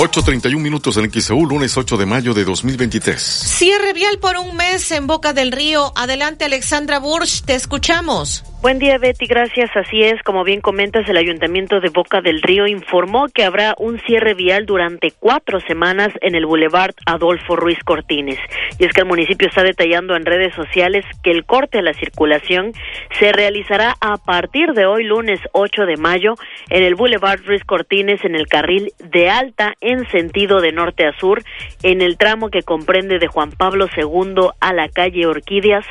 8.31 minutos en XEU, lunes 8 de mayo de 2023. Cierre vial por un mes en Boca del Río. Adelante, Alexandra Bursch, te escuchamos. Buen día, Betty. Gracias. Así es, como bien comentas, el Ayuntamiento de Boca del Río informó que habrá un cierre vial durante cuatro semanas en el Boulevard Adolfo Ruiz Cortines. Y es que el municipio está detallando en redes sociales que el corte a la circulación se realizará a partir de hoy, lunes 8 de mayo, en el Boulevard Ruiz Cortines, en el carril de alta en sentido de norte a sur, en el tramo que comprende de Juan Pablo II a la calle Orquídeas.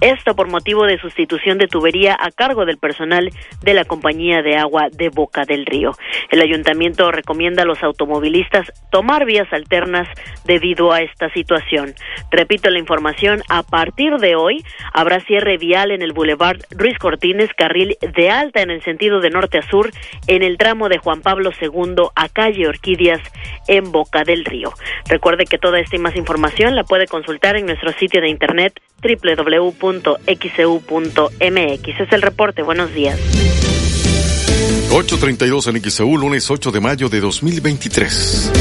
Esto por motivo de sustitución de tubería a cargo del personal de la compañía de agua de Boca del Río. El ayuntamiento recomienda a los automovilistas tomar vías alternas debido a esta situación. Repito la información, a partir de hoy habrá cierre vial en el Boulevard Ruiz Cortines, carril de alta en el sentido de norte a sur, en el tramo de Juan Pablo II a calle Orquídeas en Boca del Río. Recuerde que toda esta y más información la puede consultar en nuestro sitio de internet www.xcu.mx. Es el reporte. Buenos días. 8.32 en XEU, lunes 8 de mayo de 2023.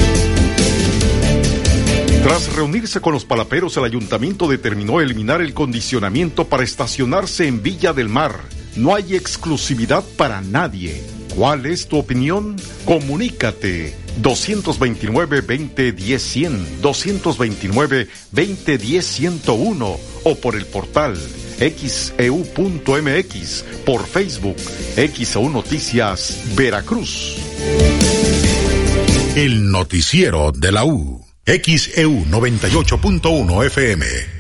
Tras reunirse con los palaperos, el ayuntamiento determinó eliminar el condicionamiento para estacionarse en Villa del Mar. No hay exclusividad para nadie. ¿Cuál es tu opinión? Comunícate 229-2010-100, 229-2010-101 o por el portal xeu.mx, por Facebook, XEU Noticias Veracruz. El noticiero de la U, XEU 98.1 FM.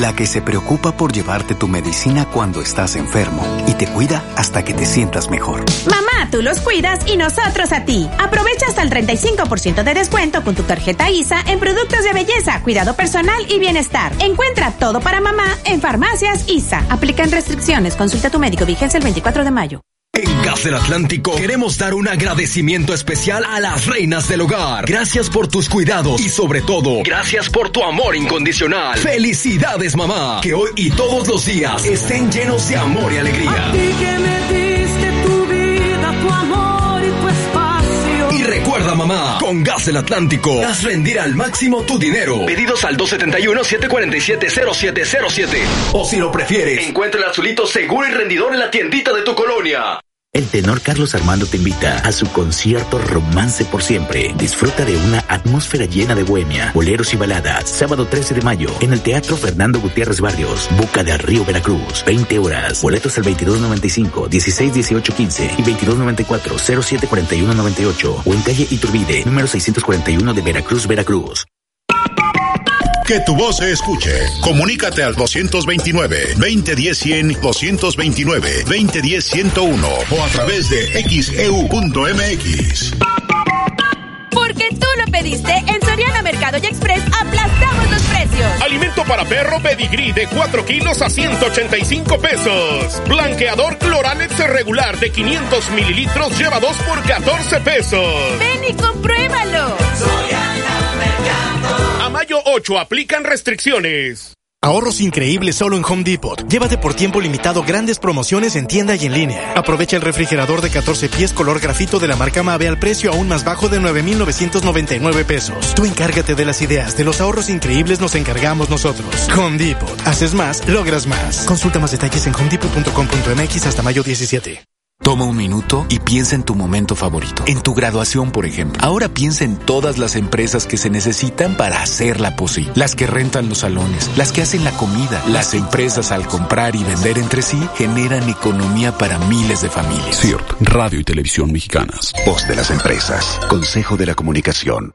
La que se preocupa por llevarte tu medicina cuando estás enfermo y te cuida hasta que te sientas mejor. Mamá, tú los cuidas y nosotros a ti. Aprovecha hasta el 35% de descuento con tu tarjeta ISA en productos de belleza, cuidado personal y bienestar. Encuentra todo para mamá en Farmacias ISA. Aplican restricciones. Consulta a tu médico. Vigencia el 24 de mayo. Gas del Atlántico queremos dar un agradecimiento especial a las reinas del hogar. Gracias por tus cuidados y sobre todo, gracias por tu amor incondicional. Felicidades mamá, que hoy y todos los días estén llenos de amor y alegría. Y recuerda mamá, con Gas del Atlántico, haz rendir al máximo tu dinero. Pedidos al 271-747-0707. O si lo prefieres, encuentra el azulito seguro y rendidor en la tiendita de tu colonia. El tenor Carlos Armando te invita a su concierto Romance por Siempre. Disfruta de una atmósfera llena de bohemia, boleros y baladas. Sábado 13 de mayo en el Teatro Fernando Gutiérrez Barrios, Boca del Río Veracruz. 20 horas. Boletos al 2295, 16 18 15 y 2294 07 41 98 o en calle Iturbide, número 641 de Veracruz, Veracruz. Que tu voz se escuche. Comunícate al 229-2010-100, 229-2010-101 o a través de xeu.mx. Porque tú lo pediste, en Soriana Mercado y Express aplastamos los precios. Alimento para perro pedigrí de 4 kilos a 185 pesos. Blanqueador Cloralex regular de 500 mililitros lleva 2 por 14 pesos. Ven y compruébalo. A mayo 8 aplican restricciones. Ahorros increíbles solo en Home Depot. Llévate por tiempo limitado grandes promociones en tienda y en línea. Aprovecha el refrigerador de 14 pies color grafito de la marca Mave al precio aún más bajo de 9,999 pesos. Tú encárgate de las ideas, de los ahorros increíbles nos encargamos nosotros. Home Depot. Haces más, logras más. Consulta más detalles en homedepot.com.mx hasta mayo 17. Toma un minuto y piensa en tu momento favorito. En tu graduación, por ejemplo. Ahora piensa en todas las empresas que se necesitan para hacerla posible. Las que rentan los salones, las que hacen la comida. Las empresas al comprar y vender entre sí generan economía para miles de familias. CIRT, Radio y Televisión Mexicanas. Voz de las empresas. Consejo de la Comunicación.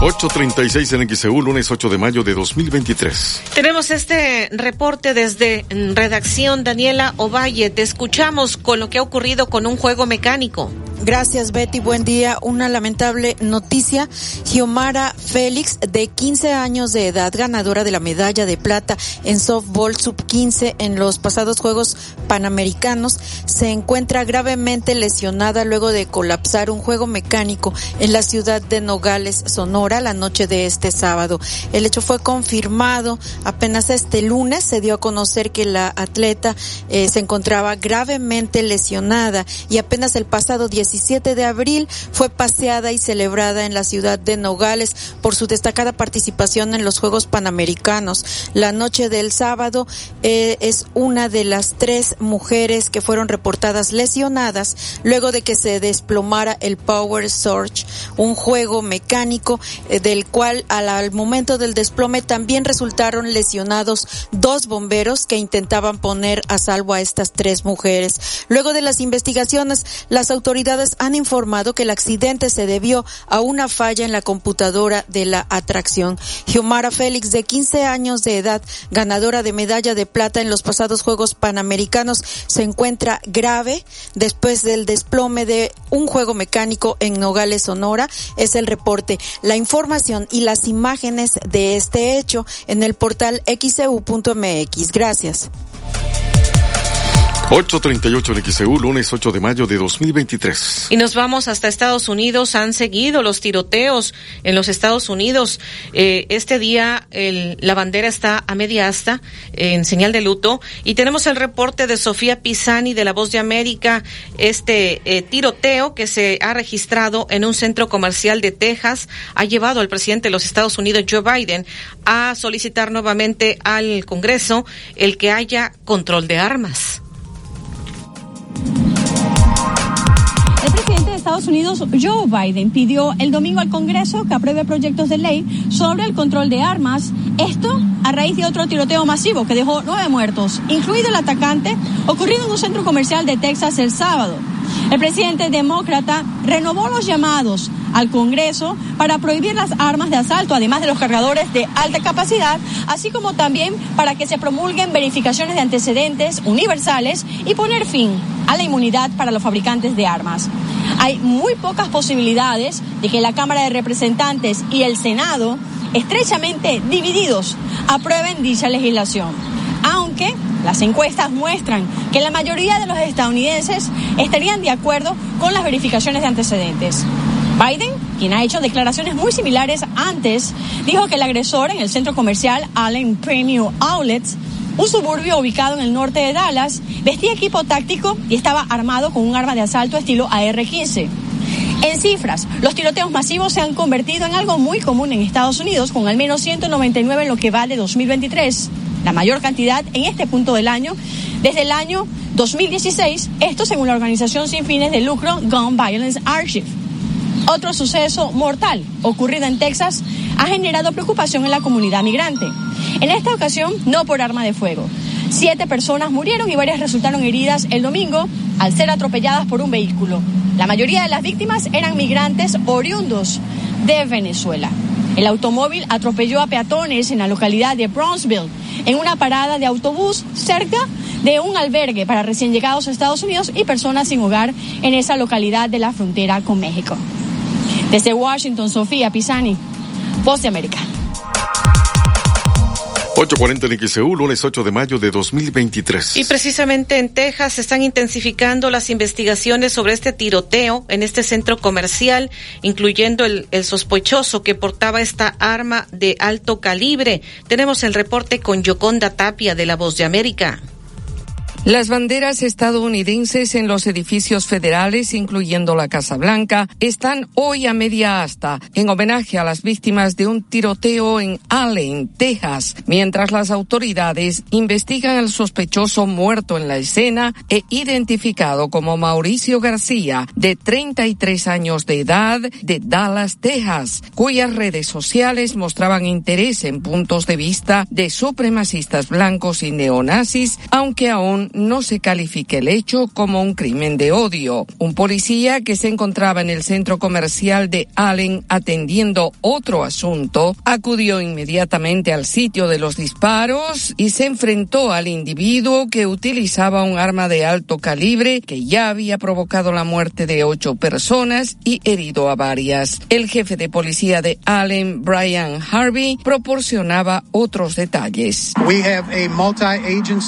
8.36 en XEU, lunes 8 de mayo de 2023. Tenemos este reporte desde redacción Daniela Ovalle. Te escuchamos con lo que ha ocurrido con un juego mecánico. Gracias, Betty. Buen día. Una lamentable noticia. Giomara Félix, de 15 años de edad, ganadora de la medalla de plata en softball sub-15 en los pasados Juegos Panamericanos, se encuentra gravemente lesionada luego de colapsar un juego mecánico en la ciudad de Nogales, Sonora, la noche de este sábado. El hecho fue confirmado apenas este lunes. Se dio a conocer que la atleta eh, se encontraba gravemente lesionada y apenas el pasado 17 de abril fue paseada y celebrada en la ciudad de Nogales por su destacada participación en los Juegos Panamericanos. La noche del sábado eh, es una de las tres mujeres que fueron reportadas lesionadas luego de que se desplomara el Power Surge, un juego mecánico eh, del cual al, al momento del desplome también resultaron lesionados dos bomberos que intentaban poner a salvo a estas tres mujeres. Luego de las investigaciones, las autoridades han informado que el accidente se debió a una falla en la computadora de la atracción. Giomara Félix, de 15 años de edad, ganadora de medalla de plata en los pasados Juegos Panamericanos, se encuentra grave después del desplome de un juego mecánico en Nogales, Sonora. Es el reporte. La información y las imágenes de este hecho en el portal xeu.mx. Gracias. 8.38 en XEU, lunes 8 de mayo de 2023. Y nos vamos hasta Estados Unidos. Han seguido los tiroteos en los Estados Unidos. Eh, este día el, la bandera está a media asta en señal de luto. Y tenemos el reporte de Sofía Pisani de La Voz de América. Este eh, tiroteo que se ha registrado en un centro comercial de Texas ha llevado al presidente de los Estados Unidos, Joe Biden, a solicitar nuevamente al Congreso el que haya control de armas. Estados Unidos, Joe Biden, pidió el domingo al Congreso que apruebe proyectos de ley sobre el control de armas. Esto a raíz de otro tiroteo masivo que dejó nueve muertos, incluido el atacante ocurrido en un centro comercial de Texas el sábado. El presidente demócrata renovó los llamados al Congreso para prohibir las armas de asalto, además de los cargadores de alta capacidad, así como también para que se promulguen verificaciones de antecedentes universales y poner fin a la inmunidad para los fabricantes de armas. Hay muy pocas posibilidades de que la Cámara de Representantes y el Senado, estrechamente divididos, aprueben dicha legislación. Aunque las encuestas muestran que la mayoría de los estadounidenses estarían de acuerdo con las verificaciones de antecedentes. Biden, quien ha hecho declaraciones muy similares antes, dijo que el agresor en el centro comercial Allen Premium Outlets, un suburbio ubicado en el norte de Dallas, vestía equipo táctico y estaba armado con un arma de asalto estilo AR-15. En cifras, los tiroteos masivos se han convertido en algo muy común en Estados Unidos, con al menos 199 en lo que va de 2023 la mayor cantidad en este punto del año desde el año 2016, esto según la organización sin fines de lucro Gun Violence Archive. Otro suceso mortal ocurrido en Texas ha generado preocupación en la comunidad migrante. En esta ocasión, no por arma de fuego. Siete personas murieron y varias resultaron heridas el domingo al ser atropelladas por un vehículo. La mayoría de las víctimas eran migrantes oriundos de Venezuela. El automóvil atropelló a peatones en la localidad de Brownsville, en una parada de autobús cerca de un albergue para recién llegados a Estados Unidos y personas sin hogar en esa localidad de la frontera con México. Desde Washington, Sofía Pisani, Voz de América. 840 en XEU, lunes 8 de mayo de 2023. Y precisamente en Texas se están intensificando las investigaciones sobre este tiroteo en este centro comercial, incluyendo el, el sospechoso que portaba esta arma de alto calibre. Tenemos el reporte con Yoconda Tapia de La Voz de América. Las banderas estadounidenses en los edificios federales, incluyendo la Casa Blanca, están hoy a media asta en homenaje a las víctimas de un tiroteo en Allen, Texas, mientras las autoridades investigan al sospechoso muerto en la escena e identificado como Mauricio García, de 33 años de edad, de Dallas, Texas, cuyas redes sociales mostraban interés en puntos de vista de supremacistas blancos y neonazis, aunque aún no se califique el hecho como un crimen de odio. Un policía que se encontraba en el centro comercial de Allen atendiendo otro asunto acudió inmediatamente al sitio de los disparos y se enfrentó al individuo que utilizaba un arma de alto calibre que ya había provocado la muerte de ocho personas y herido a varias. El jefe de policía de Allen, Brian Harvey, proporcionaba otros detalles.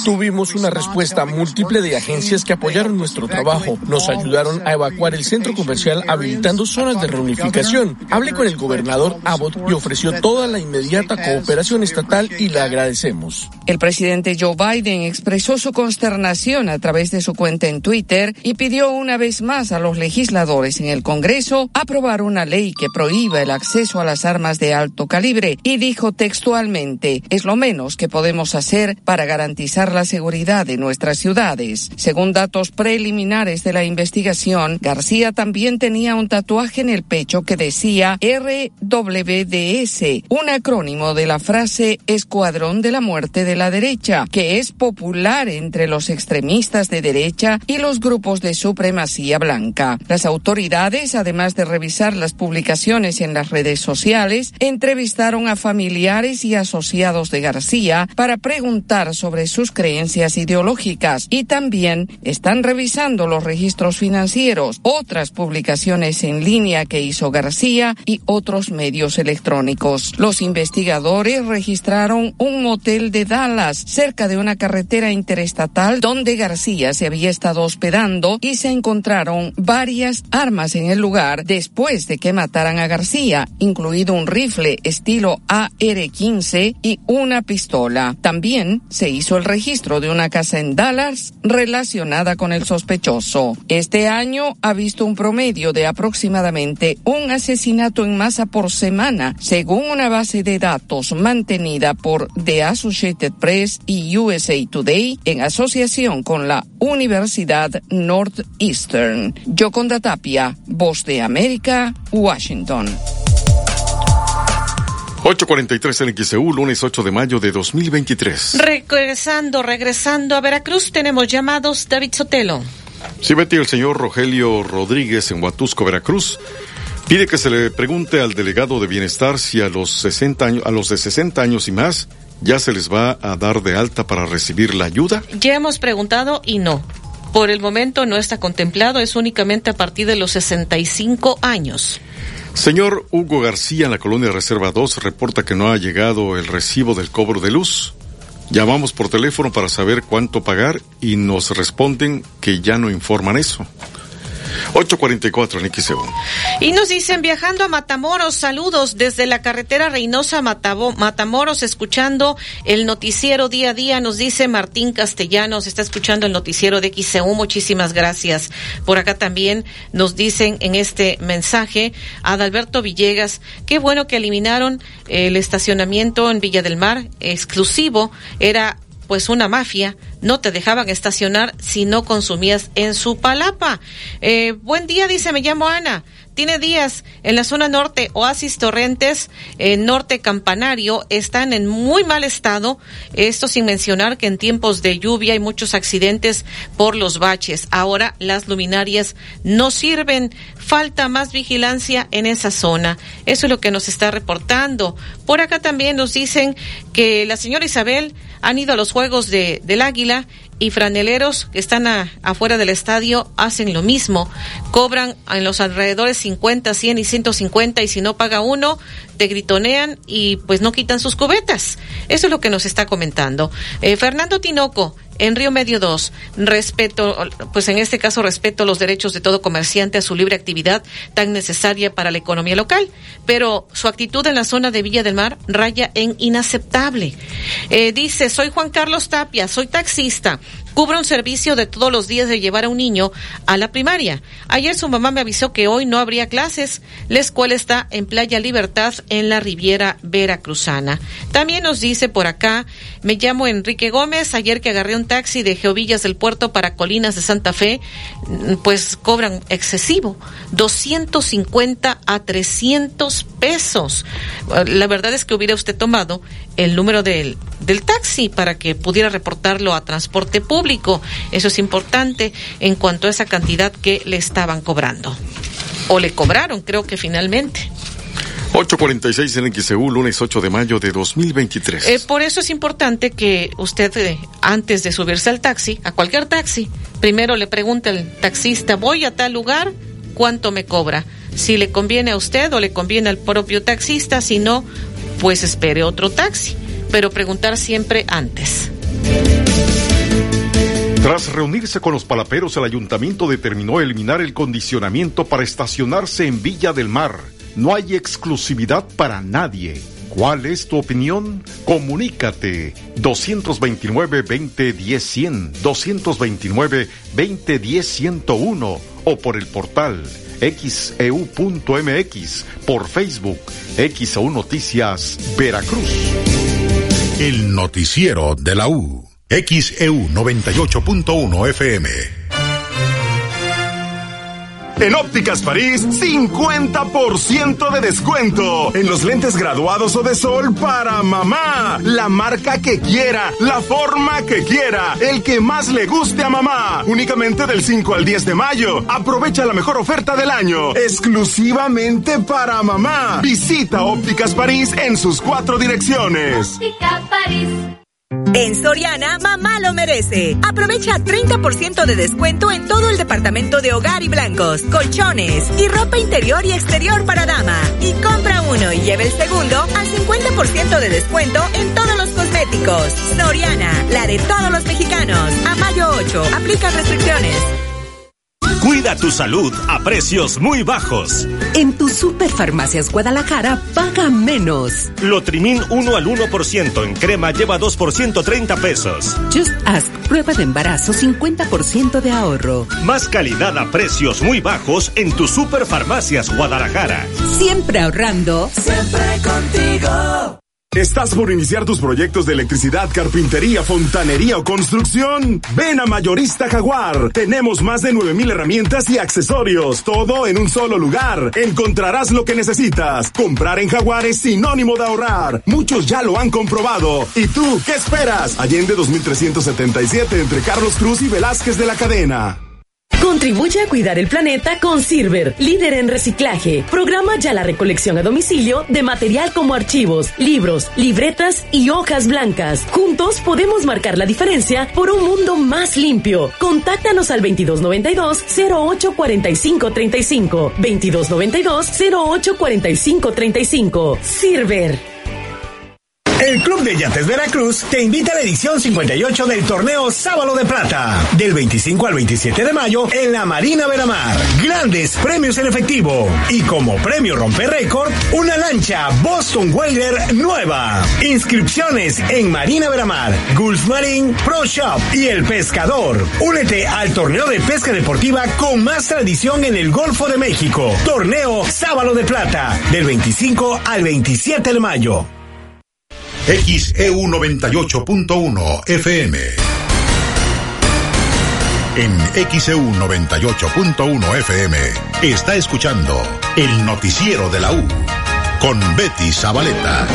Tuvimos una respuesta múltiple de agencias que apoyaron nuestro trabajo. Nos ayudaron a evacuar el centro comercial habilitando zonas de reunificación. Hablé con el gobernador Abbott y ofreció toda la inmediata cooperación estatal y le agradecemos. El presidente Joe Biden expresó su consternación a través de su cuenta en Twitter y pidió una vez más a los legisladores en el Congreso aprobar una ley que prohíba el acceso a las armas de alto calibre y dijo textualmente, es lo menos que podemos hacer para garantizar la seguridad de nuestras ciudades. Según datos preliminares de la investigación, García también tenía un tatuaje en el pecho que decía RWDS, un acrónimo de la frase Escuadrón de la Muerte de la Derecha, que es popular entre los extremistas de derecha y los grupos de supremacía blanca. Las autoridades, además de revisar las publicaciones en las redes sociales, entrevistaron a familiares y asociados de García para preguntar sobre sus creencias ideológicas y también están revisando los registros financieros, otras publicaciones en línea que hizo García y otros medios electrónicos. Los investigadores registraron un motel de Dallas cerca de una carretera interestatal donde García se había estado hospedando y se encontraron varias armas en el lugar después de que mataran a García, incluido un rifle estilo AR-15 y una pistola. También se hizo el registro de una casa en Dallas relacionada con el sospechoso. Este año ha visto un promedio de aproximadamente un asesinato en masa por semana, según una base de datos mantenida por The Associated Press y USA Today en asociación con la Universidad Northeastern. Yoconda Tapia, Voz de América, Washington. 843 en XEU, lunes 8 de mayo de 2023. Regresando, regresando a Veracruz, tenemos llamados David Sotelo. Sí, Betty, el señor Rogelio Rodríguez en Huatusco, Veracruz. Pide que se le pregunte al delegado de bienestar si a los 60 años, a los de 60 años y más ya se les va a dar de alta para recibir la ayuda. Ya hemos preguntado y no. Por el momento no está contemplado, es únicamente a partir de los 65 años. Señor Hugo García en la colonia Reserva 2 reporta que no ha llegado el recibo del cobro de luz. Llamamos por teléfono para saber cuánto pagar y nos responden que ya no informan eso. 844 en XEU. Y nos dicen, viajando a Matamoros, saludos desde la carretera Reynosa Matamoros, escuchando el noticiero día a día, nos dice Martín Castellanos, está escuchando el noticiero de XEU, muchísimas gracias. Por acá también nos dicen en este mensaje, Adalberto Villegas, qué bueno que eliminaron el estacionamiento en Villa del Mar, exclusivo, era pues una mafia, no te dejaban estacionar si no consumías en su palapa. Eh, buen día, dice, me llamo Ana. Tiene días en la zona norte, Oasis Torrentes, eh, norte Campanario, están en muy mal estado. Esto sin mencionar que en tiempos de lluvia hay muchos accidentes por los baches. Ahora las luminarias no sirven. Falta más vigilancia en esa zona. Eso es lo que nos está reportando. Por acá también nos dicen que la señora Isabel han ido a los Juegos de, del Águila y franeleros que están afuera del estadio hacen lo mismo. Cobran en los alrededores 50, 100 y 150 y si no paga uno, te gritonean y pues no quitan sus cubetas. Eso es lo que nos está comentando. Eh, Fernando Tinoco, en Río Medio 2, respeto, pues en este caso respeto los derechos de todo comerciante a su libre actividad tan necesaria para la economía local, pero su actitud en la zona de Villa del Mar raya en inaceptable. Eh, dice, soy Juan Carlos Tapia, soy taxista cubre un servicio de todos los días de llevar a un niño a la primaria. Ayer su mamá me avisó que hoy no habría clases. La escuela está en Playa Libertad en la Riviera Veracruzana. También nos dice por acá, me llamo Enrique Gómez, ayer que agarré un taxi de Geovillas del Puerto para Colinas de Santa Fe, mm, pues cobran excesivo, 250 a 300 pesos. La verdad es que hubiera usted tomado el número del, del taxi para que pudiera reportarlo a transporte público. Eso es importante en cuanto a esa cantidad que le estaban cobrando. O le cobraron, creo que finalmente. 846 en XEU, lunes 8 de mayo de 2023. Eh, por eso es importante que usted, eh, antes de subirse al taxi, a cualquier taxi, primero le pregunte al taxista, voy a tal lugar, ¿cuánto me cobra? Si le conviene a usted o le conviene al propio taxista, si no, pues espere otro taxi, pero preguntar siempre antes. Tras reunirse con los palaperos, el ayuntamiento determinó eliminar el condicionamiento para estacionarse en Villa del Mar. No hay exclusividad para nadie. ¿Cuál es tu opinión? Comunícate 229-2010-100, 229-2010-101 o por el portal xeu.mx, por Facebook, XEU Noticias, Veracruz. El noticiero de la U, XEU 98.1 FM. En Ópticas París, 50% de descuento en los lentes graduados o de sol para mamá. La marca que quiera, la forma que quiera, el que más le guste a mamá. Únicamente del 5 al 10 de mayo. Aprovecha la mejor oferta del año. Exclusivamente para mamá. Visita Ópticas París en sus cuatro direcciones. Óptica París. En Soriana, mamá lo merece. Aprovecha 30% de descuento en todo el departamento de hogar y blancos, colchones y ropa interior y exterior para dama. Y compra uno y lleve el segundo al 50% de descuento en todos los cosméticos. Soriana, la de todos los mexicanos. A mayo 8, aplica restricciones. Cuida tu salud a precios muy bajos. En tu Superfarmacias Guadalajara paga menos. Lotrimin 1 al 1% en crema lleva 2 por 130 pesos. Just Ask prueba de embarazo 50% de ahorro. Más calidad a precios muy bajos en tu Superfarmacias Guadalajara. Siempre ahorrando. Siempre contigo. ¿Estás por iniciar tus proyectos de electricidad, carpintería, fontanería o construcción? Ven a Mayorista Jaguar. Tenemos más de 9000 herramientas y accesorios, todo en un solo lugar. Encontrarás lo que necesitas. Comprar en Jaguar es sinónimo de ahorrar. Muchos ya lo han comprobado. ¿Y tú qué esperas? Allende 2377 entre Carlos Cruz y Velázquez de la cadena. Contribuye a cuidar el planeta con Silver, líder en reciclaje. Programa ya la recolección a domicilio de material como archivos, libros, libretas y hojas blancas. Juntos podemos marcar la diferencia por un mundo más limpio. Contáctanos al 2292 084535 2292 084535 Silver. El Club de Yates Veracruz te invita a la edición 58 del torneo Sábalo de Plata, del 25 al 27 de mayo en la Marina Veramar. Grandes premios en efectivo y como premio romper récord, una lancha Boston Whaler nueva. Inscripciones en Marina Veramar, Gulf Marine Pro Shop y El Pescador. Únete al torneo de pesca deportiva con más tradición en el Golfo de México. Torneo Sábalo de Plata, del 25 al 27 de mayo. XEU 98.1 FM. En XEU 98.1 FM está escuchando el noticiero de la U con Betty Zabaleta.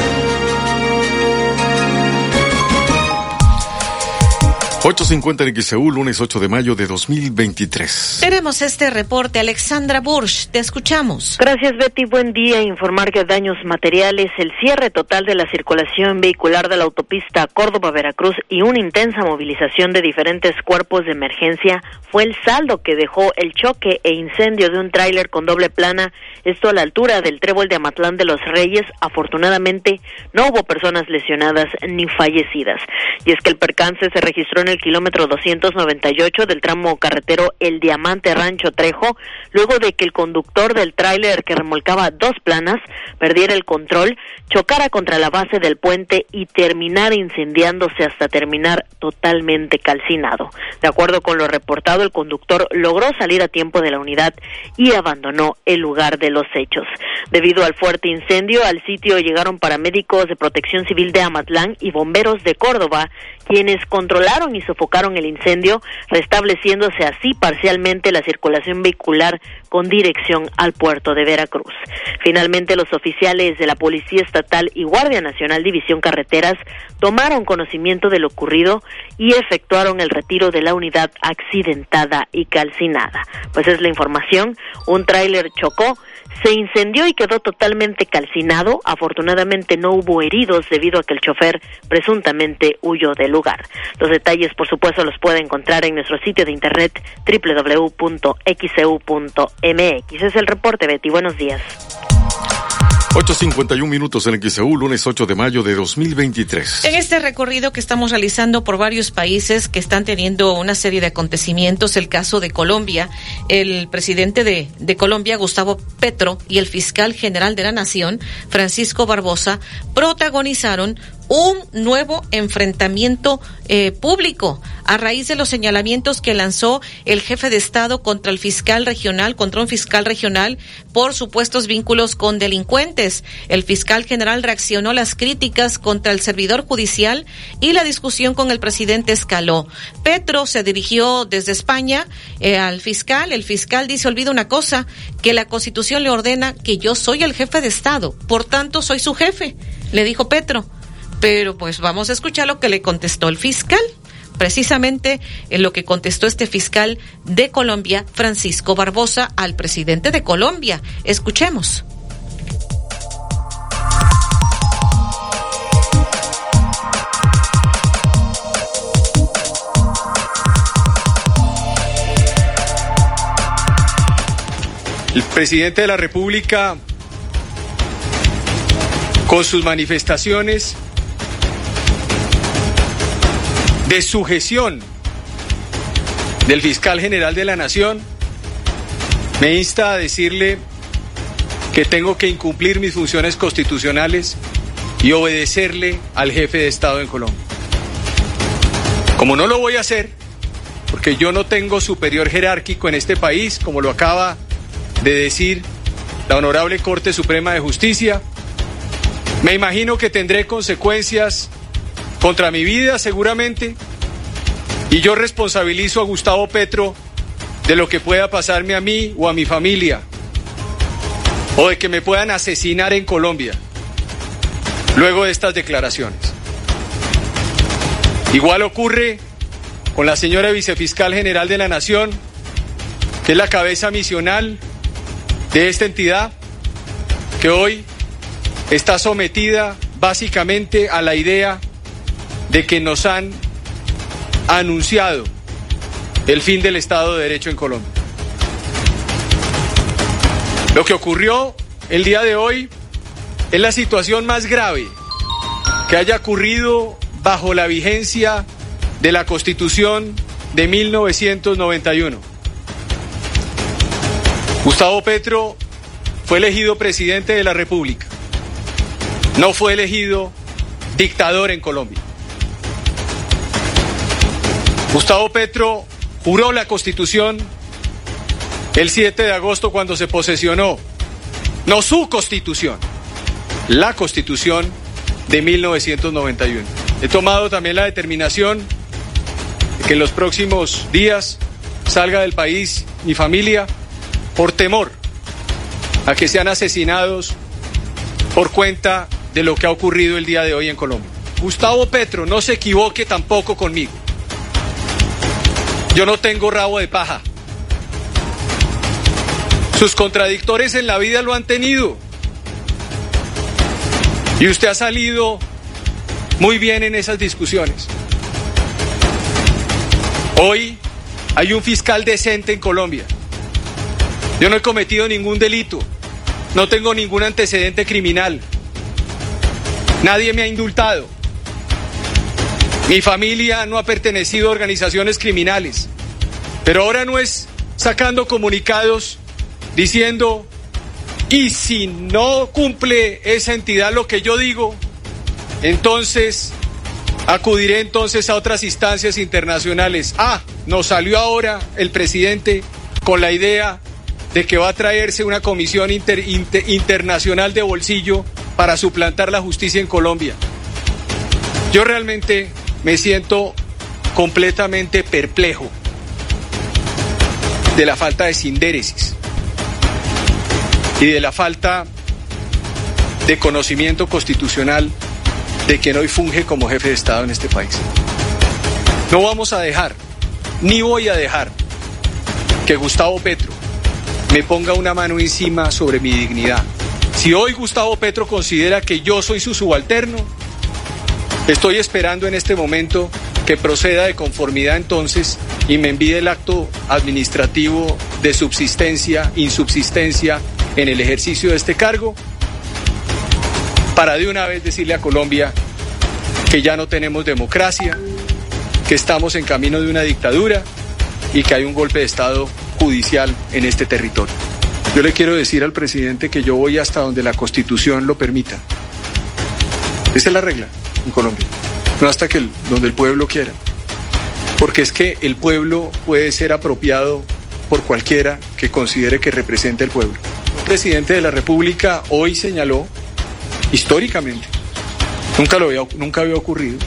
8.50 en XEU, lunes 8 de mayo de 2023. Tenemos este reporte. Alexandra Bursch, te escuchamos. Gracias, Betty. Buen día. Informar que daños materiales, el cierre total de la circulación vehicular de la autopista Córdoba-Veracruz y una intensa movilización de diferentes cuerpos de emergencia fue el saldo que dejó el choque e incendio de un tráiler con doble plana, esto a la altura del trébol de Amatlán de los Reyes. Afortunadamente, no hubo personas lesionadas ni fallecidas. Y es que el percance se registró en el kilómetro 298 del tramo carretero El Diamante Rancho Trejo, luego de que el conductor del tráiler que remolcaba dos planas perdiera el control, chocara contra la base del puente y terminara incendiándose hasta terminar totalmente calcinado. De acuerdo con lo reportado, el conductor logró salir a tiempo de la unidad y abandonó el lugar de los hechos. Debido al fuerte incendio, al sitio llegaron paramédicos de Protección Civil de Amatlán y bomberos de Córdoba, quienes controlaron y sofocaron el incendio, restableciéndose así parcialmente la circulación vehicular con dirección al puerto de Veracruz. Finalmente, los oficiales de la Policía Estatal y Guardia Nacional División Carreteras tomaron conocimiento de lo ocurrido y efectuaron el retiro de la unidad accidentada y calcinada. Pues es la información, un tráiler chocó se incendió y quedó totalmente calcinado. Afortunadamente no hubo heridos debido a que el chofer presuntamente huyó del lugar. Los detalles, por supuesto, los puede encontrar en nuestro sitio de internet www.xcu.mx. Es el reporte, Betty. Buenos días. 8.51 minutos en el XEU, lunes 8 de mayo de 2023. En este recorrido que estamos realizando por varios países que están teniendo una serie de acontecimientos, el caso de Colombia, el presidente de, de Colombia, Gustavo Petro, y el fiscal general de la Nación, Francisco Barbosa, protagonizaron un nuevo enfrentamiento eh, público a raíz de los señalamientos que lanzó el jefe de Estado contra el fiscal regional, contra un fiscal regional por supuestos vínculos con delincuentes. El fiscal general reaccionó a las críticas contra el servidor judicial y la discusión con el presidente escaló. Petro se dirigió desde España eh, al fiscal. El fiscal dice, olvida una cosa, que la constitución le ordena que yo soy el jefe de Estado, por tanto soy su jefe, le dijo Petro. Pero pues vamos a escuchar lo que le contestó el fiscal. Precisamente en lo que contestó este fiscal de Colombia, Francisco Barbosa, al presidente de Colombia. Escuchemos. El presidente de la República, con sus manifestaciones, de sujeción del fiscal general de la Nación, me insta a decirle que tengo que incumplir mis funciones constitucionales y obedecerle al jefe de Estado en Colombia. Como no lo voy a hacer, porque yo no tengo superior jerárquico en este país, como lo acaba de decir la Honorable Corte Suprema de Justicia, me imagino que tendré consecuencias contra mi vida seguramente, y yo responsabilizo a Gustavo Petro de lo que pueda pasarme a mí o a mi familia, o de que me puedan asesinar en Colombia, luego de estas declaraciones. Igual ocurre con la señora vicefiscal general de la Nación, que es la cabeza misional de esta entidad, que hoy está sometida básicamente a la idea de que nos han anunciado el fin del Estado de Derecho en Colombia. Lo que ocurrió el día de hoy es la situación más grave que haya ocurrido bajo la vigencia de la Constitución de 1991. Gustavo Petro fue elegido presidente de la República. No fue elegido dictador en Colombia. Gustavo Petro juró la Constitución el 7 de agosto cuando se posesionó, no su Constitución, la Constitución de 1991. He tomado también la determinación de que en los próximos días salga del país mi familia por temor a que sean asesinados por cuenta de lo que ha ocurrido el día de hoy en Colombia. Gustavo Petro, no se equivoque tampoco conmigo. Yo no tengo rabo de paja. Sus contradictores en la vida lo han tenido. Y usted ha salido muy bien en esas discusiones. Hoy hay un fiscal decente en Colombia. Yo no he cometido ningún delito. No tengo ningún antecedente criminal. Nadie me ha indultado. Mi familia no ha pertenecido a organizaciones criminales. Pero ahora no es sacando comunicados diciendo y si no cumple esa entidad lo que yo digo, entonces acudiré entonces a otras instancias internacionales. Ah, nos salió ahora el presidente con la idea de que va a traerse una comisión internacional de bolsillo para suplantar la justicia en Colombia. Yo realmente me siento completamente perplejo de la falta de sindéresis y de la falta de conocimiento constitucional de quien hoy funge como jefe de Estado en este país. No vamos a dejar, ni voy a dejar, que Gustavo Petro me ponga una mano encima sobre mi dignidad. Si hoy Gustavo Petro considera que yo soy su subalterno, estoy esperando en este momento que proceda de conformidad entonces y me envíe el acto administrativo de subsistencia, insubsistencia en el ejercicio de este cargo para de una vez decirle a Colombia que ya no tenemos democracia, que estamos en camino de una dictadura y que hay un golpe de Estado judicial en este territorio. Yo le quiero decir al presidente que yo voy hasta donde la Constitución lo permita. Esa es la regla en Colombia, no hasta que donde el pueblo quiera. Porque es que el pueblo puede ser apropiado por cualquiera que considere que represente al pueblo presidente de la República hoy señaló, históricamente, nunca, lo había, nunca había ocurrido,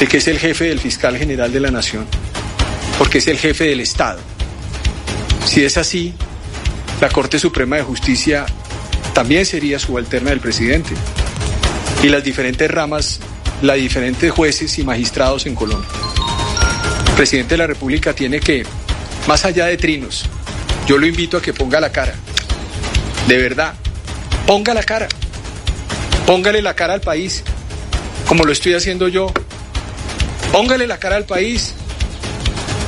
de que es el jefe del fiscal general de la Nación, porque es el jefe del Estado. Si es así, la Corte Suprema de Justicia también sería subalterna del presidente y las diferentes ramas, las diferentes jueces y magistrados en Colombia. El presidente de la República tiene que, más allá de trinos, yo lo invito a que ponga la cara de verdad, ponga la cara, póngale la cara al país, como lo estoy haciendo yo, póngale la cara al país,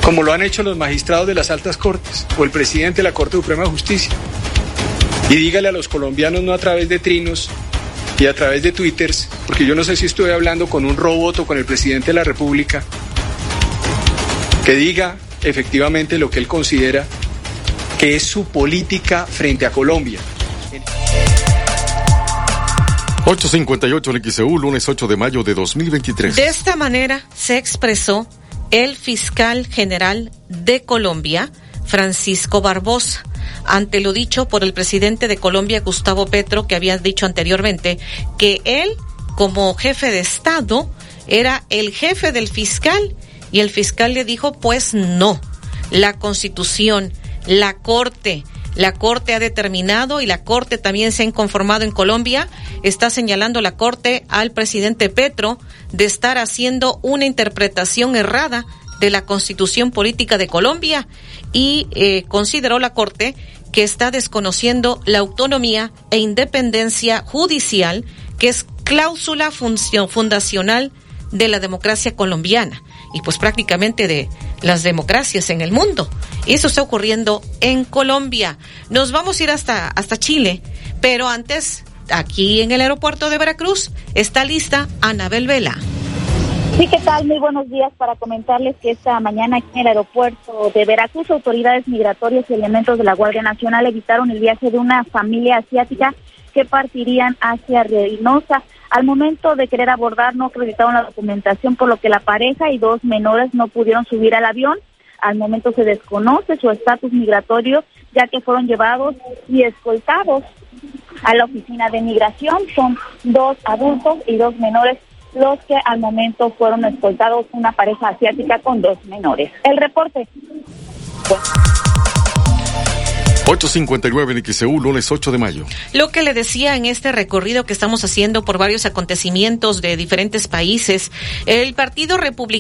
como lo han hecho los magistrados de las altas cortes o el presidente de la Corte Suprema de Justicia. Y dígale a los colombianos no a través de trinos y a través de twitters, porque yo no sé si estoy hablando con un robot o con el presidente de la República, que diga efectivamente lo que él considera que es su política frente a Colombia. 858 en XEU, lunes 8 de mayo de 2023. De esta manera se expresó el fiscal general de Colombia, Francisco Barbosa, ante lo dicho por el presidente de Colombia, Gustavo Petro, que había dicho anteriormente que él, como jefe de Estado, era el jefe del fiscal y el fiscal le dijo, pues no, la constitución la Corte. La Corte ha determinado y la Corte también se ha inconformado en Colombia. Está señalando la Corte al presidente Petro de estar haciendo una interpretación errada de la Constitución Política de Colombia y eh, consideró la Corte que está desconociendo la autonomía e independencia judicial, que es cláusula fundacional de la democracia colombiana y pues prácticamente de las democracias en el mundo. Y eso está ocurriendo en Colombia. Nos vamos a ir hasta, hasta Chile, pero antes, aquí en el aeropuerto de Veracruz, está lista Anabel Vela. Sí, ¿qué tal? Muy buenos días para comentarles que esta mañana aquí en el aeropuerto de Veracruz, autoridades migratorias y elementos de la Guardia Nacional evitaron el viaje de una familia asiática que partirían hacia Reynosa. Al momento de querer abordar no acreditaron la documentación, por lo que la pareja y dos menores no pudieron subir al avión. Al momento se desconoce su estatus migratorio, ya que fueron llevados y escoltados a la oficina de migración. Son dos adultos y dos menores los que al momento fueron escoltados una pareja asiática con dos menores. El reporte. 859 en XEU, lunes 8 de mayo. Lo que le decía en este recorrido que estamos haciendo por varios acontecimientos de diferentes países, el Partido Republicano